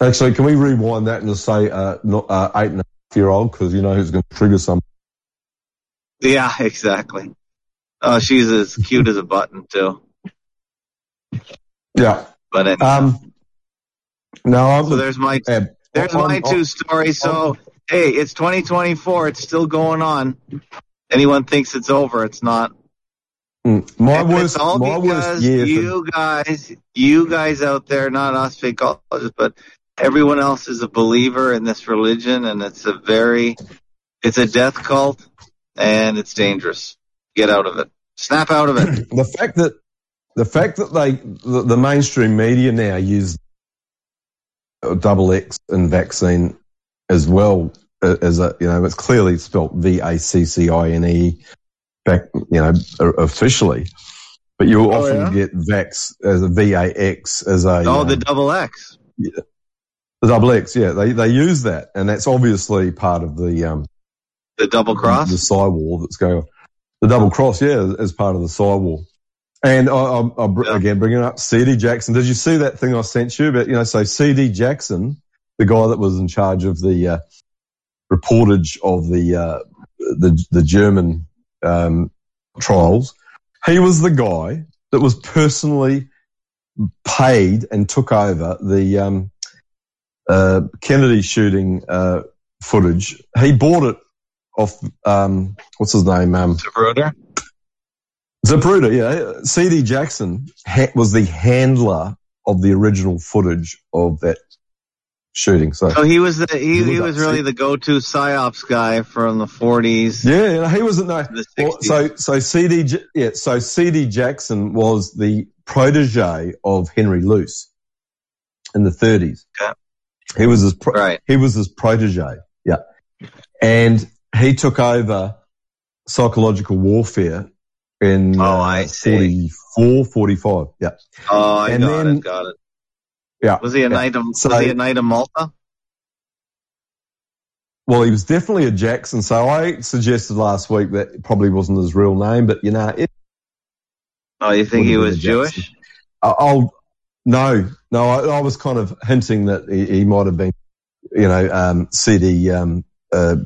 Speaker 2: Actually, can we rewind that and just say, uh, not, uh, eight and a half year old? Cause you know who's going to trigger some.
Speaker 7: Yeah, exactly. Oh, she's as cute as a button too.
Speaker 2: Yeah.
Speaker 7: But anyway,
Speaker 2: Um, no,
Speaker 7: so there's my
Speaker 2: uh,
Speaker 7: there's
Speaker 2: I'm-
Speaker 7: my two stories. So hey, it's 2024. It's still going on. Anyone thinks it's over? It's not.
Speaker 2: mm, my
Speaker 7: And
Speaker 2: worst,
Speaker 7: it's all
Speaker 2: my
Speaker 7: because
Speaker 2: worst year. for-
Speaker 7: you guys, you guys out there, not us fakeologists, but everyone else is a believer in this religion, and it's a very, it's a death cult, and it's dangerous. Get out of it. Snap out of it.
Speaker 2: the fact that the fact that they the, the mainstream media now use double X and vaccine as well uh, as a you know it's clearly spelt V A C C I N E back you know officially, but you'll
Speaker 7: Oh,
Speaker 2: often
Speaker 7: yeah?
Speaker 2: get vax as a V A X as a
Speaker 7: oh,
Speaker 2: um,
Speaker 7: the double X.
Speaker 2: the double X yeah they they use that and that's obviously part of the um
Speaker 7: The double cross.
Speaker 2: the psywar that's going on. The double cross, yeah, as part of the psywar. And I, I, I br-
Speaker 7: Yeah.
Speaker 2: again bringing up CD Jackson. Did you see that thing I sent you about? You know, so CD Jackson, the guy that was in charge of the uh, reportage of the uh, the the German um, trials, he was the guy that was personally paid and took over the um, uh, Kennedy shooting uh, footage. He bought it off um, what's his name? Um,
Speaker 7: Zapruder.
Speaker 2: Zapruder, yeah. CD Jackson ha- was the handler of the original footage of that shooting. So
Speaker 7: So he was the he,
Speaker 2: He was
Speaker 7: really the go-to psyops guy from the 40s.
Speaker 2: yeah, he wasn't no.
Speaker 7: The
Speaker 2: Well, so so CD yeah, so CD Jackson was the protege of Henry Luce in the 30s.
Speaker 7: Okay.
Speaker 2: He was his pro-
Speaker 7: Right.
Speaker 2: he was his protege. Yeah. And he took over psychological warfare in
Speaker 7: Oh,
Speaker 2: uh,
Speaker 7: I see.
Speaker 2: 44, 45. Yeah.
Speaker 7: Oh, I
Speaker 2: And
Speaker 7: got
Speaker 2: then-
Speaker 7: it. Got it.
Speaker 2: Yeah.
Speaker 7: Was he a
Speaker 2: Yeah.
Speaker 7: knight of
Speaker 2: So-
Speaker 7: Was he a of Malta?
Speaker 2: Well, he was definitely a Jackson. So I suggested last week that it probably wasn't his real name, but you know, it,
Speaker 7: Oh, you think he was
Speaker 2: have been a
Speaker 7: Jewish?
Speaker 2: I- I'll, no, no, I, I was kind of hinting that he, he might have been, you know, um, CD, um, uh,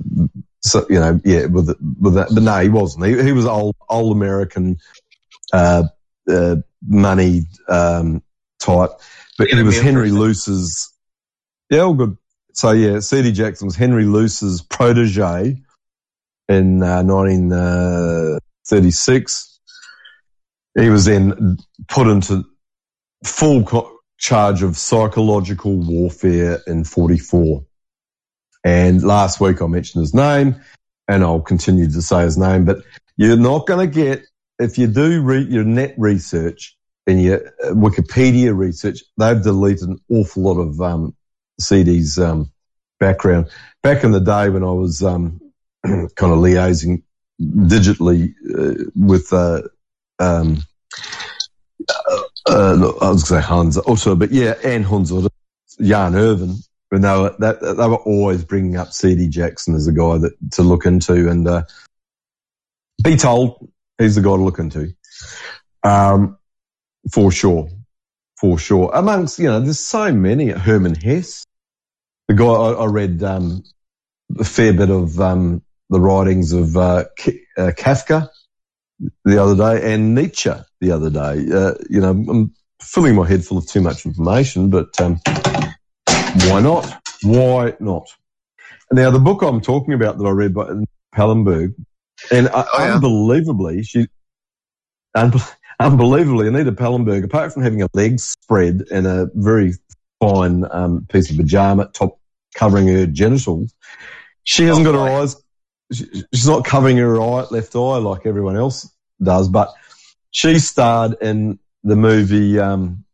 Speaker 2: so, you know, yeah, with, with that, but no, he wasn't. He, he was old, old American, uh, uh, money, um, type, but he was Henry
Speaker 7: person.
Speaker 2: Luce's. Yeah, all good. So yeah, C.D. Jackson was Henry Luce's protege in uh, 1936. He was then put into full co- charge of psychological warfare in 44. And last week I mentioned his name and I'll continue to say his name, but you're not going to get, if you do re- your net research and your uh, Wikipedia research, they've deleted an awful lot of, um, CD's, um, background. Back in the day when I was, um, kind of liaising digitally, uh, with, uh, um, uh, uh, I was going to say Hans also, but yeah, and Hans Otto, Jan Irvin, when they were, that, they were always bringing up CD Jackson as a guy that to look into and, uh, be told he's the guy to look into. Um, for sure. For sure. Amongst, you know, there's so many. Herman Hesse, the guy I, I read, um, a fair bit of, um, the writings of, uh, K- uh, Kafka the other day and Nietzsche the other day. Uh, you know, I'm filling my head full of too much information, but, um, why not? Why not? Now, the book I'm talking about that I read by Pallenberg, and uh, unbelievably, she, un- unbelievably, Anita Pallenberg, apart from having a leg spread and a very fine um, piece of pajama top covering her genitals, she hasn't got her eyes. she- She's not covering her eye, left eye like everyone else does, but she starred in the movie um,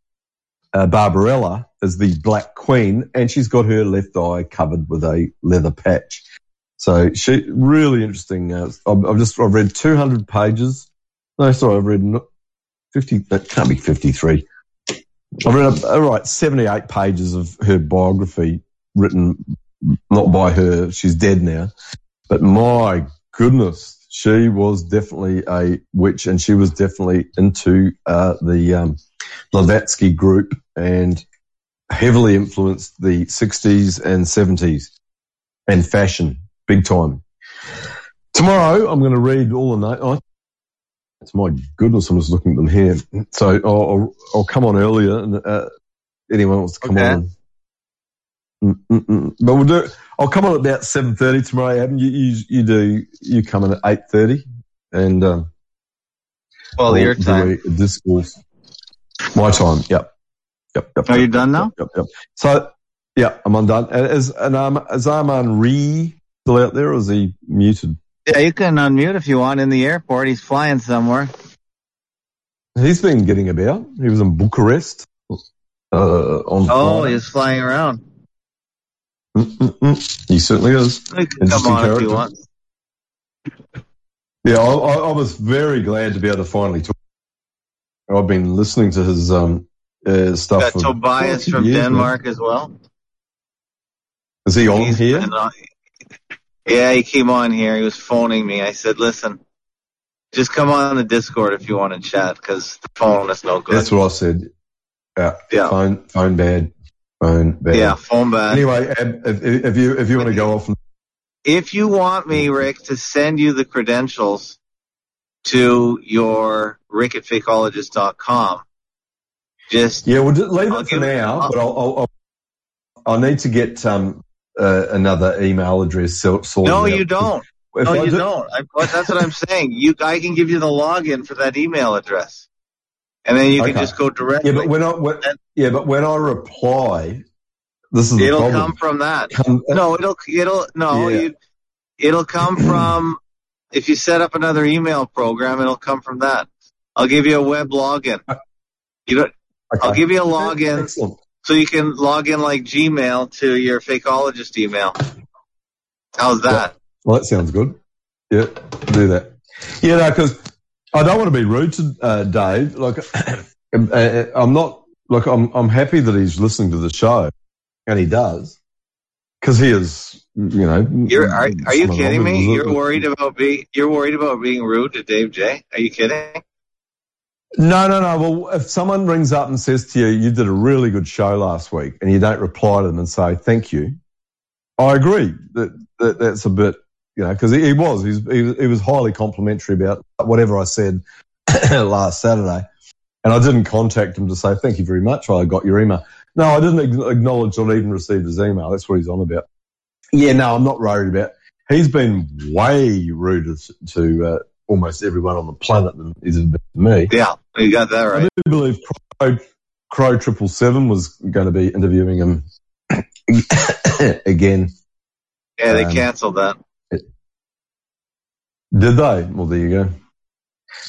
Speaker 2: uh, Barbarella as the Black Queen, and she's got her left eye covered with a leather patch. So she really interesting. Uh, I've, I've just I've read 200 pages. No, sorry, I've read 50. That can't be 53. I've read all right 78 pages of her biography written not by her. She's dead now, but my goodness, she was definitely a witch, and she was definitely into uh, the um, Blavatsky group and heavily influenced the 60s and 70s and fashion big time. Tomorrow, I'm going to read all the notes. Oh, it's my goodness, I'm just looking at them here. So I'll, I'll, come on earlier, and uh, anyone wants to come
Speaker 7: Okay.
Speaker 2: on. Mm, mm, mm. But we'll do. I'll come on about seven thirty tomorrow. Adam, you, you you do you come in at eight thirty, and um,
Speaker 7: Well, your time.
Speaker 2: discourse. My time. Yep. Yep. yep
Speaker 7: Are
Speaker 2: yep,
Speaker 7: you done now?
Speaker 2: Yep. Yep. So yeah, I'm undone. And Is and um, is Arman Ree still out there, or is he muted?
Speaker 7: Yeah, you can unmute if you want in the airport. He's flying somewhere.
Speaker 2: He's been getting about. He was in Bucharest. Uh, on
Speaker 7: Oh,
Speaker 2: Friday.
Speaker 7: he's flying around.
Speaker 2: Mm-mm-mm. He certainly is.
Speaker 7: Come on if you want.
Speaker 2: Yeah, I, I, I was very glad to be able to finally talk. I've been listening to his um uh, stuff.
Speaker 7: Got Tobias from
Speaker 2: years.
Speaker 7: Denmark as well.
Speaker 2: Is he on
Speaker 7: He's
Speaker 2: here?
Speaker 7: on- yeah, he came on here. He was phoning me. I said, listen, just come on the Discord if you want to chat because the phone is no good.
Speaker 2: That's what I said. Yeah.
Speaker 7: Yeah.
Speaker 2: Phone, phone bad. Phone bad.
Speaker 7: Yeah, phone bad.
Speaker 2: Anyway, if, if you if you want to go off,
Speaker 7: if you want me, Rick, to send you the credentials to your rick at fakeologist.com, just
Speaker 2: yeah, we'll just leave
Speaker 7: I'll
Speaker 2: it for
Speaker 7: give it-
Speaker 2: now. But I'll, I'll, I'll I'll need to get um uh, another email address sorted.
Speaker 7: no,
Speaker 2: out.
Speaker 7: you don't.
Speaker 2: If
Speaker 7: no,
Speaker 2: I
Speaker 7: you
Speaker 2: do-
Speaker 7: but that's what I'm saying. You, I can give you the login for that email address, and then you can
Speaker 2: Okay.
Speaker 7: just go directly.
Speaker 2: Yeah, but when I when, yeah, but when I reply, this is
Speaker 7: it'll come from that.
Speaker 2: Come-
Speaker 7: No, it'll it'll no,
Speaker 2: Yeah.
Speaker 7: you, it'll come from if you set up another email program, it'll come from that. I'll give you a web login. You don't. I'll give you a login
Speaker 2: Excellent.
Speaker 7: so you can log in like Gmail to your fakeologist email. How's that?
Speaker 2: Well, that sounds good. Yeah, do that. Yeah, no, because I don't want to be rude to uh, Dave. Like, uh, I'm not. Look, I'm I'm happy that he's listening to the show, and he does, because he is. You know,
Speaker 7: You're are, are you kidding me? You're worried about being you're worried about being rude to Dave J. Are you kidding?
Speaker 2: No, no, no. Well, if someone rings up and says to you, "You did a really good show last week," and you don't reply to them and say thank you, I agree that, that that's a bit, you know, because he, he was he, he was highly complimentary about whatever I said last Saturday. And I didn't contact him to say, thank you very much. I got your email. No, I didn't acknowledge or even received his email. That's what he's on about. Yeah, no, I'm not worried about. He's been way rude to uh, almost everyone on the planet than he's been me.
Speaker 7: Yeah, you got that right.
Speaker 2: I do believe Crow, Crow Triple Seven was going to be interviewing him again.
Speaker 7: Yeah, they
Speaker 2: Um,
Speaker 7: canceled that.
Speaker 2: Did they? Well, there you go.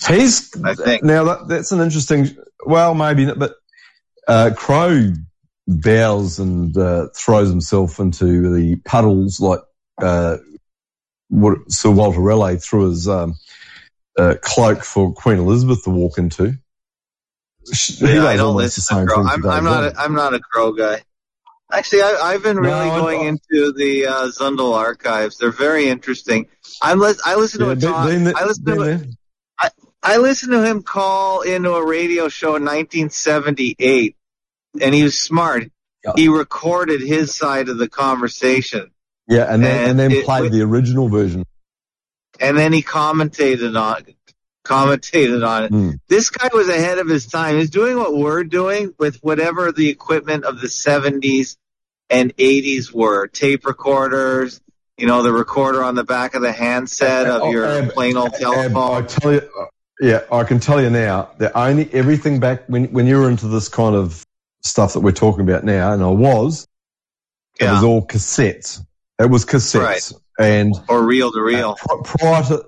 Speaker 2: He's
Speaker 7: I think.
Speaker 2: now that, that's an interesting. Well, maybe, not, but uh, Crow bows and uh, throws himself into the puddles like uh, what Sir Walter Raleigh threw his um, uh, cloak for Queen Elizabeth to walk into. He
Speaker 7: Yeah, I don't listen to Crow. I'm, I'm not. A, I'm not a Crow guy. Actually, I, I've been really
Speaker 2: No,
Speaker 7: going into the uh, Zundel archives. They're very interesting. I'm. Lis- I listen to
Speaker 2: Yeah,
Speaker 7: a talk. I listen to. listened to him call into a radio show in 1978, and he was smart.
Speaker 2: Yeah.
Speaker 7: He recorded his side of the conversation,
Speaker 2: Yeah, and then and,
Speaker 7: And
Speaker 2: then
Speaker 7: it-
Speaker 2: played the original version.
Speaker 7: And then he commentated on commentated on it.
Speaker 2: Hmm.
Speaker 7: This guy was ahead of his time. He's doing what we're doing with whatever the equipment of the 70s and 80s were. Tape recorders, you know, the recorder on the back of the handset of
Speaker 2: Oh,
Speaker 7: your
Speaker 2: Ab-
Speaker 7: plain old
Speaker 2: Ab, I
Speaker 7: telephone.
Speaker 2: tell you, yeah, I can tell you now that only everything back when when you were into this kind of stuff that we're talking about now, and I was, it was all cassettes. It was cassettes, and
Speaker 7: Or reel to reel.
Speaker 2: pri- prior to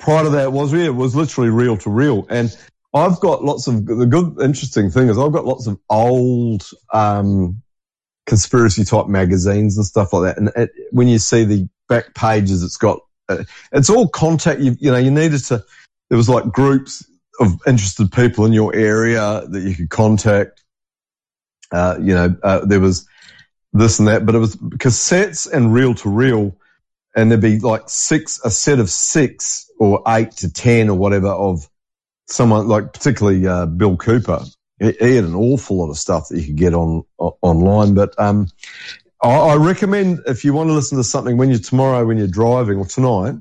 Speaker 2: prior to that was yeah, it was literally reel to reel, and I've got lots of the good interesting thing is I've got lots of old um, conspiracy type magazines and stuff like that, and it, when you see the back pages, it's got uh, it's all contact. You, you know, you needed to. There was like groups of interested people in your area that you could contact. Uh, you know, uh, there was this and that, but it was cassettes and reel to reel and there'd be like six, a set of six or eight to ten or whatever of someone like particularly uh, Bill Cooper. He, had an awful lot of stuff that you could get on, online, but um, I, I recommend if you want to listen to something when you're tomorrow when you're driving or tonight,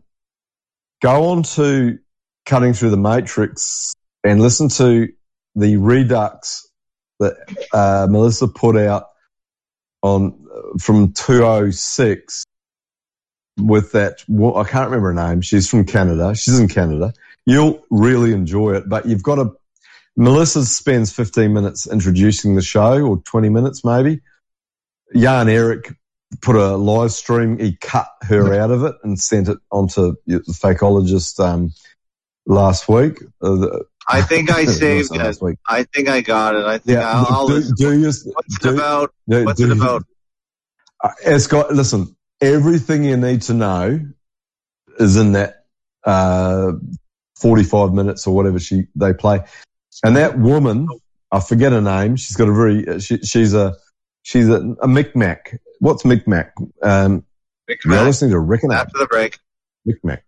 Speaker 2: go on to cutting through the matrix and listen to the redux that uh, Melissa put out on uh, from 206 with that. Well, I can't remember her name. She's from Canada. She's in Canada. You'll really enjoy it, but you've got to. Melissa spends 15 minutes introducing the show, or 20 minutes maybe. Jan Eric put a live stream. He cut her out of it and sent it onto the fakeologist um, last week. Uh, the-
Speaker 7: I think I saved it.
Speaker 2: week.
Speaker 7: I think I got it. I think
Speaker 2: Yeah,
Speaker 7: I'll, I'll
Speaker 2: do, do you,
Speaker 7: What's
Speaker 2: do-
Speaker 7: it about?
Speaker 2: do-
Speaker 7: What's
Speaker 2: do
Speaker 7: it about?
Speaker 2: Uh, It's got, listen, everything you need to know is in that, uh, 45 minutes or whatever she, they play. And that woman, I forget her name. She's got a very, she, she's a, she's a, a Micmac. What's Micmac? Um, you're listening to Rick and
Speaker 7: After the break.
Speaker 2: Micmac.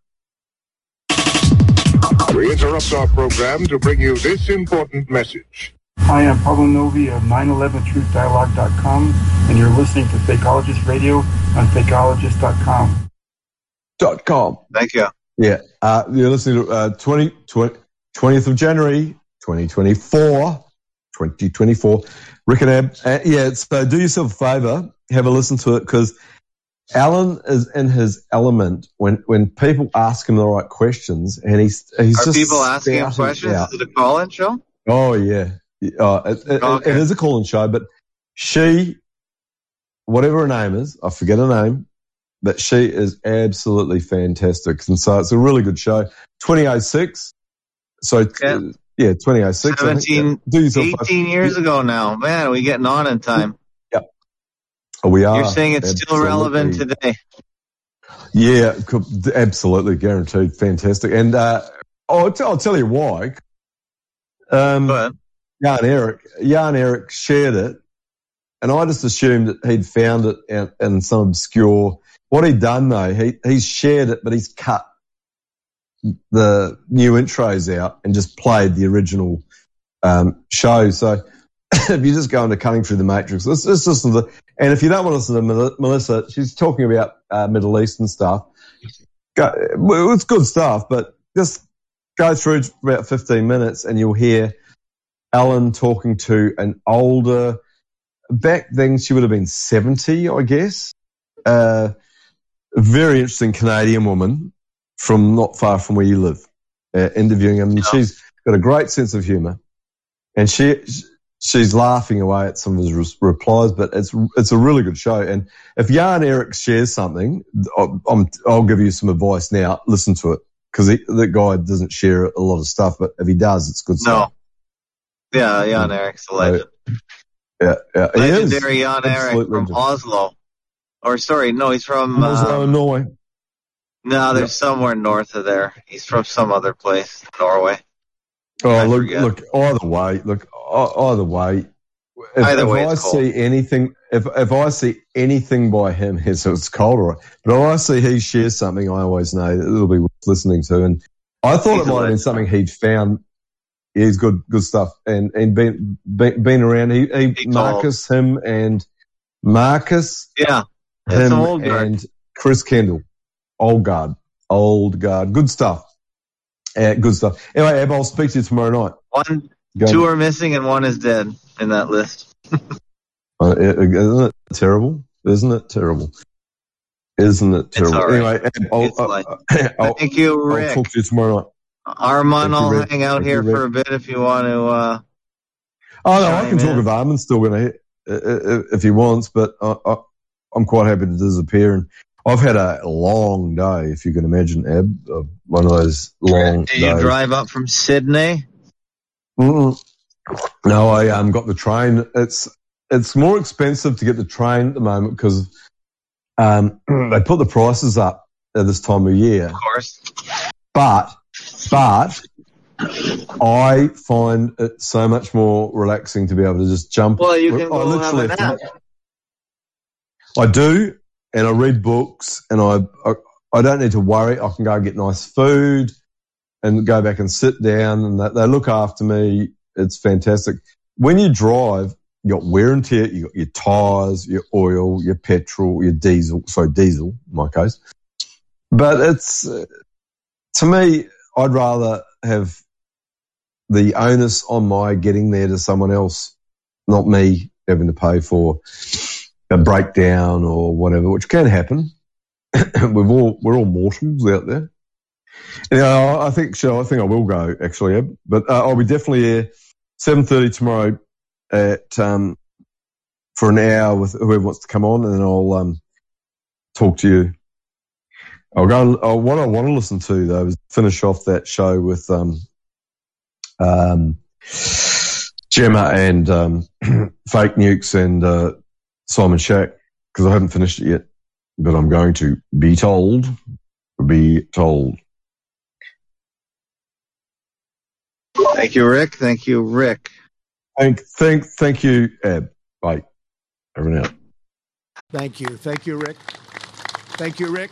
Speaker 5: We interrupt our program to bring you this important message.
Speaker 12: Hi, I'm Pablo Novi of 911truthdialogue.com, and you're listening to Fakeologist Radio on fakeologist.com.
Speaker 2: Dot com.
Speaker 7: Thank you.
Speaker 2: Yeah. Uh, you're listening to, uh, 20, 20 20th of January, 2024, 2024. Rick and Ab. Uh, yeah. So do yourself a favor, have a listen to it because Alan is in his element when, when people ask him the right questions and he's, he's
Speaker 7: Are
Speaker 2: just
Speaker 7: people asking him questions?
Speaker 2: out.
Speaker 7: Is it a call-in show?
Speaker 2: Oh yeah. Uh, it, it-
Speaker 7: Okay.
Speaker 2: it is a call-in show, but she, whatever her name is, I forget her name, but she is absolutely fantastic. And so it's a really good show. 2006. So
Speaker 7: Yeah.
Speaker 2: uh, yeah, 2006. I think.
Speaker 7: 17,
Speaker 2: Do yourself a-
Speaker 7: 18 years ago now. Man, are we getting on in time?
Speaker 2: Oh, we are.
Speaker 7: You're saying it's still relevant today.
Speaker 2: Yeah, absolutely guaranteed. Fantastic. And, uh, I'll, t- I'll tell you why. Um,
Speaker 7: But
Speaker 2: Jan Eric, Jan Eric shared it, and I just assumed that he'd found it in, in some obscure. What he'd done though, he he's shared it, but he's cut the new intros out and just played the original um, show. So if you just go into cutting through the matrix, let's, let's listen to the. And if you don't want to listen to Melissa, she's talking about uh, Middle Eastern stuff. Go, it's good stuff, but just go through about 15 minutes and you'll hear Ellen talking to an older, back then she would have been 70, I guess. Uh, a very interesting Canadian woman from not far from where you live, uh, interviewing him. And she's got a great sense of humor and she, she's laughing away at some of his re- replies, but it's, it's a really good show. And if Jan Eric shares something, I'll, I'm, I'll give you some advice now. Listen to it because the guy doesn't share a lot of stuff, but if he does, it's good stuff.
Speaker 7: Yeah, Jan Eric's a legend.
Speaker 2: Yeah, yeah. He is.
Speaker 7: Legendary Jan Eric from
Speaker 2: legend.
Speaker 7: Oslo. Or sorry, no, he's from
Speaker 2: Oslo,
Speaker 7: uh,
Speaker 2: Norway.
Speaker 7: no, there's somewhere north of there. He's from some other place, Norway.
Speaker 2: Oh,
Speaker 7: I
Speaker 2: look,
Speaker 7: forget.
Speaker 2: look, either way, look, either way. If,
Speaker 7: Either
Speaker 2: if
Speaker 7: way,
Speaker 2: I
Speaker 7: cold.
Speaker 2: see anything, if, if I see anything by him, it's, it's cold, all right. But if I see he shares something, I always know it'll be worth listening to. And I thought
Speaker 7: He's
Speaker 2: it might have been something he'd found. Yeah, He's good, good stuff. And, and been, been, been around. He, he. Marcus, him and Marcus,
Speaker 7: Yeah.
Speaker 2: Him and Chris Kendall. Old guard. Old guard. Good stuff. Uh, good stuff. Anyway, Ab, I'll speak to you tomorrow night.
Speaker 7: One,
Speaker 2: Go.
Speaker 7: two are missing and one is dead in that list.
Speaker 2: Uh, isn't it terrible? Isn't it terrible? Isn't it terrible?
Speaker 7: right.
Speaker 2: Anyway, Ab, I'll, I'll, I'll,
Speaker 7: Thank you,
Speaker 2: I'll talk to you tomorrow night.
Speaker 7: Armand, I'll
Speaker 2: Rick.
Speaker 7: hang out
Speaker 2: Thank you,
Speaker 7: here for a bit if you want to. Uh,
Speaker 2: Oh no, I can talk
Speaker 7: in.
Speaker 2: with Armin still going to if he wants, but I, I, I'm quite happy to disappear. And I've had a long day, if you can imagine, Ab, uh, one of those long
Speaker 7: do you
Speaker 2: days.
Speaker 7: drive up from Sydney?
Speaker 2: Mm-mm. No, I um, got the train. It's it's more expensive to get the train at the moment because um, they put the prices up at this time of year.
Speaker 7: Of course.
Speaker 2: But but I find it so much more relaxing to be able to just jump.
Speaker 7: Well, you
Speaker 2: I
Speaker 7: can go have a
Speaker 2: literally-
Speaker 7: nap.
Speaker 2: I do, and I read books, and I, I I don't need to worry. I can go and get nice food, and go back and sit down, and they, they look after me. It's fantastic. When you drive, you got wear and tear. You got your tires, your oil, your petrol, your diesel. Sorry, diesel in my case. But it's uh, to me, I'd rather have the onus on my getting there to someone else, not me having to pay for a breakdown or whatever, which can happen. We've all we're all mortals out there. Know, I think so. I think I will go actually, but uh, I'll be definitely here seven thirty tomorrow at um, for an hour with whoever wants to come on, and then I'll um, talk to you. I'll go. Oh, what I want to listen to though is finish off that show with um, um, Gemma and um, Fake Nukes and uh, Simon Shack because I haven't finished it yet, but I'm going to be told. Be told.
Speaker 7: Thank you, Rick. Thank you, Rick.
Speaker 2: Thank, thank, thank you, Ed. Bye. Over and out.
Speaker 4: Thank you. Thank you, Rick. Thank you, Rick.